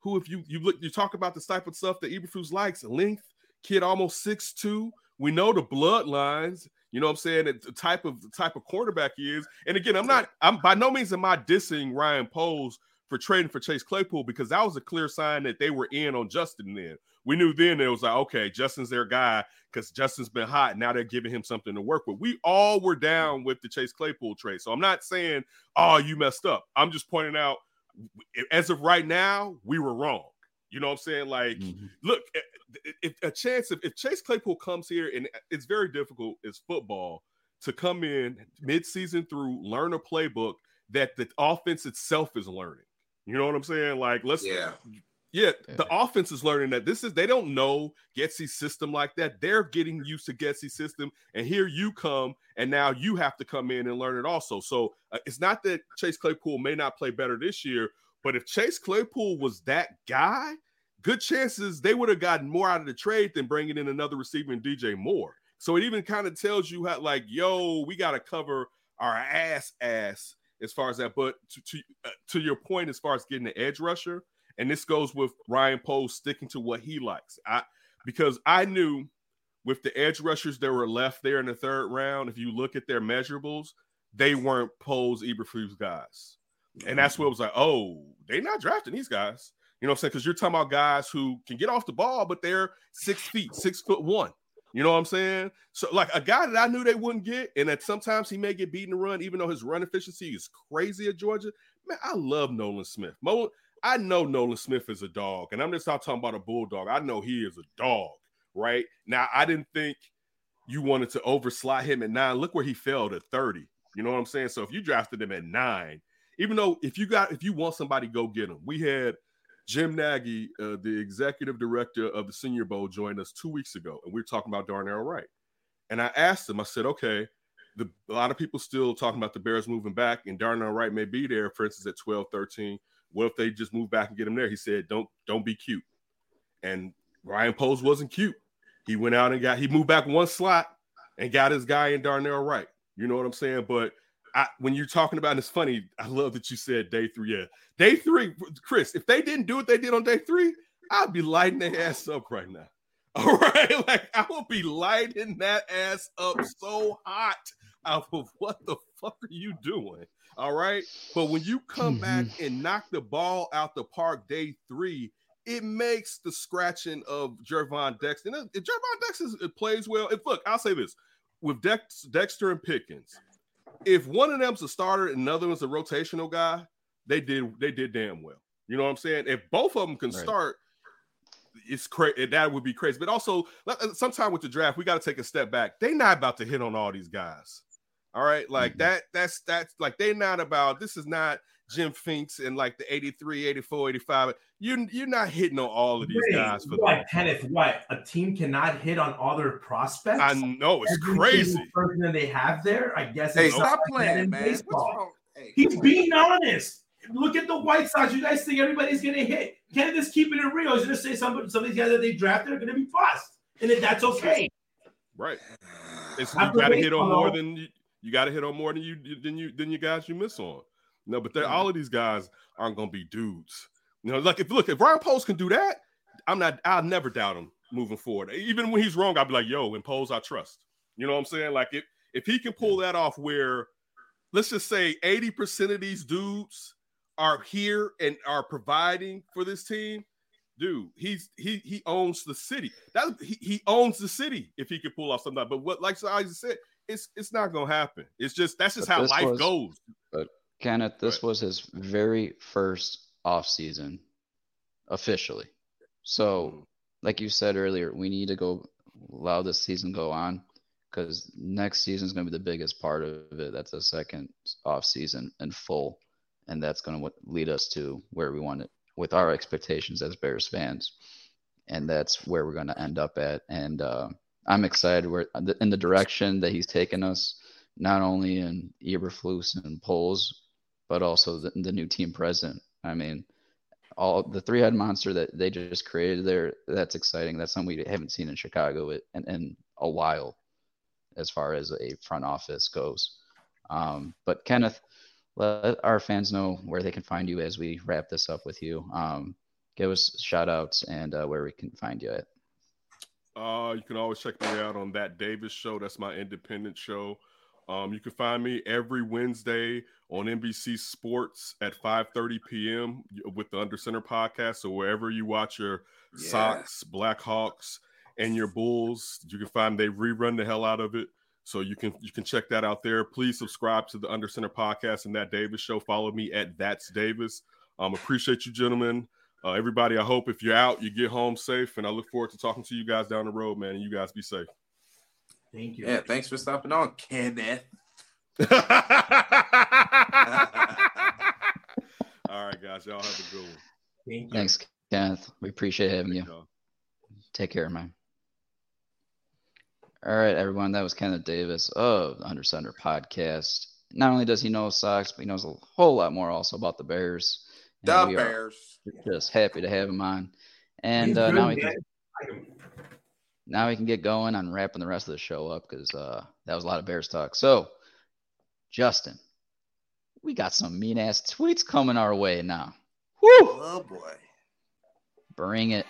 Who, if you you look, you talk about the type of stuff that Eberflus likes, length, kid almost six two we know the bloodlines. You know what I'm saying? The type of the type of quarterback he is. And again, I'm not. I'm by no means am I dissing Ryan Poles for trading for Chase Claypool because that was a clear sign that they were in on Justin. Then we knew then it was like, okay, Justin's their guy because Justin's been hot. Now they're giving him something to work with. We all were down with the Chase Claypool trade. So I'm not saying, oh, you messed up. I'm just pointing out, as of right now, we were wrong. You know what I'm saying? Like, mm-hmm. look, if a chance if, if Chase Claypool comes here and it's very difficult, it's football to come in mid-season through, learn a playbook that the offense itself is learning. You know what I'm saying? Like, let's yeah. Yeah, the offense is learning that this is they don't know Getsy's system like that. They're getting used to Getsy's system, and here you come, and now you have to come in and learn it also. So uh, it's not that Chase Claypool may not play better this year, but if Chase Claypool was that guy, good chances they would have gotten more out of the trade than bringing in another receiver in DJ Moore. So it even kind of tells you how, like, yo, we got to cover our ass ass as far as that. But to to, uh, to your point, as far as getting the edge rusher, and this goes with Ryan Poles sticking to what he likes. I because I knew with the edge rushers that were left there in the third round, if you look at their measurables, they weren't Poles Eberflus guys. And that's what it was like, oh, they're not drafting these guys. You know what I'm saying? Because you're talking about guys who can get off the ball, but they're six feet, six foot one. You know what I'm saying? So, like a guy that I knew they wouldn't get, and that sometimes he may get beaten to run, even though his run efficiency is crazy at Georgia. Man, I love Nolan Smith. Mo, I know Nolan Smith is a dog, and I'm just not talking about a bulldog. I know he is a dog, right? Now, I didn't think you wanted to overslot him at nine. Look where he fell to 30. You know what I'm saying? So if you drafted him at nine, even though if you got if you want somebody, go get him. We had Jim Nagy, uh, the executive director of the Senior Bowl, joined us two weeks ago, and we were talking about Darnell Wright. And I asked him, I said, okay, the, a lot of people still talking about the Bears moving back, and Darnell Wright may be there, for instance, at 12, 13. What if they just move back and get him there? He said, don't don't be cute. And Ryan Poles wasn't cute. He went out and got he moved back one slot and got his guy in Darnell Wright. You know what I'm saying? But I, when you're talking about, and it's funny. I love that you said day three. Yeah, day three, Chris. If they didn't do what they did on day three, I'd be lighting their ass up right now. All right, like I will be lighting that ass up so hot. Out of what the fuck are you doing? All right, but when you come back mm-hmm. and knock the ball out the park day three, it makes the scratching of Gervon Dexter. And if Gervon Dexter plays well, if look, I'll say this with Dex, Dexter and Pickens, if one of them's a starter and another one's a rotational guy, they did they did damn well. You know what I'm saying? If both of them can right. start, it's crazy. That would be crazy. But also, uh, sometime with the draft, we got to take a step back. They not about to hit on all these guys. All right, like mm-hmm. that. That's that's like they're not about. This is not Jim Finks in like the 83, 84, 85. You you're not hitting on all of these Wait, guys for what, Kenneth, what a team cannot hit on all their prospects. I know it's Every crazy. Person that they have there, I guess. Hey, stop playing, man. Baseball. Hey, He's being honest. Look at the White Sox. You guys think everybody's gonna hit? Kenneth is keeping it real. He's gonna say some some of these guys that they drafted are gonna be bust, and then that's okay. Right. It's, you got to hit on more than you, you got to hit on more than you than you than you guys you miss on. No, but all of these guys aren't going to be dudes. You know, like if look, if Ryan Poles can do that, I'm not. I'll never doubt him moving forward. Even when he's wrong, I'll be like, "Yo, in Poles, I trust." You know what I'm saying? Like if if he can pull that off, where let's just say 80 percent of these dudes are here and are providing for this team, dude, he's he he owns the city. That he, he owns the city if he could pull off something. But what, like I just said, it's it's not gonna happen. It's just that's just but how life was, goes. But Kenneth, this was his very first off season officially. So, mm-hmm. like you said earlier, we need to go allow this season go on because next season is going to be the biggest part of it. That's the second off season in full, and that's going to lead us to where we want it with our expectations as Bears fans, and that's where we're going to end up at. And uh, I'm excited. We're in the direction that he's taken us, not only in Eberflus and Poles, but also the, the new team president. I mean, all the three head monster that they just created there, that's exciting. That's something we haven't seen in Chicago in, in a while as far as a front office goes. Um, but Kenneth, let our fans know where they can find you as we wrap this up with you. Um, give us shout outs and uh, where we can find you at. Uh, you can always check me out on that Davis show. That's my independent show. Um, you can find me every Wednesday on NBC Sports at 5:30 p.m. with the Under Center podcast. So wherever you watch your yeah. Sox, Blackhawks, and your Bulls, you can find they rerun the hell out of it. So you can you can check that out there. Please subscribe to the Under Center podcast and that Davis show. Follow me at That's Davis. Um, appreciate you, gentlemen. Uh, everybody, I hope if you're out, you get home safe, and I look forward to talking to you guys down the road, man. And you guys be safe. Thank you. Yeah, thanks for stopping on, Kenneth. All right, guys. Y'all have a good one. Thank you. Thanks, Kenneth. We appreciate having you. you. Take care, man. All right, everyone. That was Kenneth Davis of the Under Center podcast. Not only does he know Sox, but he knows a whole lot more also about the Bears. The Bears. Just happy to have him on. And uh, now we can now we can get going on wrapping the rest of the show up because uh, that was a lot of Bears talk. So, Justin, we got some mean ass tweets coming our way now. Woo! Oh boy. Bring it.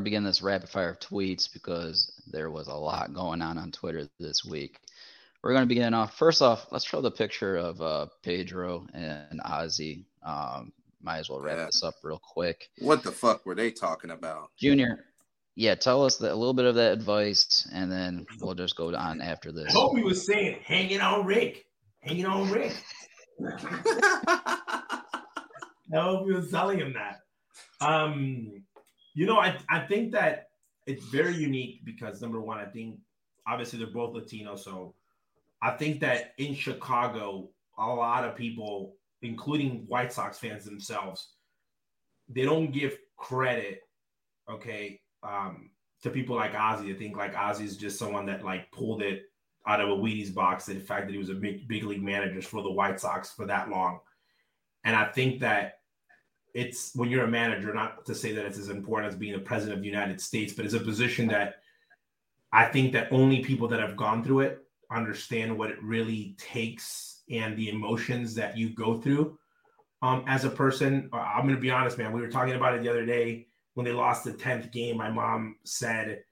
Going to begin this rapid fire of tweets because there was a lot going on on Twitter this week. we're going to begin off. First off, let's show the picture of uh, Pedro and Ozzie. Um, might as well wrap Yeah. this up real quick. What the fuck were they talking about? Junior, yeah, tell us that, a little bit of that advice, and then we'll just go on after I this. hope he was saying hanging on Rick, hanging on Rick. I hope he was telling him that. Um, you know, I, I think that it's very unique because number one, I think obviously they're both Latino, so I think that in Chicago, a lot of people, including White Sox fans themselves, they don't give credit, okay, um, to people like Ozzie. I think like Ozzie is just someone that like pulled it out of a Wheaties box. The fact that he was a big, big league manager for the White Sox for that long, and I think that it's when you're a manager, not to say that it's as important as being the president of the United States, but it's a position that I think that only people that have gone through it understand what it really takes and the emotions that you go through um, as a person. Uh, I'm going to be honest, man. We were talking about it the other day when they lost the 10th game. My mom said,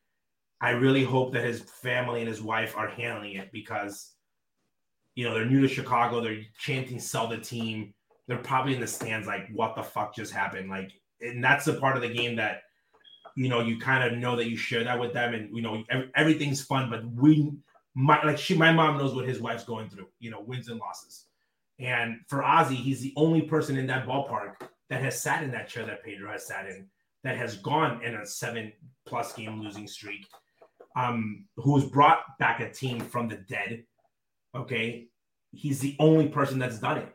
I really hope that his family and his wife are handling it because, you know, they're new to Chicago. They're chanting, sell the team. They're probably in the stands like, what the fuck just happened? Like, and that's the part of the game that, you know, you kind of know that you share that with them and, you know, ev- everything's fun, but we, my, like she, my mom knows what his wife's going through, you know, wins and losses. And for Ozzie, he's the only person in that ballpark that has sat in that chair that Pedro has sat in, that has gone in a seven plus game losing streak, um, who's brought back a team from the dead. Okay. He's the only person that's done it.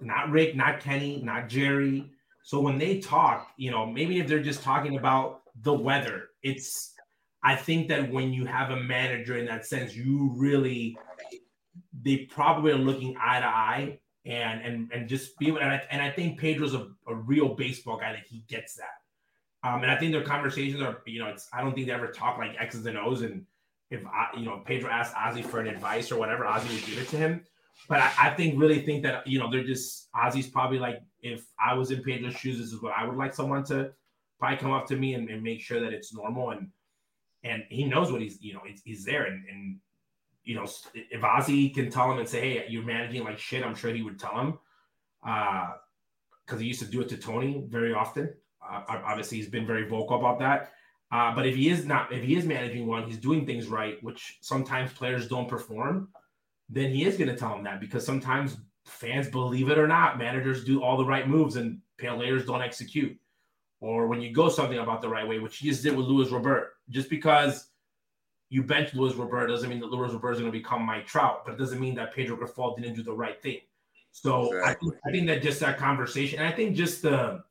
Not Rick, not Kenny, not Jerry. So when they talk, you know, maybe if they're just talking about the weather, it's, I think that when you have a manager in that sense, you really, they probably are looking eye to eye and and and just be and I, and I think Pedro's a, a real baseball guy that he gets that. Um, and I think their conversations are, you know, it's I don't think they ever talk like X's and O's. And if I, you know, Pedro asked Ozzie for an advice or whatever, Ozzie would give it to him. But I, I think really think that you know they're just Ozzie's probably like if I was in Pedro's shoes, this is what I would like someone to probably come up to me and, and make sure that it's normal and and he knows what he's you know he's, there and and you know if Ozzie can tell him and say hey you're managing like shit, I'm sure he would tell him because he used to do it to Tony very often. Uh, obviously, he's been very vocal about that. Uh, but if he is not, if he is managing one, he's doing things right, which sometimes players don't perform, then he is going to tell him that because sometimes fans, believe it or not, managers do all the right moves and players don't execute. Or when you go something about the right way, which he just did with Luis Robert, just because you bench Luis Robert doesn't mean that Luis Robert is going to become Mike Trout, but it doesn't mean that Pedro Grifol didn't do the right thing. So I, think, I think that just that conversation, and I think just the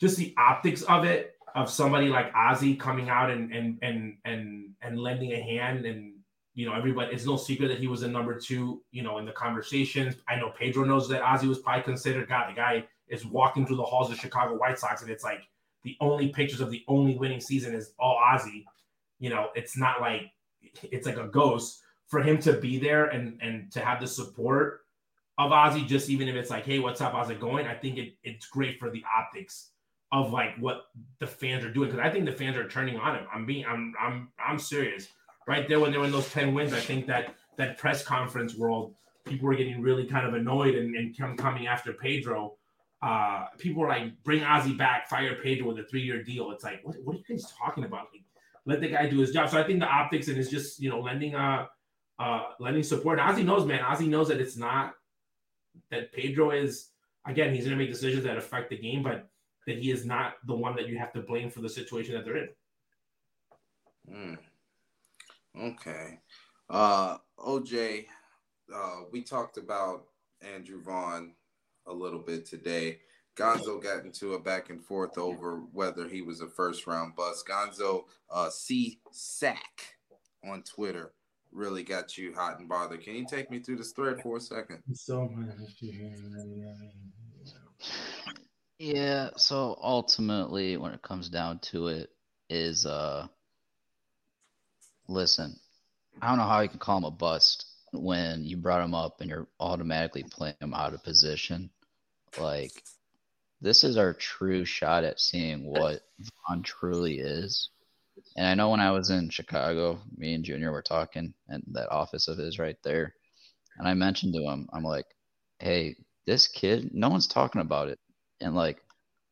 just the optics of it, of somebody like Ozzie coming out and and and and and lending a hand, and you know everybody, it's no secret that he was a number two, you know, in the conversations. I know Pedro knows that Ozzie was probably considered. God, the guy is walking through the halls of Chicago White Sox, and it's like the only pictures of the only winning season is all Ozzie. You know, it's not like it's like a ghost for him to be there and and to have the support of Ozzie, just even if it's like, hey, what's up? How's it going? I think it, it's great for the optics of like what the fans are doing because I think the fans are turning on him. I'm being, I'm, I'm, I'm serious. Right there when they were in those ten wins, I think that that press conference world, people were getting really kind of annoyed and, and coming after Pedro. Uh, people were like, bring Ozzie back, fire Pedro with a three year deal. It's like, what, what are you guys talking about? Like, let the guy do his job. So I think the optics and it's just you know lending uh uh lending support. And Ozzie knows, man. Ozzie knows that it's not that Pedro is again, he's going to make decisions that affect the game, but that he is not the one that you have to blame for the situation that they're in. Mm. Okay. Uh, OJ, uh, we talked about Andrew Vaughn a little bit today. Gonzo got into a back and forth over whether he was a first round bust. Gonzo, uh, C Sack on Twitter really got you hot and bothered. Can you take me through this thread for a second? So Yeah, so ultimately when it comes down to it is uh listen, I don't know how you can call him a bust when you brought him up and you're automatically playing him out of position. Like this is our true shot at seeing what Vaughn truly is. And I know when I was in Chicago, me and Junior were talking in that office of his right there. And I mentioned to him, I'm like, hey, this kid, no one's talking about it. And like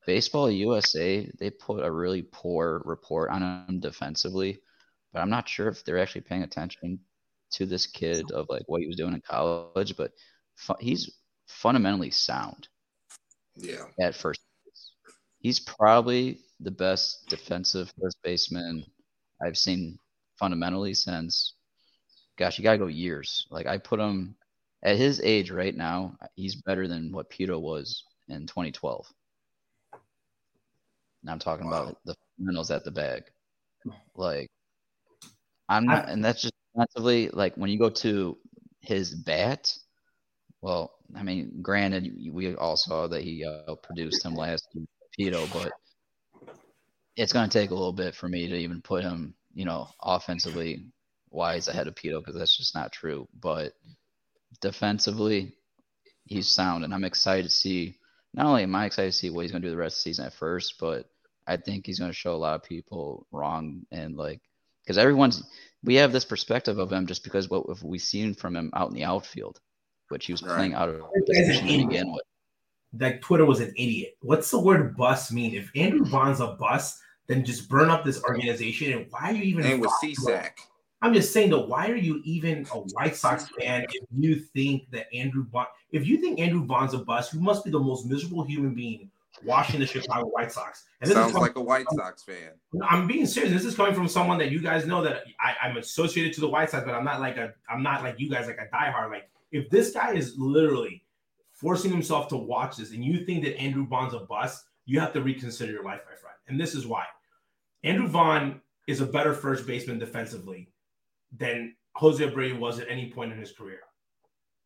Baseball USA, they put a really poor report on him defensively, but I'm not sure if they're actually paying attention to this kid of like what he was doing in college. But fu- he's fundamentally sound Yeah. at first. He's probably the best defensive first baseman I've seen fundamentally since, gosh, you gotta go years. Like I put him at his age right now, he's better than what Pito was in 2012. And I'm talking Wow. about the fundamentals at the bag. Like I'm not, and that's just defensively. Like when you go to his bat, well, I mean, granted, we all saw that he uh, produced him last year, Pito, but it's going to take a little bit for me to even put him, you know, offensively wise ahead of Pito because that's just not true. But defensively, he's sound, and I'm excited to see. Not only am I excited to see what he's going to do the rest of the season at first, but I think he's going to show a lot of people wrong and like because everyone's we have this perspective of him just because what if we've seen from him out in the outfield, which he was Right. playing out of That position to begin with. Like Twitter was an idiot. What's the word "bus" mean? If Andrew Vaughn's a bus, then just burn up this organization. And why are you even? And with CSAC. I'm just saying though, why are you even a White Sox fan if you think that Andrew Vaughn, if you think Andrew Vaughn's a bust, you must be the most miserable human being watching the Chicago White Sox. And this Sounds coming, like a White Sox fan. I'm being serious. This is coming from someone that you guys know that I, I'm associated to the White Sox, but I'm not like a I'm not like you guys like a diehard. Like if this guy is literally forcing himself to watch this and you think that Andrew Vaughn's a bust, you have to reconsider your life, my friend. And this is why. Andrew Vaughn is a better first baseman defensively than Jose Abreu was at any point in his career.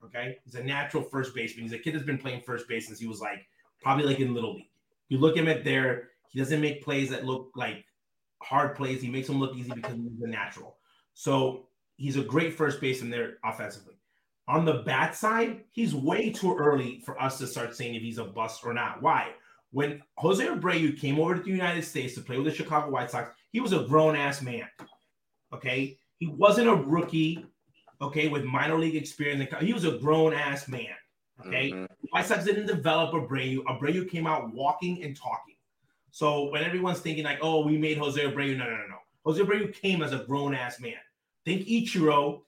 Okay, he's a natural first baseman. He's a kid that's been playing first base since he was like probably like in little league. You look at him at there, he doesn't make plays that look like hard plays. He makes them look easy because he's a natural. So he's a great first baseman there offensively. On the bat side, he's way too early for us to start saying if he's a bust or not. Why? When Jose Abreu came over to the United States to play with the Chicago White Sox, he was a grown ass man. Okay, he wasn't a rookie. Okay, with minor league experience, he was a grown ass man. Okay, Mhm. White Sox didn't develop a Abreu. Abreu came out walking and talking. So when everyone's thinking like, "Oh, we made Jose Abreu," no, no, no, no. Jose Abreu came as a grown ass man. Think Ichiro,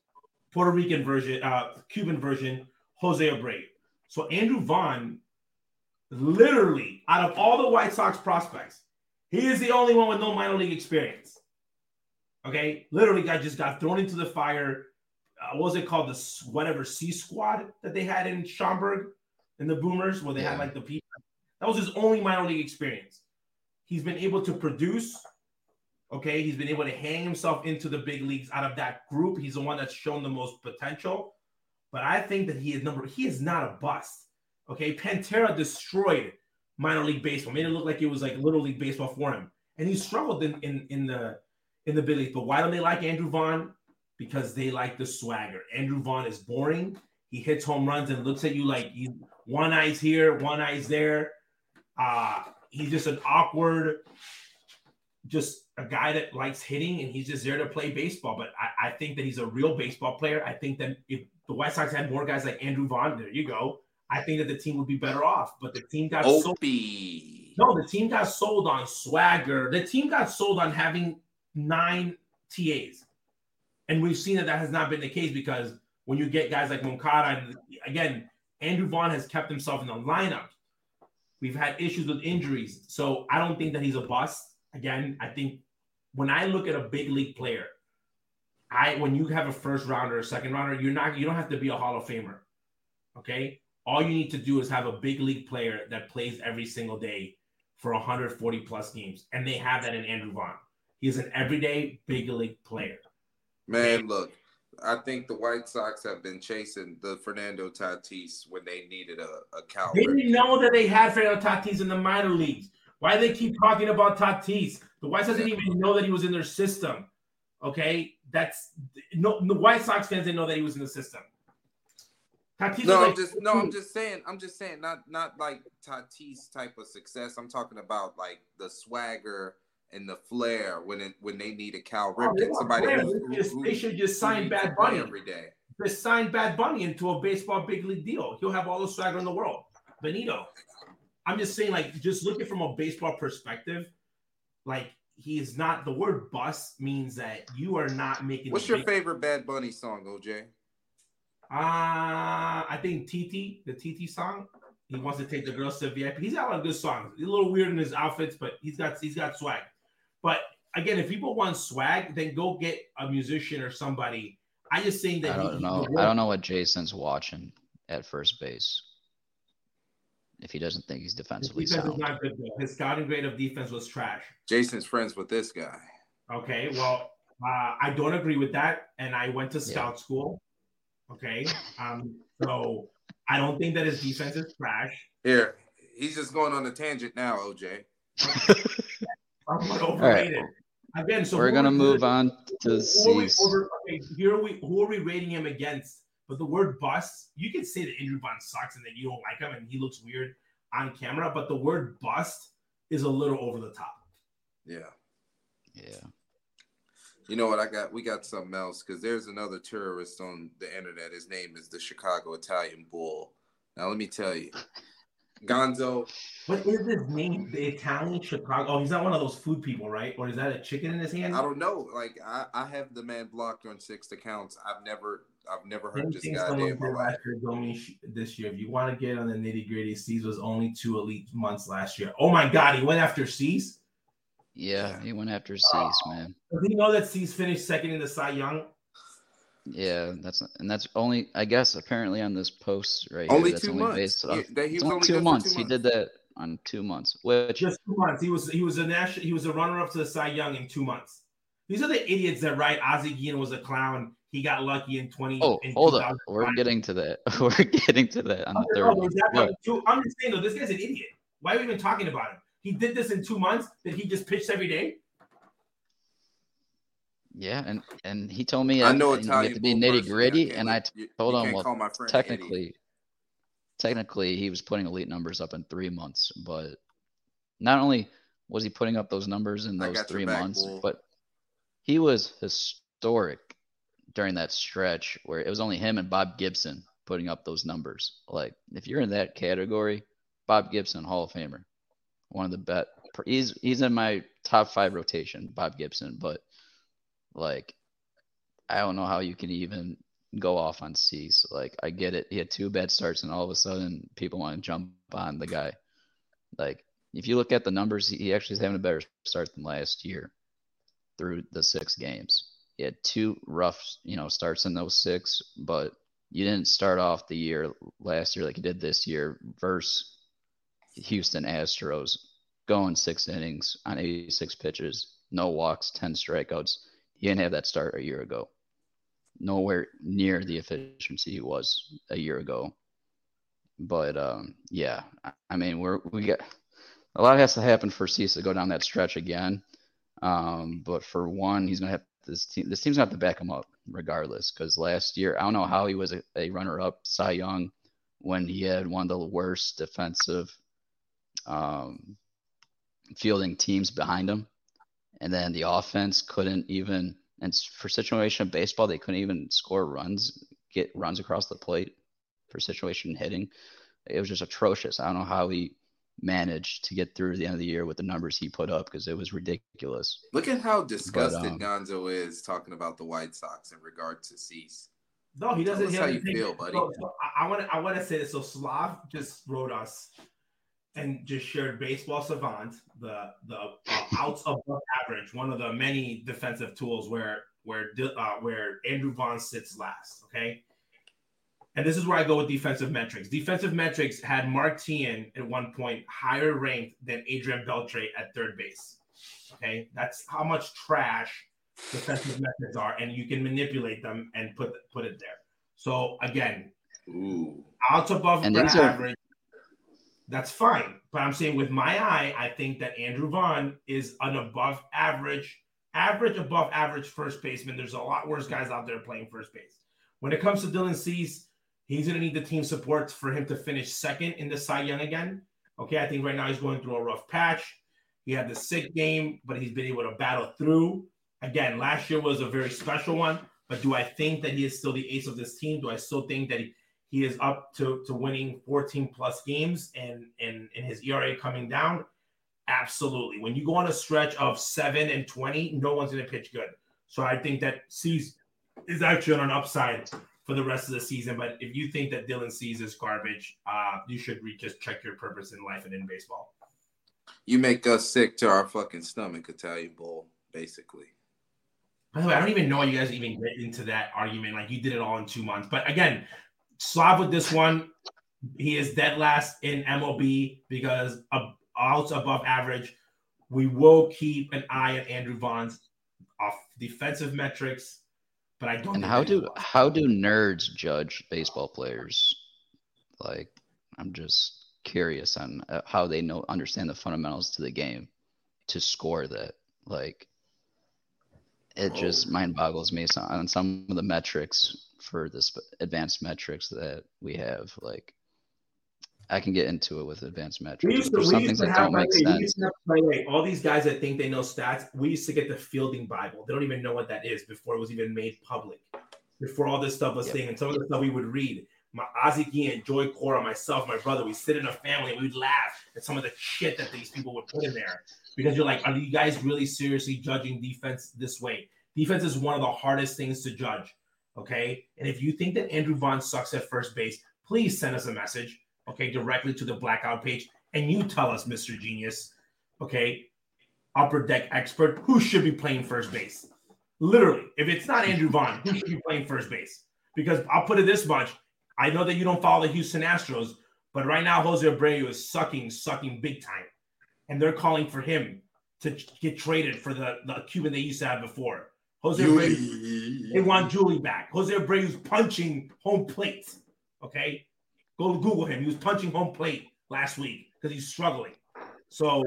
Puerto Rican version, uh, Cuban version, Jose Abreu. So Andrew Vaughn, literally, out of all the White Sox prospects, he is the only one with no minor league experience. Okay, literally, guy just got thrown into the fire. Uh, what was it called? The whatever C squad that they had in Schaumburg in the Boomers, where they had like the people. That was his only minor league experience. He's been able to produce. Okay, he's been able to hang himself into the big leagues out of that group. He's the one that's shown the most potential. But I think that he is number. He is not a bust. Okay, Pantera destroyed minor league baseball, made it look like it was like little league baseball for him, and he struggled in in, in the in the big leagues. But why don't they like Andrew Vaughn? Because they like the swagger. Andrew Vaughn is boring. He hits home runs and looks at you like you, one eye's here, one eye's there. Uh, he's just an awkward, just a guy that likes hitting and he's just there to play baseball. But I, I think that he's a real baseball player. I think that if the White Sox had more guys like Andrew Vaughn, there you go. I think that the team would be better off. But the team got Opie. no, the team got sold on swagger. The team got sold on having nine TAs. And we've seen that that has not been the case because when you get guys like Moncada, and again, Andrew Vaughn has kept himself in the lineup. We've had issues with injuries. So I don't think that he's a bust. Again, I think when I look at a big league player, I when you have a first rounder or second rounder, you're not you don't have to be a Hall of Famer. Okay? All you need to do is have a big league player that plays every single day for 140 plus games. And they have that in Andrew Vaughn. He's an everyday big league player. Man, look, I think the White Sox have been chasing the Fernando Tatis when they needed a, a cow. They didn't know that they had Fernando Tatis in the minor leagues. Why do they keep talking about Tatis? The White Sox didn't even know that he was in their system. Okay, that's no. The White Sox fans didn't know that he was in the system. Tatis No, I'm like, just no, I'm just saying, I'm just saying, not not like Tatis type of success. I'm talking about like the swagger, and the flair when it, when they need a Cal Oh, Ripken, want somebody who, They just- who- they should just sign Bad Bunny. every day. Just sign Bad Bunny into a baseball big league deal. He'll have all the swagger in the world. Benito. I'm just saying, like, just looking from a baseball perspective, like he is not the word bust means that you are not making. What's your big- favorite Bad Bunny song, OJ? Uh, I think TT, the TT song. He wants to take the girls to VIP. He's got a lot of good songs. He's a little weird in his outfits, but he's got he's got swag. But again, if people want swag, then go get a musician or somebody. I just think that I don't know. the I don't know what Jason's watching at first base. If he doesn't think he's His defensively defense is sound. not good. Though. His scouting grade of defense was trash. Jason's friends with this guy. Okay, well, uh, I don't agree with that, and I went to scout school. Okay, um, so I don't think that his defense is trash. Here, he's just going on a tangent now, OJ. I'm overrated. Again, so We're gonna we- move on to who are we Cease. over- okay, here are we. Who are we rating him against? But the word bust, you can say that Andrew Vaughn sucks and that you don't like him and he looks weird on camera, but the word bust is a little over the top. Yeah. Yeah. You know what? I got we got something else because there's another terrorist on the internet. His name is the Chicago Italian Bull. Now let me tell you, Gonzo. What is his name? The Italian Chicago. Oh, he's not one of those food people, right? Or is that a chicken in his hand? I don't know. Like I, I have the man blocked on six accounts. I've never I've never heard Same this thing guy someone day in my life. last year, Domi, this year. If you want to get on the nitty gritty, Cease was only two elite months last year. Oh my God, he went after Cease. Yeah, he went after oh. Cease, man. Does he know that Cease finished second in the Cy Young? Yeah, that's and that's only I guess apparently on this post right Only here. That's two only months. based off. He- that he it's was only only two months. two He did that on two months, which Just two months. He was he was a national. He was a runner up to the Cy Young in two months. These are the idiots that write Ozzie Guillen was a clown. He got lucky in twenty. oh, in hold up, we're getting to that. We're getting to that on the Okay, third no, one. exactly. Look, Two- I'm just saying though, this guy's an idiot. Why are we even talking about him? He did this in two months. Did he just pitched every day? Yeah, and and he told me I know Italian have to be nitty gritty, and I you- told you him well, friend Eddie. technically, technically he was putting elite numbers up in three months, but not only was he putting up those numbers in those three back, months, but he was historic during that stretch where it was only him and Bob Gibson putting up those numbers. Like if you're in that category, Bob Gibson, Hall of Famer, one of the best. He's he's in my top five rotation, Bob Gibson, but like I don't know how you can even go off on Cease. Like I get it. He had two bad starts and all of a sudden people want to jump on the guy. Like if you look at the numbers, he actually is having a better start than last year through the six games. He had two rough, you know, starts in those six, but you didn't start off the year last year like you did this year versus Houston Astros going six innings on 86 pitches, no walks, 10 strikeouts. He didn't have that start a year ago. Nowhere near the efficiency he was a year ago. But um, yeah, I- mean, we're we got a lot has to happen for Cease to go down that stretch again. Um, but for one, he's gonna have this team. This team's gonna have to back him up regardless. Because last year, I don't know how he was a, a runner-up Cy Young when he had one of the worst defensive um, fielding teams behind him, and then the offense couldn't even. And for situation of baseball, they couldn't even score runs, get runs across the plate for situation hitting. It was just atrocious. I don't know how he managed to get through the end of the year with the numbers he put up because it was ridiculous. Look at how disgusted um, Gonzo is talking about the White Sox in regard to Cease. No, he doesn't. Tell us he how you feel, buddy. So, so I want to. I want to say this. So Slav just wrote us and just shared Baseball Savant, the the uh, outs above average, one of the many defensive tools where where uh, where Andrew Vaughn sits last. Okay. And this is where I go with defensive metrics. Defensive metrics had Mark Teahen at one point higher ranked than Adrian Beltre at third base. Okay, that's how much trash defensive metrics are, and you can manipulate them and put put it there. So again, Ooh. outs above And the these are- average, that's fine. But I'm saying with my eye, I think that Andrew Vaughn is an above average, average above average first baseman. There's a lot worse guys out there playing first base. When it comes to Dylan Cease, he's going to need the team support for him to finish second in the Cy Young again. Okay, I think right now he's going through a rough patch. He had the sick game, but he's been able to battle through. Again, last year was a very special one. But do I think that he is still the ace of this team? Do I still think that he, he is up to, to winning 14 plus games and, and, and his ERA coming down? Absolutely. When you go on a stretch of seven and 20, no one's going to pitch good. So I think that Cease is actually on an upside for the rest of the season. But if you think that Dylan Cease is garbage, uh, you should re- just check your purpose in life and in baseball. You make us sick to our fucking stomach, Italian Bowl, basically. By the way, I don't even know why you guys even get into that argument. Like you did it all in two months. But again, Slav with this one, he is dead last in MLB because outs above average. We will keep an eye on Andrew Vaughn's off defensive metrics, but I don't. And how do how do nerds judge baseball players? Like, I'm just curious on uh, how they know understand the fundamentals to the game to score that. Like, it oh. just mind boggles me so- on some of the metrics for the sp- advanced metrics that we have. Like, I can get into it with advanced We metrics. used to, There's we some used things to that have, don't make way, sense. used to have, way, all these guys that think they know stats, we used to get the fielding Bible. They don't even know what that is before it was even made public. Before all this stuff was Yep. thing, and some of the stuff we would read. My Ozzie Guillen, Joey Cora, myself, my brother, we sit in a family and we'd laugh at some of the shit that these people would put in there. Because you're like, are you guys really seriously judging defense this way? Defense is one of the hardest things to judge. Okay. And if you think that Andrew Vaughn sucks at first base, please send us a message, okay, directly to the blackout page. And you tell us, Mr. Genius, okay, upper deck expert, who should be playing first base. Literally, if it's not Andrew Vaughn, who should be playing first base? Because I'll put it this much I know that you don't follow the Houston Astros, but right now, Jose Abreu is sucking, sucking big time. And they're calling for him to get traded for the, the Cuban they used to have before. Jose Abreu, they want Yuli back. Jose Abreu's punching home plate. Okay, go Google him. He was punching home plate last week because he's struggling. So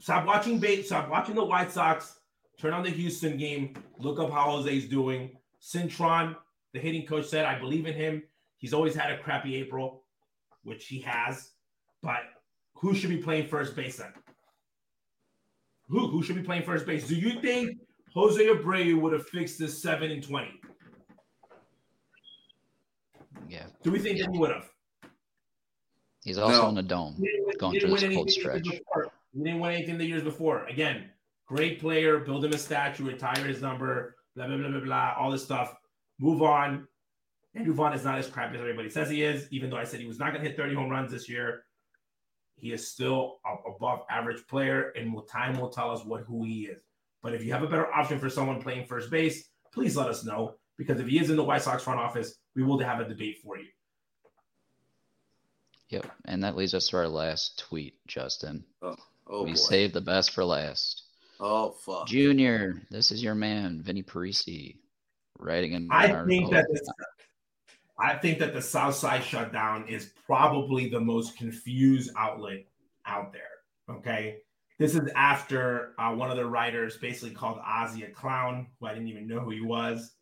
stop watching bait. Stop watching the White Sox. Turn on the Houston game. Look up how Jose's doing. Cintron, the hitting coach said, "I believe in him. He's always had a crappy April, which he has. But who should be playing first base then? Who who should be playing first base? Do you think Jose Abreu would have fixed this seven and twenty? Yeah, Do we think that he would have? he's also No. in a dome. He win- Going through this cold anything the years stretch. before. He didn't win anything the years before. Again, great player, build him a statue, retire his number, blah, blah, blah, blah, blah, all this stuff. Move on. Andrew Vaughn is not as crappy as everybody says he is, even though I said he was not going to hit 30 home runs this year. He is still a above average player, and time will tell us what who he is. But if you have a better option for someone playing first base, please let us know. Because if he is in the White Sox front office, we will have a debate for you. Yep, and that leads us to our last tweet, Justin. Oh, oh we boy. saved the best for last. oh fuck. Junior, this is your man, Vinny Parisi, writing in I an think that this, I think that the South Side Showdown is probably the most confused outlet out there. Okay, this is after uh, one of the writers basically called Ozzie a clown, who I didn't even know who he was,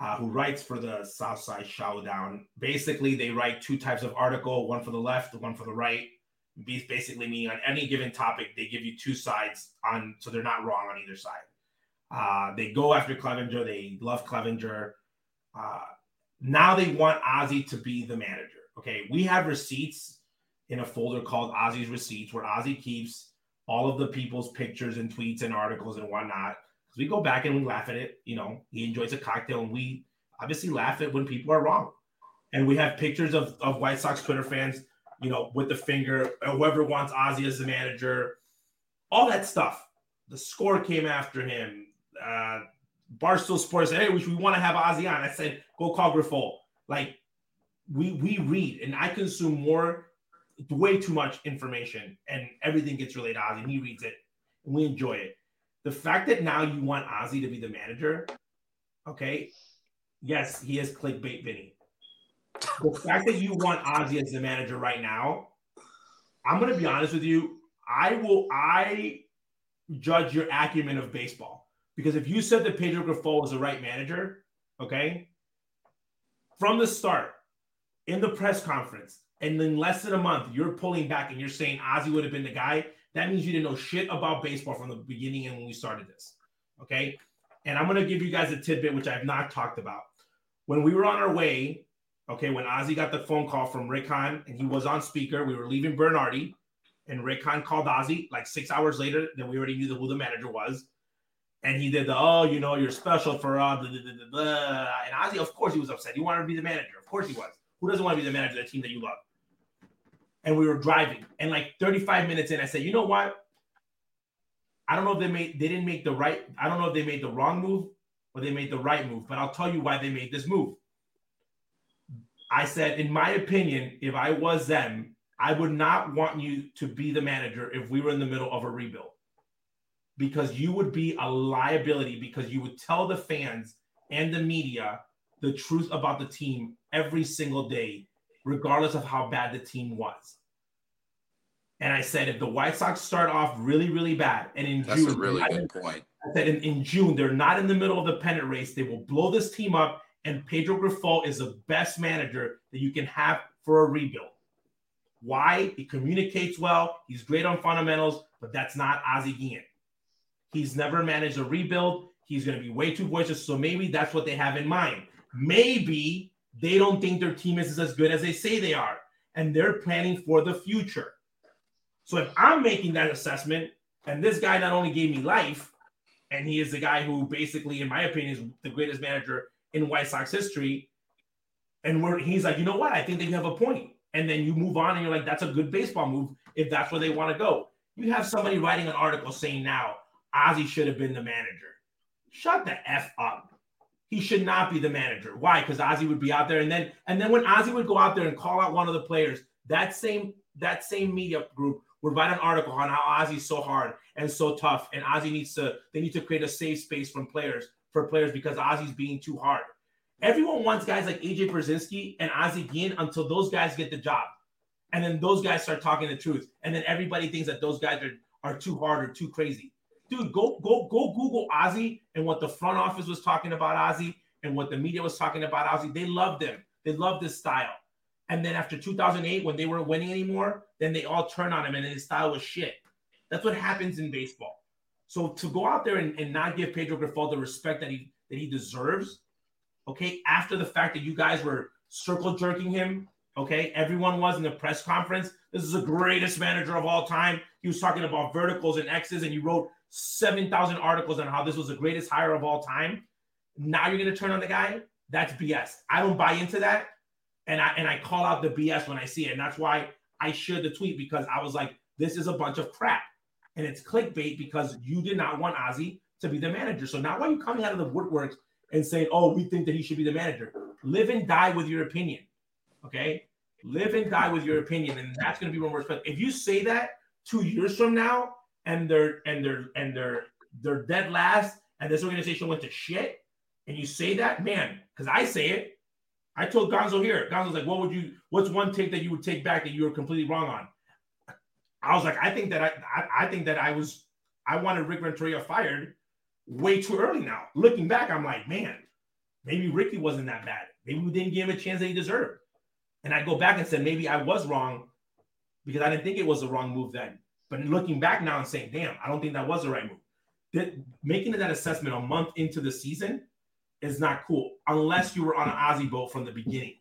uh, who writes for the South Side Showdown. Basically, they write two types of article: one for the left, one for the right. Basically, meaning on any given topic, they give you two sides on, so they're not wrong on either side. Uh, they go after Clevinger. They love Clevinger. Uh, now they want Ozzie to be the manager. Okay, we have receipts in a folder called Ozzie's Receipts, where Ozzie keeps all of the people's pictures and tweets and articles and whatnot. Because we go back and we laugh at it. You know, he enjoys a cocktail, and we obviously laugh at when people are wrong. And we have pictures of, of White Sox Twitter fans, you know, with the finger, whoever wants Ozzie as the manager, all that stuff. The score came after him. Uh, Barstool Sports said, "Hey, we, we want to have Ozzie on." I said, "Go call Griffo." Like we we read, and I consume more, way too much information, and everything gets relayed to Ozzie, and he reads it, and we enjoy it. The fact that now you want Ozzie to be the manager, okay? Yes, he is clickbait, Vinny. The fact that you want Ozzie as the manager right now, I'm to be honest with you. I will. I judge your acumen of baseball because if you said that Pedro Grifol was the right manager, okay, from the start in the press conference, and in less than a month, you're pulling back and you're saying Ozzie would have been the guy, that means you didn't know shit about baseball from the beginning and when we started this. Okay. And I'm going to give you guys a tidbit, which I've not talked about. When we were on our way, okay, when Ozzie got the phone call from Rick Hahn and he was on speaker, we were leaving Bernardi, and Rick Hahn called Ozzie like six hours later. Then we already knew who the manager was. And he did the, oh, you know, you're special for, uh, blah, blah, blah, blah. and Ozzie, of course, he was upset. He wanted to be the manager. Of course, he was. Who doesn't want to be the manager of the team that you love? and we were driving. And like 35 minutes in, I said, you know what? I don't know if they made they didn't make the right, I don't know if they made the wrong move or they made the right move, but I'll tell you why they made this move. I said, in my opinion, if I was them, I would not want you to be the manager if we were in the middle of a rebuild. Because you would be a liability because you would tell the fans and the media the truth about the team every single day regardless of how bad the team was. And I said, if the White Sox start off really, really bad, and in That's June, a really I, good point. I said in, in June, they're not in the middle of the pennant race. They will blow this team up, and Pedro Grifol is the best manager that you can have for a rebuild. Why? He communicates well. He's great on fundamentals, but that's not Ozzie Guillen. He's never managed a rebuild. He's going to be way too voiceless. So maybe that's what they have in mind. Maybe they don't think their team is as good as they say they are, and they're planning for the future. So if I'm making that assessment, and this guy not only gave me life, and he is the guy who basically, in my opinion, is the greatest manager in White Sox history, and we're, he's like, you know what? I think they have a point. And then you move on, and you're like, that's a good baseball move if that's where they want to go. You have somebody writing an article saying now Ozzie should have been the manager. Shut the f up he should not be the manager. Why? Because Ozzie would be out there, and then and then when Ozzie would go out there and call out one of the players, that same that same media group would write an article on how Ozzie's so hard and so tough, and Ozzie needs to they need to create a safe space from players for players because Ozzie's being too hard. Everyone wants guys like AJ Pierzynski and Ozzie Guillen until those guys get the job, and then those guys start talking the truth, and then everybody thinks that those guys are are too hard or too crazy dude, go go go Google Ozzie and what the front office was talking about Ozzie and what the media was talking about Ozzie. They loved him. They loved his style. And then after 2008, when they weren't winning anymore, then they all turned on him and his style was shit. That's what happens in baseball. So to go out there and, and not give Pedro Grifol the respect that he that he deserves, okay, after the fact that you guys were circle jerking him, okay, everyone was in the press conference. This is the greatest manager of all time. He was talking about verticals and X's, and you wrote 7,000 articles on how this was the greatest hire of all time. Now you're going to turn on the guy? That's BS. I don't buy into that. And I and I call out the BS when I see it. And that's why I shared the tweet because I was like, this is a bunch of crap. And it's clickbait because you did not want Ozzie to be the manager. So now why are you coming out of the woodworks and saying, oh, we think that he should be the manager? Live and die with your opinion. Okay? Live and die with your opinion. And that's going to be one more If you say that two years from now, and they're and they're and they're they're dead last, and this organization went to shit, and you say that, man, because I say it. I told Gonzo here. Gonzo's like, what would you? What's one take that you would take back that you were completely wrong on? I was like, I think that I, I, I think that I was, I wanted Rick Renteria fired way too early. Now looking back, I'm like, man, maybe Ricky wasn't that bad. Maybe we didn't give him a chance that he deserved. And I go back and said, maybe I was wrong because I didn't think it was the wrong move then. But looking back now and saying, damn, I don't think that was the right move. That, making that assessment a month into the season is not cool unless you were on an Ozzie boat from the beginning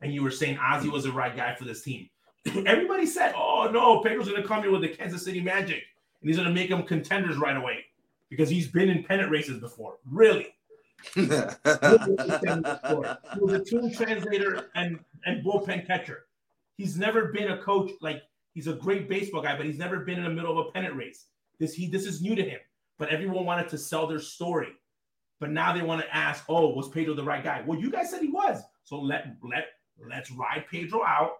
and you were saying Ozzie was the right guy for this team. Everybody said, oh no, Pedro's going to come here with the Kansas City Magic and he's going to make them contenders right away because he's been in pennant races before. Really? he was a team translator and, and bullpen catcher. He's never been a coach like He's a great baseball guy, but he's never been in the middle of a pennant race. This he this is new to him. But everyone wanted to sell their story. But now they want to ask, oh, was Pedro the right guy? Well, you guys said he was. So let let let's ride Pedro out.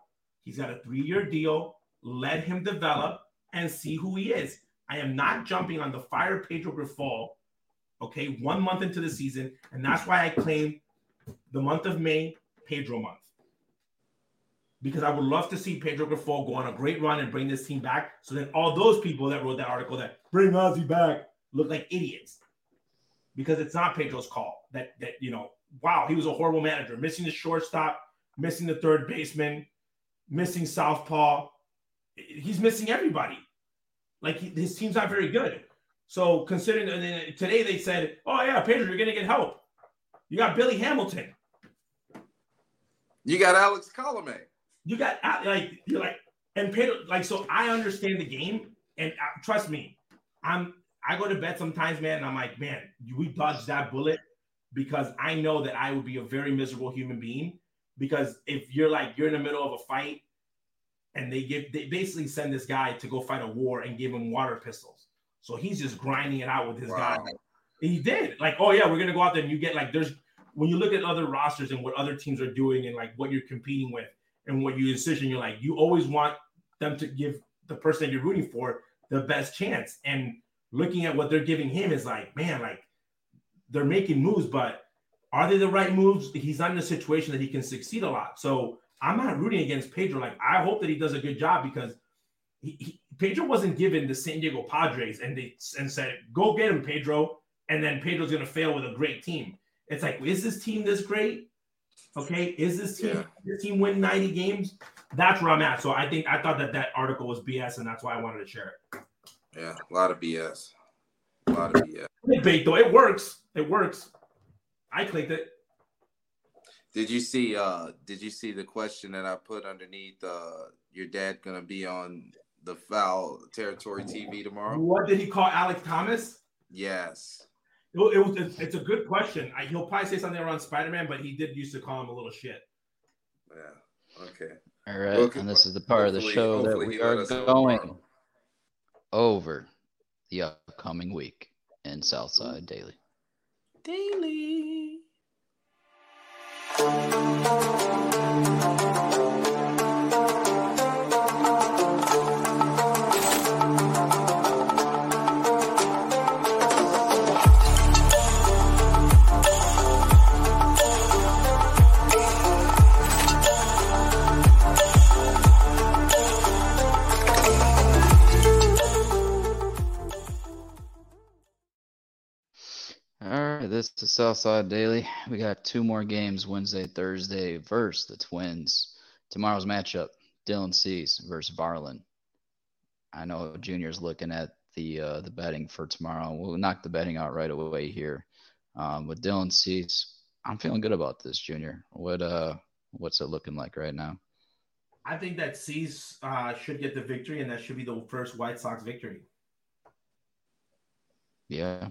He's got a three-year deal. Let him develop and see who he is. I am not jumping on the fire Pedro Grifol, okay, one month into the season. And that's why I claim the month of May, Pedro month because I would love to see Pedro Grifol go on a great run and bring this team back. So then all those people that wrote that article that bring Ozzie back look like idiots because it's not Pedro's call. That that you know, wow, he was a horrible manager, missing the shortstop, missing the third baseman, missing Southpaw. He's missing everybody. Like his team's not very good. So considering and today they said, "Oh yeah, Pedro, you're gonna get help. You got Billy Hamilton. You got Alex Colomé. You got like you're like and Pedro like so. I understand the game, and uh, trust me, I'm I go to bed sometimes, man, and I'm like, man, we dodged that bullet because I know that I would be a very miserable human being. Because if you're like you're in the middle of a fight and they give they basically send this guy to go fight a war and give him water pistols. So he's just grinding it out with his wow. guy. He did. Like, oh yeah, we're gonna go out there and you get like there's when you look at other rosters and what other teams are doing and like what you're competing with and what you decision, you're like, you always want them to give the person that you're rooting for the best chance. And looking at what they're giving him is like, man, like they're making moves, but are they the right moves? He's not in a situation that he can succeed a lot. So I'm not rooting against Pedro. Like I hope that he does a good job because he, he, Pedro wasn't given the San Diego Padres and they and said, go get him, Pedro. And then Pedro's gonna fail with a great team. It's like, is this team this great? Okay, is this team yeah. this team win 90 games? That's where I'm at. So I think I thought that that article was BS, and that's why I wanted to share it. Yeah, a lot of BS. A lot of BS. Debate though, it works. It works. I clicked it. Did you see? uh Did you see the question that I put underneath? uh Your dad gonna be on the foul territory TV tomorrow? What did he call Alex Thomas? Yes. It, it was. It's a good question. I, he'll probably say something around Spider Man, but he did used to call him a little shit. Yeah. Okay. All right, well, and this is the part of the show that we are going over the upcoming week in Southside Daily. Daily. This to Southside Daily. We got two more games Wednesday, Thursday versus the Twins. Tomorrow's matchup Dylan Cease versus Varland. I know Junior's looking at the uh, the betting for tomorrow. We'll knock the betting out right away here. Um, with Dylan Cease, I'm feeling good about this, Junior. What uh, what's it looking like right now? I think that Cease uh, should get the victory, and that should be the first White Sox victory. Yeah,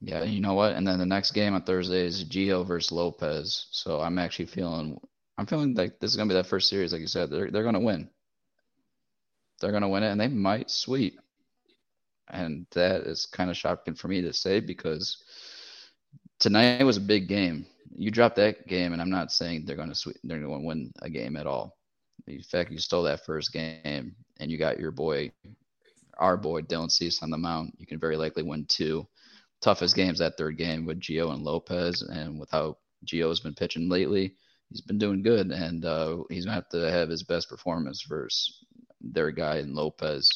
yeah, you know what? And then the next game on Thursday is Gio versus Lopez. So I'm actually feeling I'm feeling like this is gonna be that first series, like you said. They're they're gonna win. They're gonna win it and they might sweep. And that is kind of shocking for me to say because tonight was a big game. You drop that game, and I'm not saying they're gonna sweep they're gonna win a game at all. In fact, you stole that first game and you got your boy, our boy Dylan Cease on the mound. You can very likely win two toughest games that third game with Gio and Lopez, and with how Gio's been pitching lately, he's been doing good, and uh, he's gonna have to have his best performance versus their guy in Lopez.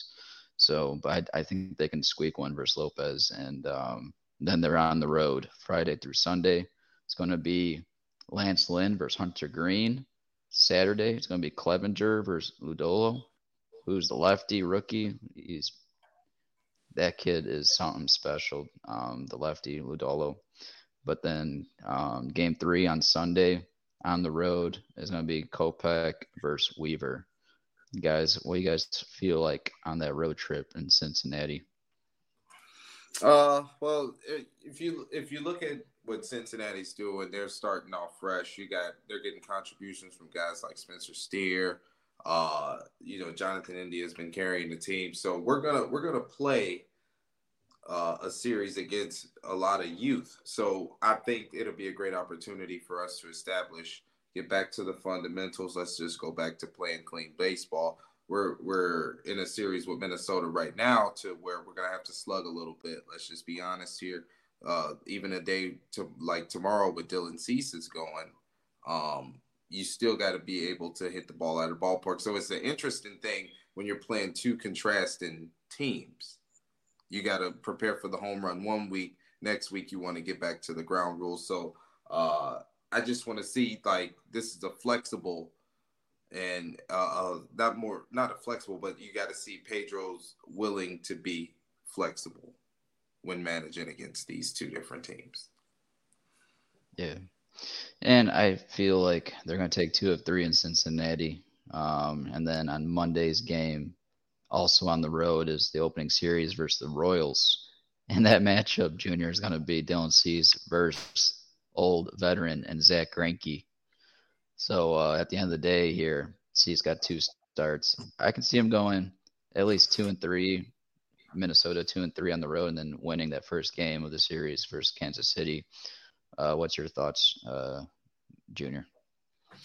So, but I, I think they can squeak one versus Lopez, and um, then they're on the road Friday through Sunday. It's going to be Lance Lynn versus Hunter Greene. Saturday, it's going to be Clevinger versus Lodolo, who's the lefty rookie. He's that kid is something special. Um, the lefty Lodolo. But then um, game three on Sunday on the road is going to be Kopech versus Weaver. guys, what do you guys feel like on that road trip in Cincinnati? Uh, well, if you if you look at what Cincinnati's doing, they're starting off fresh. You got they're getting contributions from guys like Spencer Steer, uh, you know, Jonathan India has been carrying the team. So we're gonna we're gonna play uh, a series against a lot of youth. So I think it'll be a great opportunity for us to establish, get back to the fundamentals. Let's just go back to playing clean baseball. We're we're in a series with Minnesota right now to where we're gonna have to slug a little bit. Let's just be honest here. Uh, even a day to like tomorrow with Dylan Cease is going, um, you still got to be able to hit the ball out of ballpark. So it's an interesting thing when you're playing two contrasting teams. You got to prepare for the home run one week. Next week, you want to get back to the ground rules. So uh, I just want to see like this is a flexible and uh, uh, not more not a flexible, but you got to see Pedro's willing to be flexible when managing against these two different teams. Yeah. And I feel like they're going to take two of three in Cincinnati. Um, and then on Monday's game, also on the road, is the opening series versus the Royals. And that matchup, Junior, is going to be Dylan Cease versus old veteran and Zack Greinke. So uh, at the end of the day here, Cease got two starts. I can see him going at least two and three, Minnesota two and three on the road, and then winning that first game of the series versus Kansas City. Uh, what's your thoughts, uh, Junior?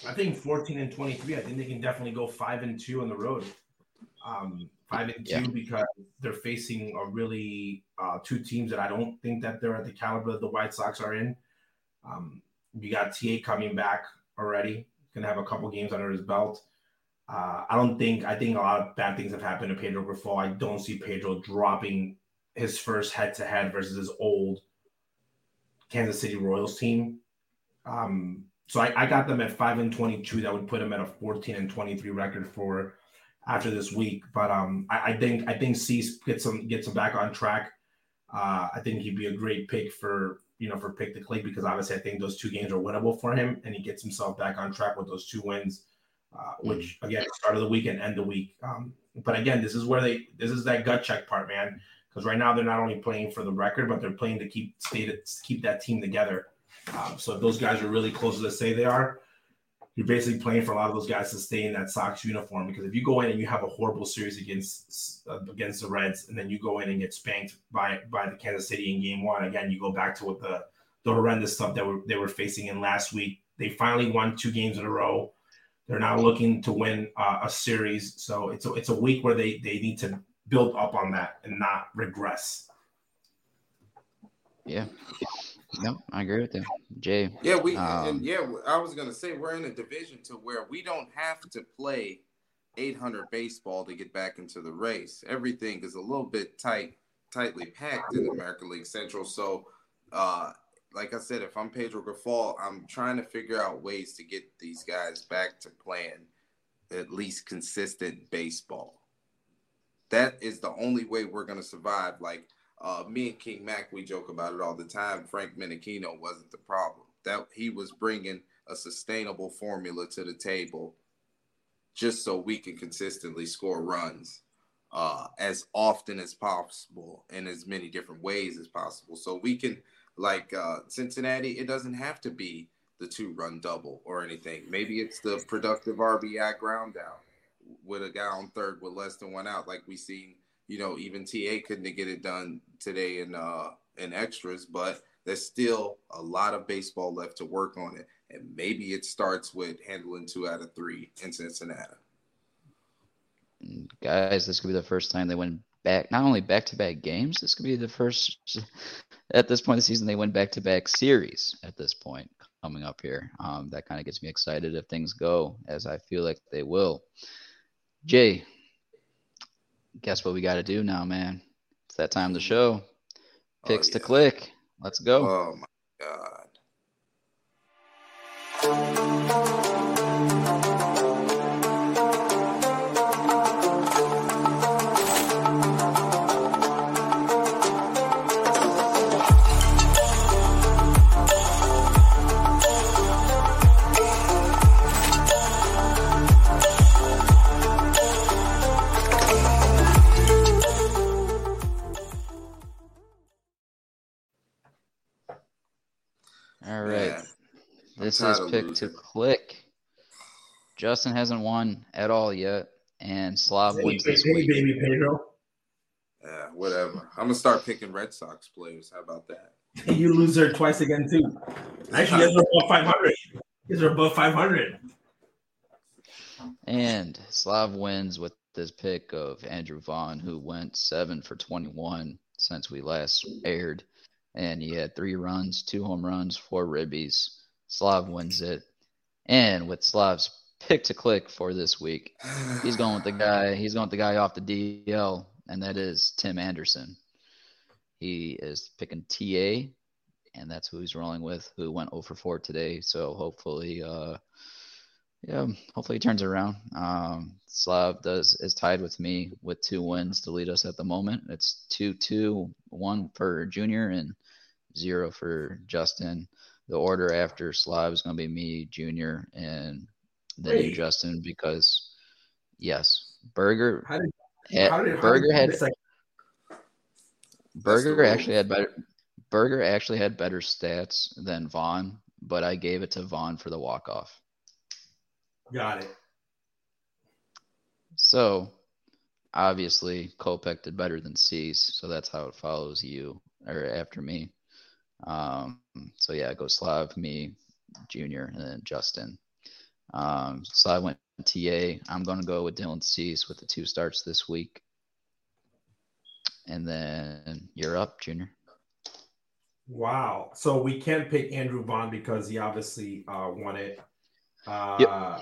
I think 14 and 23. I think they can definitely go five and two on the road. Um, five and two yeah. because they're facing a really uh, two teams that I don't think that they're at the caliber that the White Sox are in. Um, you got TA coming back already. Gonna have a couple games under his belt. Uh, I don't think I think a lot of bad things have happened to Pedro Grifol. I don't see Pedro dropping his first head to head versus his old Kansas City Royals team. Um, so I, I, got them at five and twenty-two. That would put them at a fourteen and twenty-three record for after this week. But um, I, I, think I think Cease gets some gets him back on track. Uh, I think he'd be a great pick for you know for pick the click because obviously I think those two games are winnable for him, and he gets himself back on track with those two wins, uh, which again start of the week and end the week. Um, but again, this is where they this is that gut check part, man because right now they're not only playing for the record, but they're playing to keep stay to keep that team together. Um, so if those guys are really close to say they are, you're basically playing for a lot of those guys to stay in that Sox uniform. Because if you go in and you have a horrible series against uh, against the Reds, and then you go in and get spanked by by the Kansas City in Game One, again you go back to what the the horrendous stuff that were, they were facing in last week. They finally won two games in a row. They're now looking to win uh, a series. So it's a, it's a week where they they need to build up on that and not regress. Yeah. No, I agree with you, Jay. Yeah, we um, and yeah, I was gonna say we're in a division to where we don't have to play 800 baseball to get back into the race. Everything is a little bit tight, tightly packed in the American League Central. So, uh, like I said, if I'm Pedro Grifol, I'm trying to figure out ways to get these guys back to playing at least consistent baseball that is the only way we're going to survive. Like uh, me and King Mac, we joke about it all the time. Frank Menechino wasn't the problem. That he was bringing a sustainable formula to the table, just so we can consistently score runs uh, as often as possible in as many different ways as possible. So we can, like uh, Cincinnati, it doesn't have to be the two run double or anything. Maybe it's the productive RBI ground out with a guy on third with less than one out, like we seen. You know, even TA couldn't get it done today in uh in extras, but there's still a lot of baseball left to work on it, and maybe it starts with handling two out of three in Cincinnati. Guys, this could be the first time they win back not only back to back games. This could be the first at this point in the season they win back to back series. At this point, coming up here, um, that kind of gets me excited if things go as I feel like they will. Jay, guess what we got to do now, man? It's that time of the show. Oh, Picks oh, yeah. to click. Let's go. Oh my god. This is pick to click. Justin hasn't won at all yet, and Slav hey, wins this hey, week. baby Pedro. Yeah, whatever. I'm gonna start picking Red Sox players. How about that? you lose there twice again too. Actually, you guys are above 500. You guys are above 500. And Slav wins with this pick of Andrew Vaughn, who went seven for 21 since we last aired, and he had three runs, two home runs, four ribbies. Slav wins it. And with Slav's pick to click for this week, he's going with the guy. He's going with the guy off the DL, and that is Tim Anderson. He is picking TA, and that's who he's rolling with. Who went 0 for 4 today. So hopefully, uh, Yeah, hopefully he turns around. Um, Slav does is tied with me with two wins to lead us at the moment. It's two two one for Junior and zero for Justin. The order after Slav is going to be me, Junior, and then you, Justin, because yes, Burger How did, had, how did, how Burger did had like, Burger actually had better Burger actually had better stats than Vaughn, but I gave it to Vaughn for the walk off. got it. So obviously Kopech did better than Cease, so that's how it follows you or after me. Um, so yeah, it goes Slav, me, Junior, and then Justin. Um, so I went TA. I'm gonna go with Dylan Cease with the two starts this week. And then you're up, Junior. Wow. So we can't pick Andrew Vaughn because he obviously uh, won it. Uh,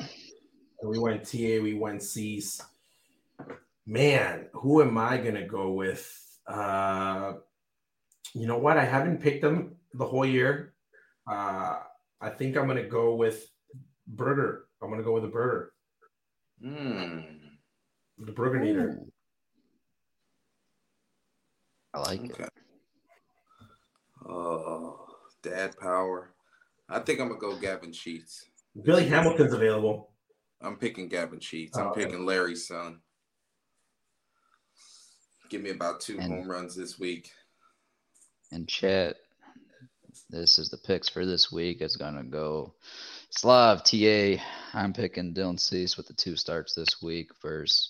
We went TA, we went Cease. Man, who am I going to go with? Uh, you know what? I haven't picked them the whole year. Uh, I think I'm going to go with Burger. I'm going to go with the Burger, Hmm. the Burger Eater. Ooh. I like it. Oh, dad power. I think I'm gonna go Gavin Sheets. Billy Hamilton's available. I'm picking Gavin Sheets. I'm Oh, okay. picking Larry's son. Give me about two And- home runs this week. And chat, this is the picks for this week. It's gonna go Slav TA. I'm picking Dylan Cease with the two starts this week. Versus,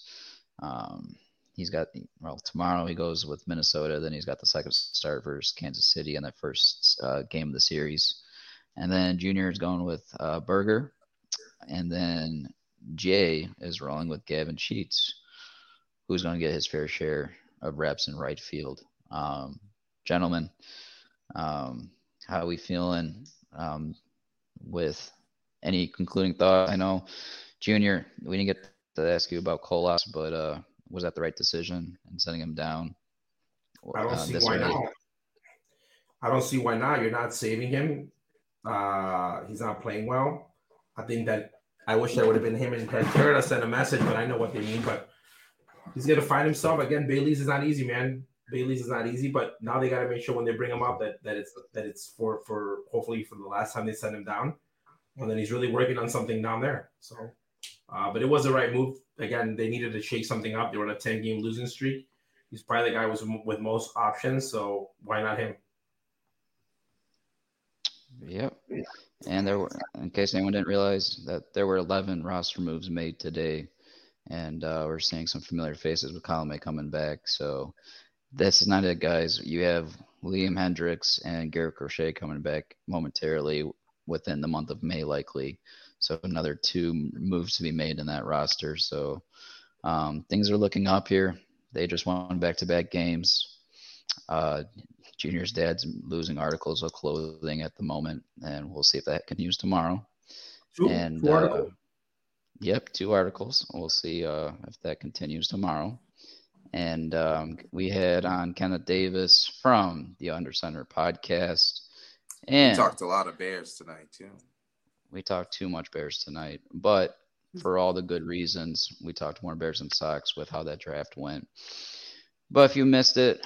um, he's got well tomorrow he goes with Minnesota. Then he's got the second start versus Kansas City in the first uh, game of the series. And then Junior is going with uh, Burger, and then Jay is rolling with Gavin Sheets, who's going to get his fair share of reps in right field. Um, gentlemen, um, how are we feeling um, with any concluding thought? I know, Junior, we didn't get to ask you about Colas, but uh, was that the right decision in sending him down? I don't uh, see why early? not. I don't see why not. You're not saving him. Uh, he's not playing well. I think that I wish that would have been him and Pantera to send a message, but I know what they mean. But he's gonna find himself again. Bailey's is not easy, man. Bailey's is not easy, but now they got to make sure when they bring him up that, that it's that it's for for hopefully for the last time they send him down, and then he's really working on something down there. So, uh, but it was the right move. Again, they needed to shake something up. They were on a ten game losing streak. He's probably the guy was with most options, so why not him? Yep. And there were, in case anyone didn't realize, that there were 11 roster moves made today, and uh, we're seeing some familiar faces with Colin coming back. So this is not it, guys. You have Liam Hendriks and Garrett Crochet coming back momentarily within the month of May, likely. So another two moves to be made in that roster. So um, things are looking up here. They just won back-to-back games. Uh, Junior's dad's losing articles of clothing at the moment, and we'll see if that continues tomorrow. Two, and two uh, yep, two articles. We'll see uh, if that continues tomorrow. And um, we had on Kenneth Davis from the Under Center podcast, We and talked a lot of Bears tonight too. we talked too much Bears tonight, but for all the good reasons, we talked more Bears and Sox with how that draft went. But if you missed it,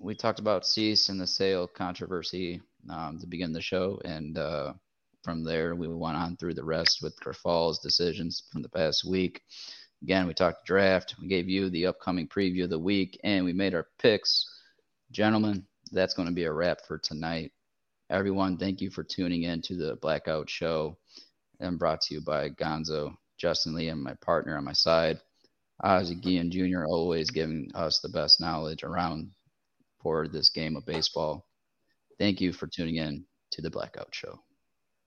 we talked about Cease and the sale controversy um, to begin the show, and uh, from there we went on through the rest with Grifol's decisions from the past week. Again, we talked draft. We gave you the upcoming preview of the week, and we made our picks. Gentlemen, that's going to be a wrap for tonight. Everyone, thank you for tuning in to the Blackout Show and brought to you by Gonzo, Justin Lee, and my partner on my side, Ozzie Guillen Jr., always giving us the best knowledge around for this game of baseball. Thank you for tuning in to the Blackout Show.